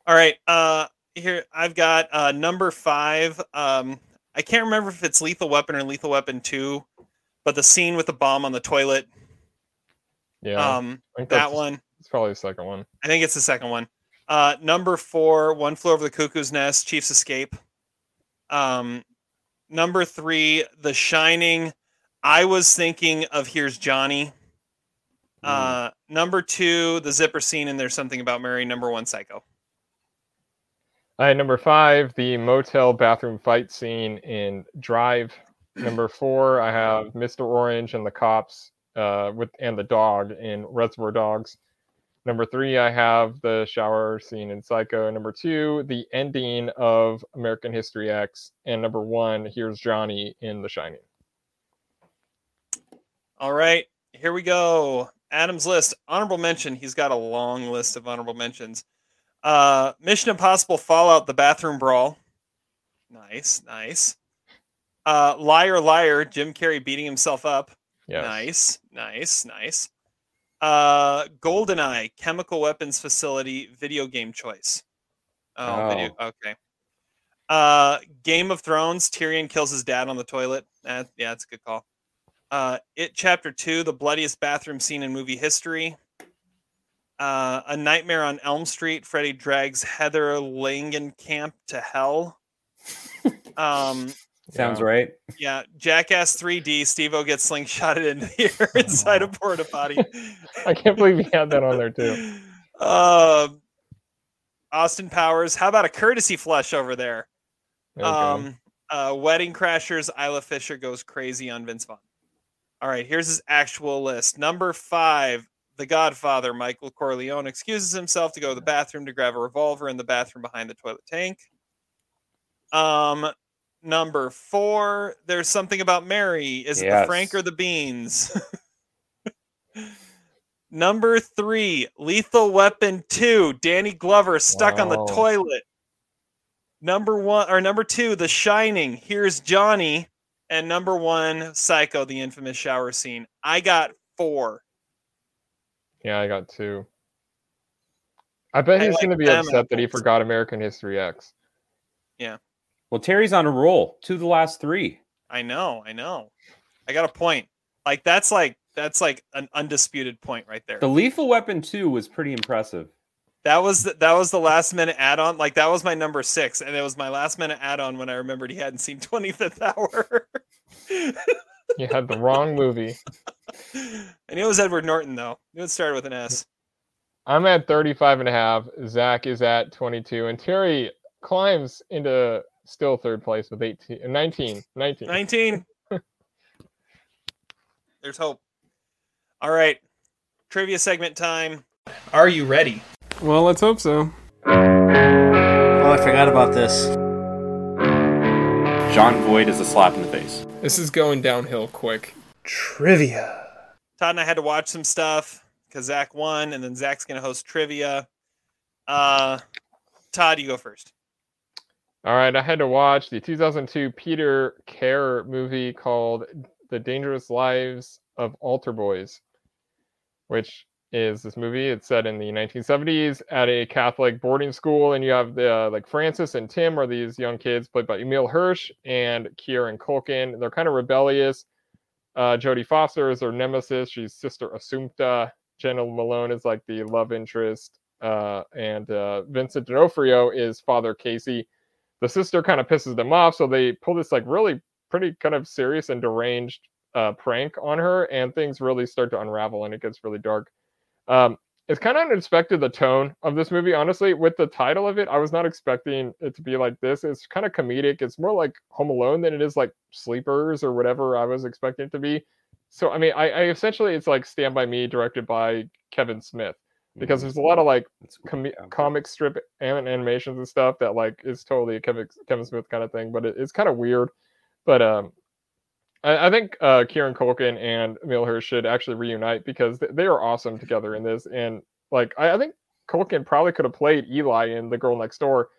All right, uh, here I've got uh, number five. Um, I can't remember if it's Lethal Weapon or Lethal Weapon Two, but the scene with the bomb on the toilet. Yeah. Um, that one. It's probably the second one. I think it's the second one. Uh, number four, One Flew Over the Cuckoo's Nest, Chief's Escape. Um, number three, The Shining. I was thinking of Here's Johnny. Uh, number two, the zipper scene, and there's something about Mary. Number one, Psycho. All right, number five, the motel bathroom fight scene in Drive. Number four, I have Mr. Orange and the cops uh, with and the dog in Reservoir Dogs. Number three, I have the shower scene in Psycho. Number two, the ending of American History X, and number one, here's Johnny in The Shining. All right, here we go. Adam's list. Honorable mention. He's got a long list of honorable mentions. Uh, Mission Impossible Fallout: The Bathroom Brawl. Nice, nice. Uh, Liar, liar. Jim Carrey beating himself up. Yes. Nice, nice, nice. Uh, GoldenEye, Chemical Weapons Facility, video game choice. Oh, video. Okay. Uh, Game of Thrones, Tyrion kills his dad on the toilet. Eh, yeah, that's a good call. Uh, it Chapter Two, the bloodiest bathroom scene in movie history. Uh, a Nightmare on Elm Street, Freddy drags Heather Langenkamp to hell. Um, sounds right. yeah, Jackass 3D. Steve-O gets slingshotted into the air inside a porta potty. I can't believe he had that on there too. Um, Austin Powers. How about a courtesy flush over there? Go. Um, uh, Wedding Crashers. Isla Fisher goes crazy on Vince Vaughn. All right, here's his actual list. Number five, The Godfather. Michael Corleone excuses himself to go to the bathroom to grab a revolver in the bathroom behind the toilet tank. Um, number four, there's something about Mary. Is it the Frank or the beans? number three, Lethal Weapon Two. Danny Glover stuck on the toilet. Number one or number two, The Shining. Here's Johnny. And number one, Psycho, the infamous shower scene. I got four. Yeah, I got two. I bet I he's like going to be upset that he forgot American History X. Yeah, Well, Terry's on a roll. Two of the last three. I know, I know. I got a point. Like that's like that's like an undisputed point right there. The Lethal Weapon 2 was pretty impressive. That was the, that was the last minute add on. Like that was my number six, and it was my last minute add on when I remembered he hadn't seen Twenty Fifth Hour. You had the wrong movie. I knew it was Edward Norton though. I knew it started with an S. I'm at 35 and a half. Zach is at 22. And Terry climbs into still third place with 18, uh, 19. 19. Nineteen. There's hope. All right, trivia segment time. Are you ready? Well, let's hope so. Oh, I forgot about this. Jon Voight is a slap in the face. This is going downhill quick. Trivia. Todd and I had to watch some stuff because Zach won, and then Zach's gonna host trivia. Uh, Todd, you go first. All right, I had to watch the 2002 Peter Care movie called The Dangerous Lives of Altar Boys, which is this movie. It's set in the 1970s at a Catholic boarding school, and you have the uh, like Francis and Tim are these young kids played by Emile Hirsch and Kieran Culkin. They're kind of rebellious. Uh, Jodie Foster is their nemesis. She's Sister Assumpta. Jena Malone is like the love interest, uh, and uh, Vincent D'Onofrio is Father Casey the sister kind of pisses them off, so they pull this like really pretty kind of serious and deranged uh, prank on her, and things really start to unravel, and it gets really dark. Um, it's kind of unexpected the tone of this movie, honestly. With the title of it, I was not expecting it to be like this. It's kind of comedic. It's more like Home Alone than it is like Sleepers or whatever I was expecting it to be. So I mean, I, I essentially it's like Stand by Me, directed by Kevin Smith because there's a lot of like com- comic strip an- animations and stuff that like is totally a Kevin Kevin Smith kind of thing, but it, it's kind of weird. But um, I, I think uh, Kieran Culkin and Emile Hirsch should actually reunite because th- they are awesome together in this. And like I, I think Culkin probably could have played Eli in The Girl Next Door.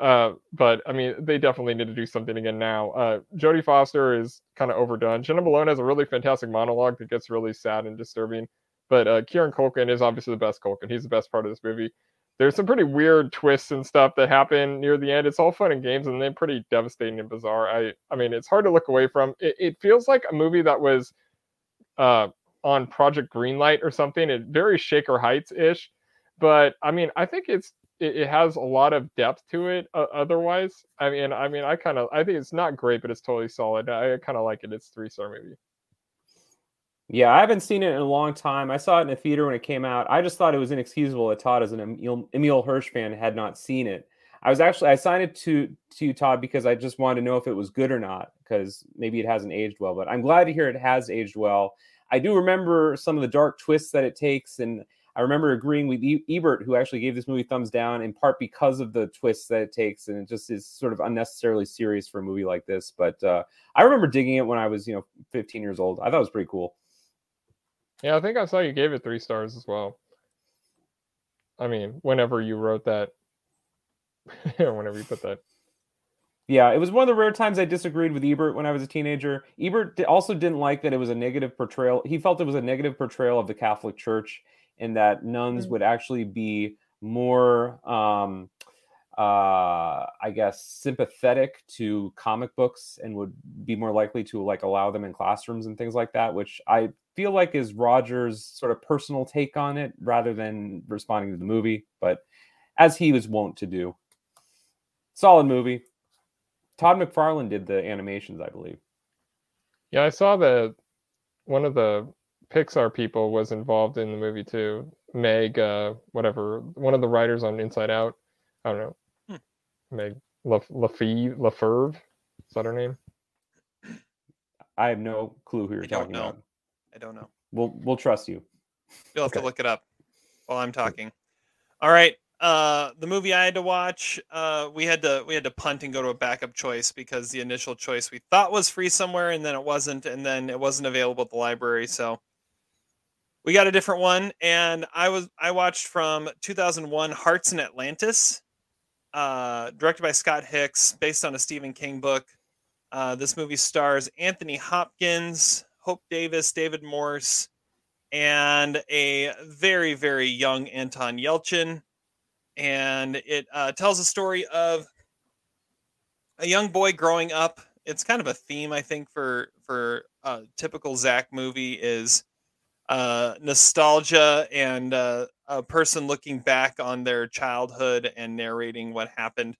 Uh, but I mean, they definitely need to do something again now. Uh, Jodie Foster is kind of overdone. Jena Malone has a really fantastic monologue that gets really sad and disturbing. But uh, Kieran Culkin is obviously the best Culkin. He's the best part of this movie. There's some pretty weird twists and stuff that happen near the end. It's all fun and games, and then pretty devastating and bizarre. I, I mean, it's hard to look away from. It, it feels like a movie that was uh, on Project Greenlight or something. It very Shaker Heights ish, but I mean, I think it's it, it has a lot of depth to it. Uh, otherwise, I mean, I mean, I kind of I think it's not great, but it's totally solid. I, kind of like it. It's three star movie. Yeah, I haven't seen it in a long time. I saw it in a theater when it came out. I just thought it was inexcusable that Todd, as an Emile, Hirsch fan, had not seen it. I was actually I signed it to to you, Todd, because I just wanted to know if it was good or not, because maybe it hasn't aged well. But I'm glad to hear it has aged well. I do remember some of the dark twists that it takes, and I remember agreeing with Ebert, who actually gave this movie thumbs down in part because of the twists that it takes, and it just is sort of unnecessarily serious for a movie like this. But uh, I remember digging it when I was, you know, 15 years old. I thought it was pretty cool. Yeah, I think I saw you gave it three stars as well. I mean, whenever you wrote that, whenever you put that. Yeah, it was one of the rare times I disagreed with Ebert when I was a teenager. Ebert also didn't like that it was a negative portrayal. He felt it was a negative portrayal of the Catholic Church and that nuns would actually be more, um, uh, I guess, sympathetic to comic books and would be more likely to like allow them in classrooms and things like that, which I feel like is Roger's sort of personal take on it rather than responding to the movie. But as he was wont to do, solid movie. Todd McFarlane did the animations, I believe. Yeah, I saw that one of the Pixar people was involved in the movie too. Meg, uh, whatever, one of the writers on Inside Out. I don't know. Hmm. Meg Laf- Lafeve, Laferve. Is that her name? I have no clue who you're I don't talking know. about. I don't know. We'll we'll trust you. You'll have to look it up while I'm talking. All right. Uh, the movie I had to watch, uh, we had to we had to punt and go to a backup choice because the initial choice we thought was free somewhere and then it wasn't, and then it wasn't available at the library. So we got a different one, and I was I watched from 2001 Hearts in Atlantis, uh, directed by Scott Hicks, based on a Stephen King book. Uh, this movie stars Anthony Hopkins, Hope Davis, David Morse, and a very very young Anton Yelchin, and it uh, tells a story of a young boy growing up. It's kind of a theme I think for for a typical Zach movie is uh, nostalgia and uh, a person looking back on their childhood and narrating what happened.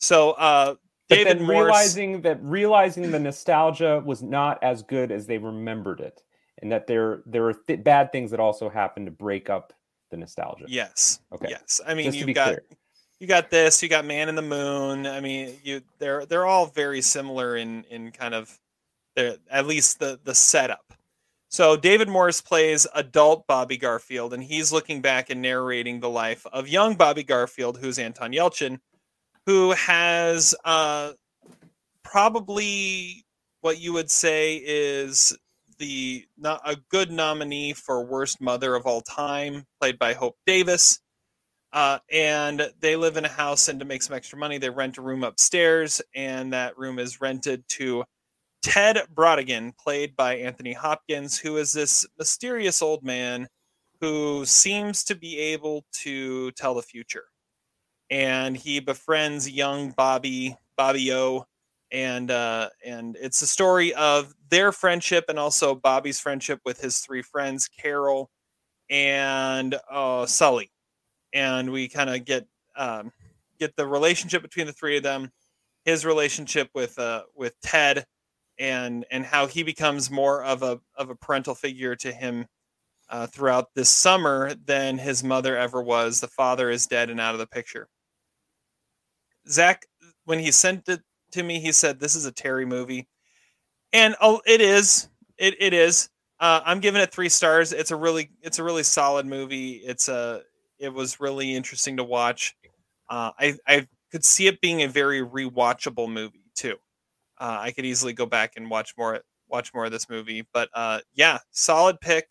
So uh, David then Morse, realizing that realizing the nostalgia was not as good as they remembered it, and that there there were th- bad things that also happened to break up the nostalgia. Yes. Okay. Yes. I mean, you've got clear. you got this. You got Man in the Moon. I mean, you they're they're all very similar in in kind of their at least the the setup. So David Morris plays adult Bobby Garfield, and he's looking back and narrating the life of young Bobby Garfield, who's Anton Yelchin, who has uh, probably what you would say is the not a good nominee for worst mother of all time, played by Hope Davis. Uh, and they live in a house, and to make some extra money, they rent a room upstairs, and that room is rented to Ted Brautigan, played by Anthony Hopkins, who is this mysterious old man who seems to be able to tell the future. And he befriends young Bobby, Bobby O, and uh, and it's a story of their friendship and also Bobby's friendship with his three friends, Carol and uh, Sully. And we kind of get um, get the relationship between the three of them, his relationship with uh, with Ted, and and how he becomes more of a of a parental figure to him uh, throughout this summer than his mother ever was. The father is dead and out of the picture. Zach, when he sent it to me, he said this is a Terry movie, and oh, it is. It it is. Uh, I'm giving it three stars. It's a really it's a really solid movie. It's a it was really interesting to watch. Uh, I I could see it being a very rewatchable movie too. Uh, I could easily go back and watch more watch more of this movie. But uh, yeah, solid pick.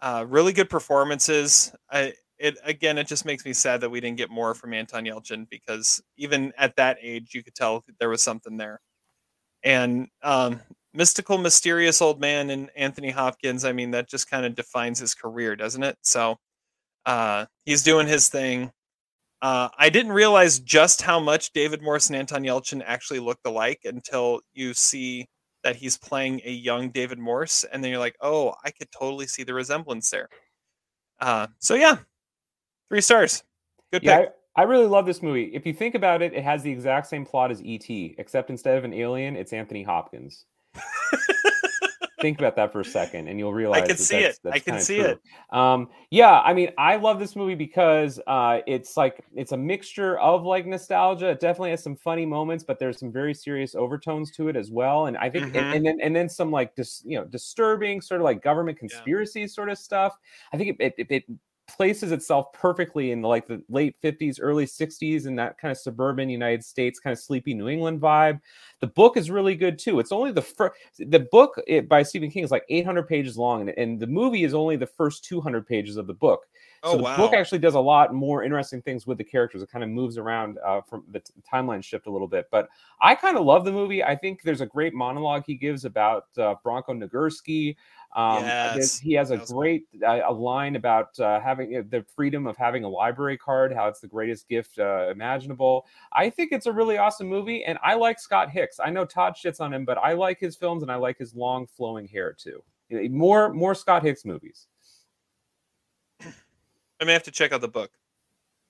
Uh, really good performances. I it again, it just makes me sad that we didn't get more from Anton Yelchin because even at that age, you could tell there was something there. And um, mystical, mysterious old man and Anthony Hopkins. I mean, that just kind of defines his career, doesn't it? So uh, he's doing his thing. Uh, I didn't realize just how much David Morse and Anton Yelchin actually looked alike until you see that he's playing a young David Morse, and then you're like, oh, I could totally see the resemblance there. Uh, so yeah, three stars. Good pick. Yeah, I, I really love this movie. If you think about it, it has the exact same plot as E.T., except instead of an alien, it's Anthony Hopkins. think about that for a second, and you'll realize I can that see that's, it. that's I can see true. it. Um, yeah, I mean, I love this movie because uh, it's like it's a mixture of like nostalgia. It definitely has some funny moments, but there's some very serious overtones to it as well. And I think, and, Mhm. and then and then some like dis, you know disturbing sort of like government conspiracy sort of stuff. I think it, it, it places itself perfectly in the, like the late 50s early 60s and that kind of suburban united states kind of sleepy new england vibe. The book is really good too. It's only the first the book it, by stephen king is like 800 pages long and, and the movie is only the first 200 pages of the book so Oh, the wow. book actually does a lot more interesting things with the characters. It kind of moves around uh, from the t- timeline shift a little bit. But I kind of love the movie. I think there's a great monologue he gives about uh, Bronco Nagurski. Um, Yes, he has a great uh, a line about uh, having the freedom of having a library card, how it's the greatest gift uh, imaginable. I think it's a really awesome movie, and I like Scott Hicks. I know Todd shits on him, but I like his films, and I like his long flowing hair too. More more Scott Hicks movies. I may have to check out the book.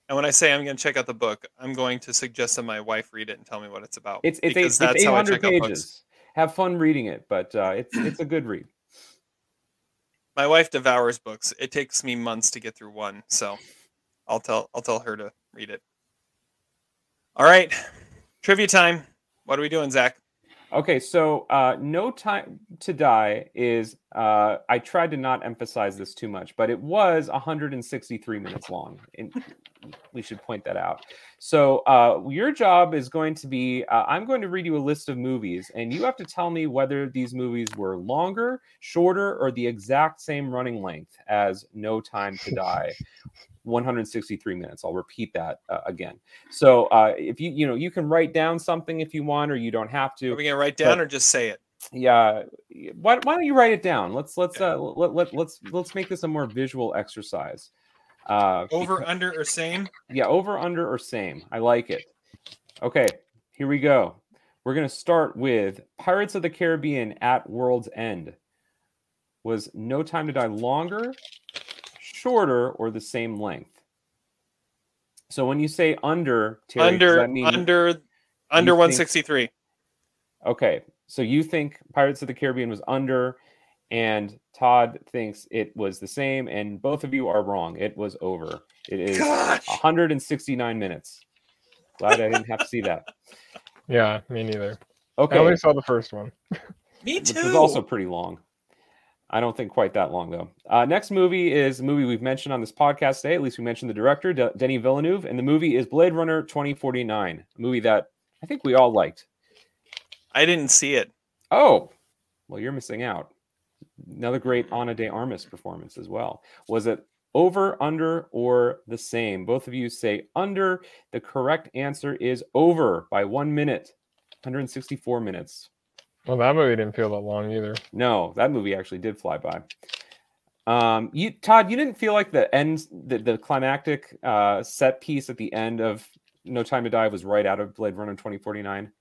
And when I say I'm going to check out the book, I'm going to suggest that my wife read it and tell me what it's about. It's it's, eight, it's that's how I 800 check out books. pages. Have fun reading it, but uh, it's it's a good read. My wife devours books. It takes me months to get through one, so I'll tell I'll tell her to read it. All right, trivia time. What are we doing, Zach? Okay, so uh, No Time to Die is, uh, I tried to not emphasize this too much, but it was 163 minutes long. And we should point that out. So uh, your job is going to be uh, I'm going to read you a list of movies, and you have to tell me whether these movies were longer, shorter, or the exact same running length as No Time to Die. 163 minutes. I'll repeat that uh, again. So uh, if you you know you can write down something if you want, or you don't have to. Are we gonna write down but- or just say it? yeah why, why don't you write it down let's let's uh let, let, let's let's make this a more visual exercise uh Over, under, or same? yeah over under or same. I like it. Okay here we go. We're going to start with pirates of the caribbean at world's end. Was no time to die longer shorter or the same length? So when you say under Terry, under mean under under think- 163. Okay, so you think Pirates of the Caribbean was under, and Todd thinks it was the same, and both of you are wrong. It was over. It is 169 minutes. Glad I didn't have to see that. Yeah, me neither. Okay. I only saw the first one. Me too. Which was also pretty long. I don't think quite that long though. Uh, next movie is a movie we've mentioned on this podcast today. At least we mentioned the director, De- Denis Villeneuve, and the movie is Blade Runner 2049, a movie that I think we all liked. I didn't see it. Oh, well, you're missing out. Another great Ana de Armas performance as well. Was it over, under, or the same? Both of you say under. The correct answer is over by one minute, 164 minutes. Well, that movie didn't feel that long either. No, that movie actually did fly by. Um, you Todd, you didn't feel like the end, the, the climactic uh, set piece at the end of No Time to Die was right out of Blade Runner 2049.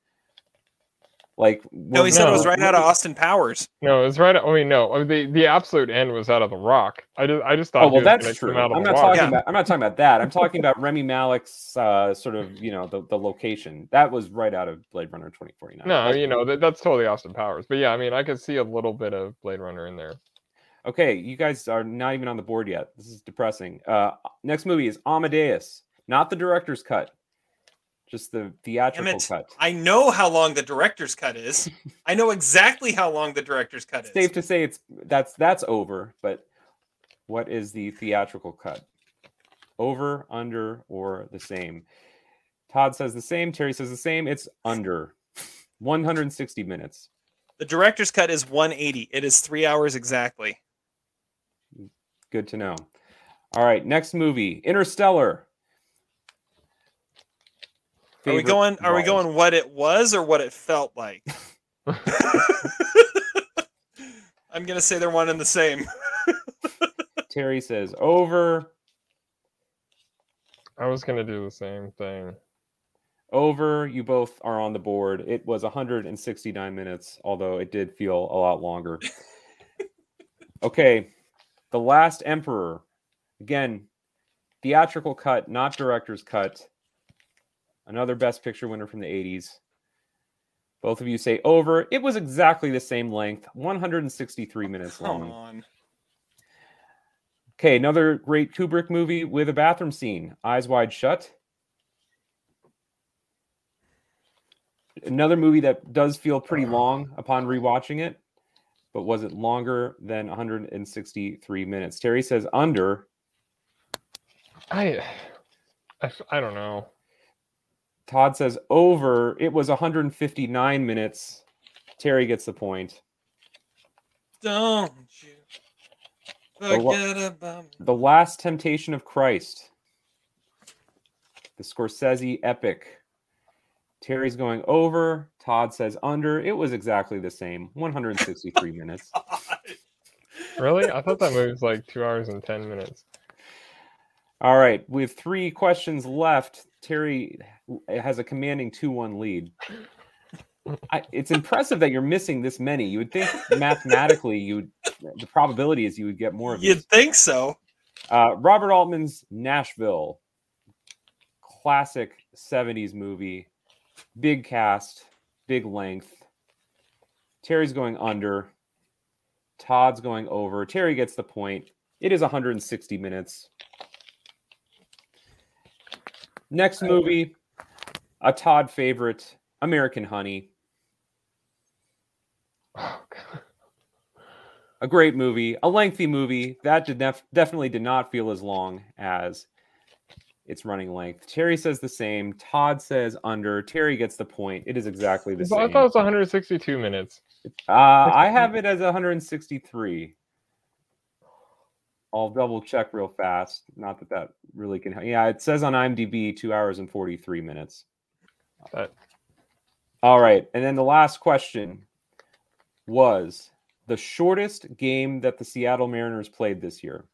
Like, No, he said it was right out of Austin Powers. No, it was right. I mean, no, I mean, the the absolute end was out of the Rock. I just I just thought. Oh well, that's come true. Out of I'm the not water. talking about. I'm not talking about that. I'm talking about Rami Malek's uh, sort of, you know, the, the location. That was right out of Blade Runner 2049. No, That- you know that, that's totally Austin Powers. But yeah, I mean, I could see a little bit of Blade Runner in there. Okay, you guys are not even on the board yet. This is depressing. Uh, next movie is Amadeus, not the director's cut, just the Damn theatrical it. cut. I know how long the director's cut is. I know exactly how long the director's cut is. Safe to say it's that's that's over. But what is the theatrical cut? Over, under, or the same? Todd says the same. Terry says the same. It's under 160 minutes. The director's cut is 180. It is three hours exactly. Good to know. All right, next movie, Interstellar. Are we going? Are we going? What it was or what it felt like? I'm gonna say they're one and the same. Terry says over, I was gonna do the same thing. over. You both are on the board. It was 169 minutes, although it did feel a lot longer. okay, The Last Emperor. Again, theatrical cut, not director's cut. Another Best Picture winner from the 80s. Both of you say over. It was exactly the same length, 163 minutes long. Come on. Okay, another great Kubrick movie with a bathroom scene, Eyes Wide Shut. Another movie that does feel pretty long upon rewatching it, but was it longer than 163 minutes? Terry says under. I. I don't know. Todd says over. It was 159 minutes. Terry gets the point. Don't you The forget about me. The Last Temptation of Christ. The Scorsese epic. Terry's going over. Todd says under. It was exactly the same 163 minutes. Really? I thought that movie was like two hours and ten minutes. All right. With three questions left, Terry has a commanding 2 1 lead. I, it's impressive that you're missing this many. You would think mathematically, you would, the probability is you would get more of these. You'd think so. Uh, Robert Altman's Nashville, classic 70s movie, big cast, big length. Terry's going under. Todd's going over. Terry gets the point. It is 160 minutes. Next movie, a Todd favorite, American Honey. a great movie, a lengthy movie that did def- definitely did not feel as long as its running length. Terry says the same. Todd says under. Terry gets the point. It is exactly the same. I thought it was 162 minutes. Uh, I have it as 163. I'll double check real fast. Not that that really can. Help. Yeah, it says on IMDb two hours and 43 minutes. All right, and then the last question was the shortest game that the Seattle Mariners played this year.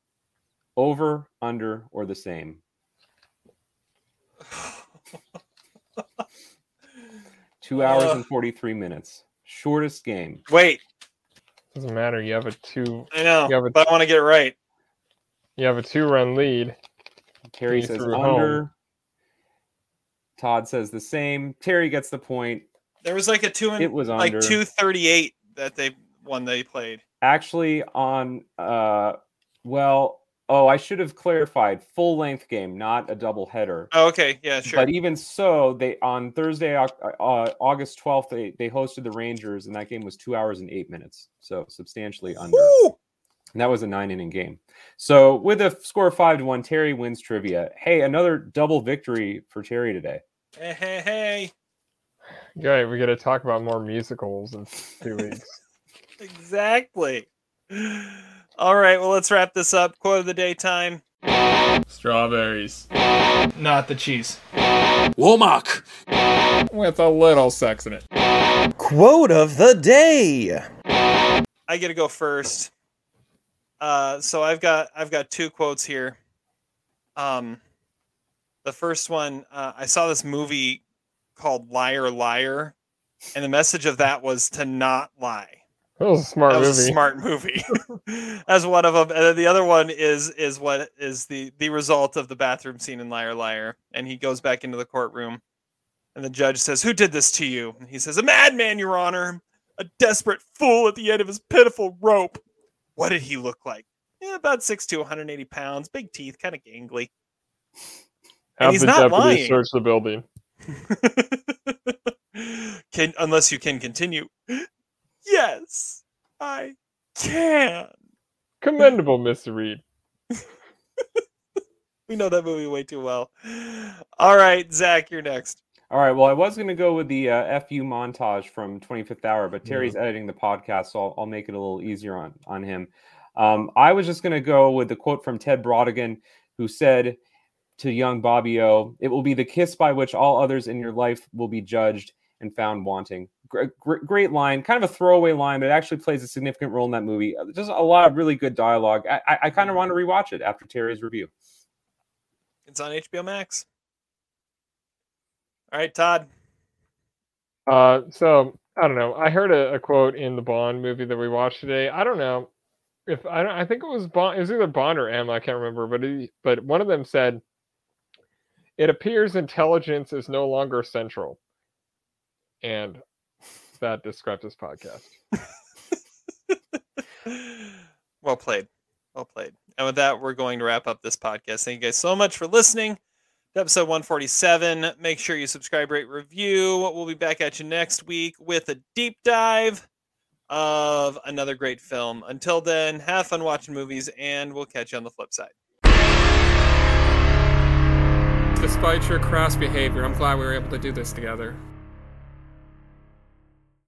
Over, under, or the same? Two hours Uh. and 43 minutes. Shortest game. Wait, Doesn't matter. You have a two. I know, You have a, but I want to get it right. You have a two-run lead. Terry You says under. home. Todd says the same. Terry gets the point. There was like a two and It was on like under. two thirty eight that they one they played. Actually, on uh, well, oh, I should have clarified. Full length game, not a double header. Oh, okay, yeah, sure. But even so, they on Thursday, uh, August twelfth, they they hosted the Rangers, and that game was two hours and eight minutes, so substantially under. And that was a nine inning game. So with a score of five to one, Terry wins trivia. Hey, another double victory for Terry today. Hey, hey, hey. Yeah, we got to talk about more musicals in two weeks. Exactly. All right, well, let's wrap this up. Quote of the day time. Strawberries. Not the cheese. Womack. With a little sex in it. Quote of the day. I get to go first. Uh, so I've got I've got two quotes here. Um, the first one uh, I saw this movie called Liar Liar, and the message of that was to not lie. That was a smart that was movie. a smart movie. That's one of them. And then the other one is is what is the the result of the bathroom scene in Liar Liar. And he goes back into the courtroom, and the judge says, "Who did this to you?" And he says, "A madman, Your Honor, a desperate fool at the end of his pitiful rope." What did he look like? Yeah, about six to 180 pounds, big teeth, kind of gangly. Have he's the not deputy lying. search the building. Can unless you can continue. Yes, I can. Commendable, Mr. Reed. We know that movie way too well. All right, Zach, you're next. All right. Well, I was going to go with the uh, FU montage from 25th Hour, but Terry's editing the podcast, so I'll, I'll make it a little easier on, on him. Um, I was just going to go with the quote from Ted Brautigan, who said to young Bobby O, It will be the kiss by which all others in your life will be judged and found wanting. Great, great line, kind of a throwaway line, but it actually plays a significant role in that movie. Uh, Just a lot of really good dialogue. I, I, I kind of want to rewatch it after Terry's review. It's on HBO Max. All right, Todd. Uh, so I don't know. I heard a, a quote in the Bond movie that we watched today. I don't know if I don't. I think it was Bond. It was either Bond or M. I can't remember. But it, but one of them said, "It appears intelligence is no longer central," and that describes this podcast. Well played. Well played. And with that, we're going to wrap up this podcast. Thank you guys so much for listening episode 147. Make sure you subscribe, rate, review. We'll be back at you next week with a deep dive of another great film. Until then, have fun watching movies, and we'll catch you on the flip side. Despite your crass behavior, I'm glad we were able to do this together.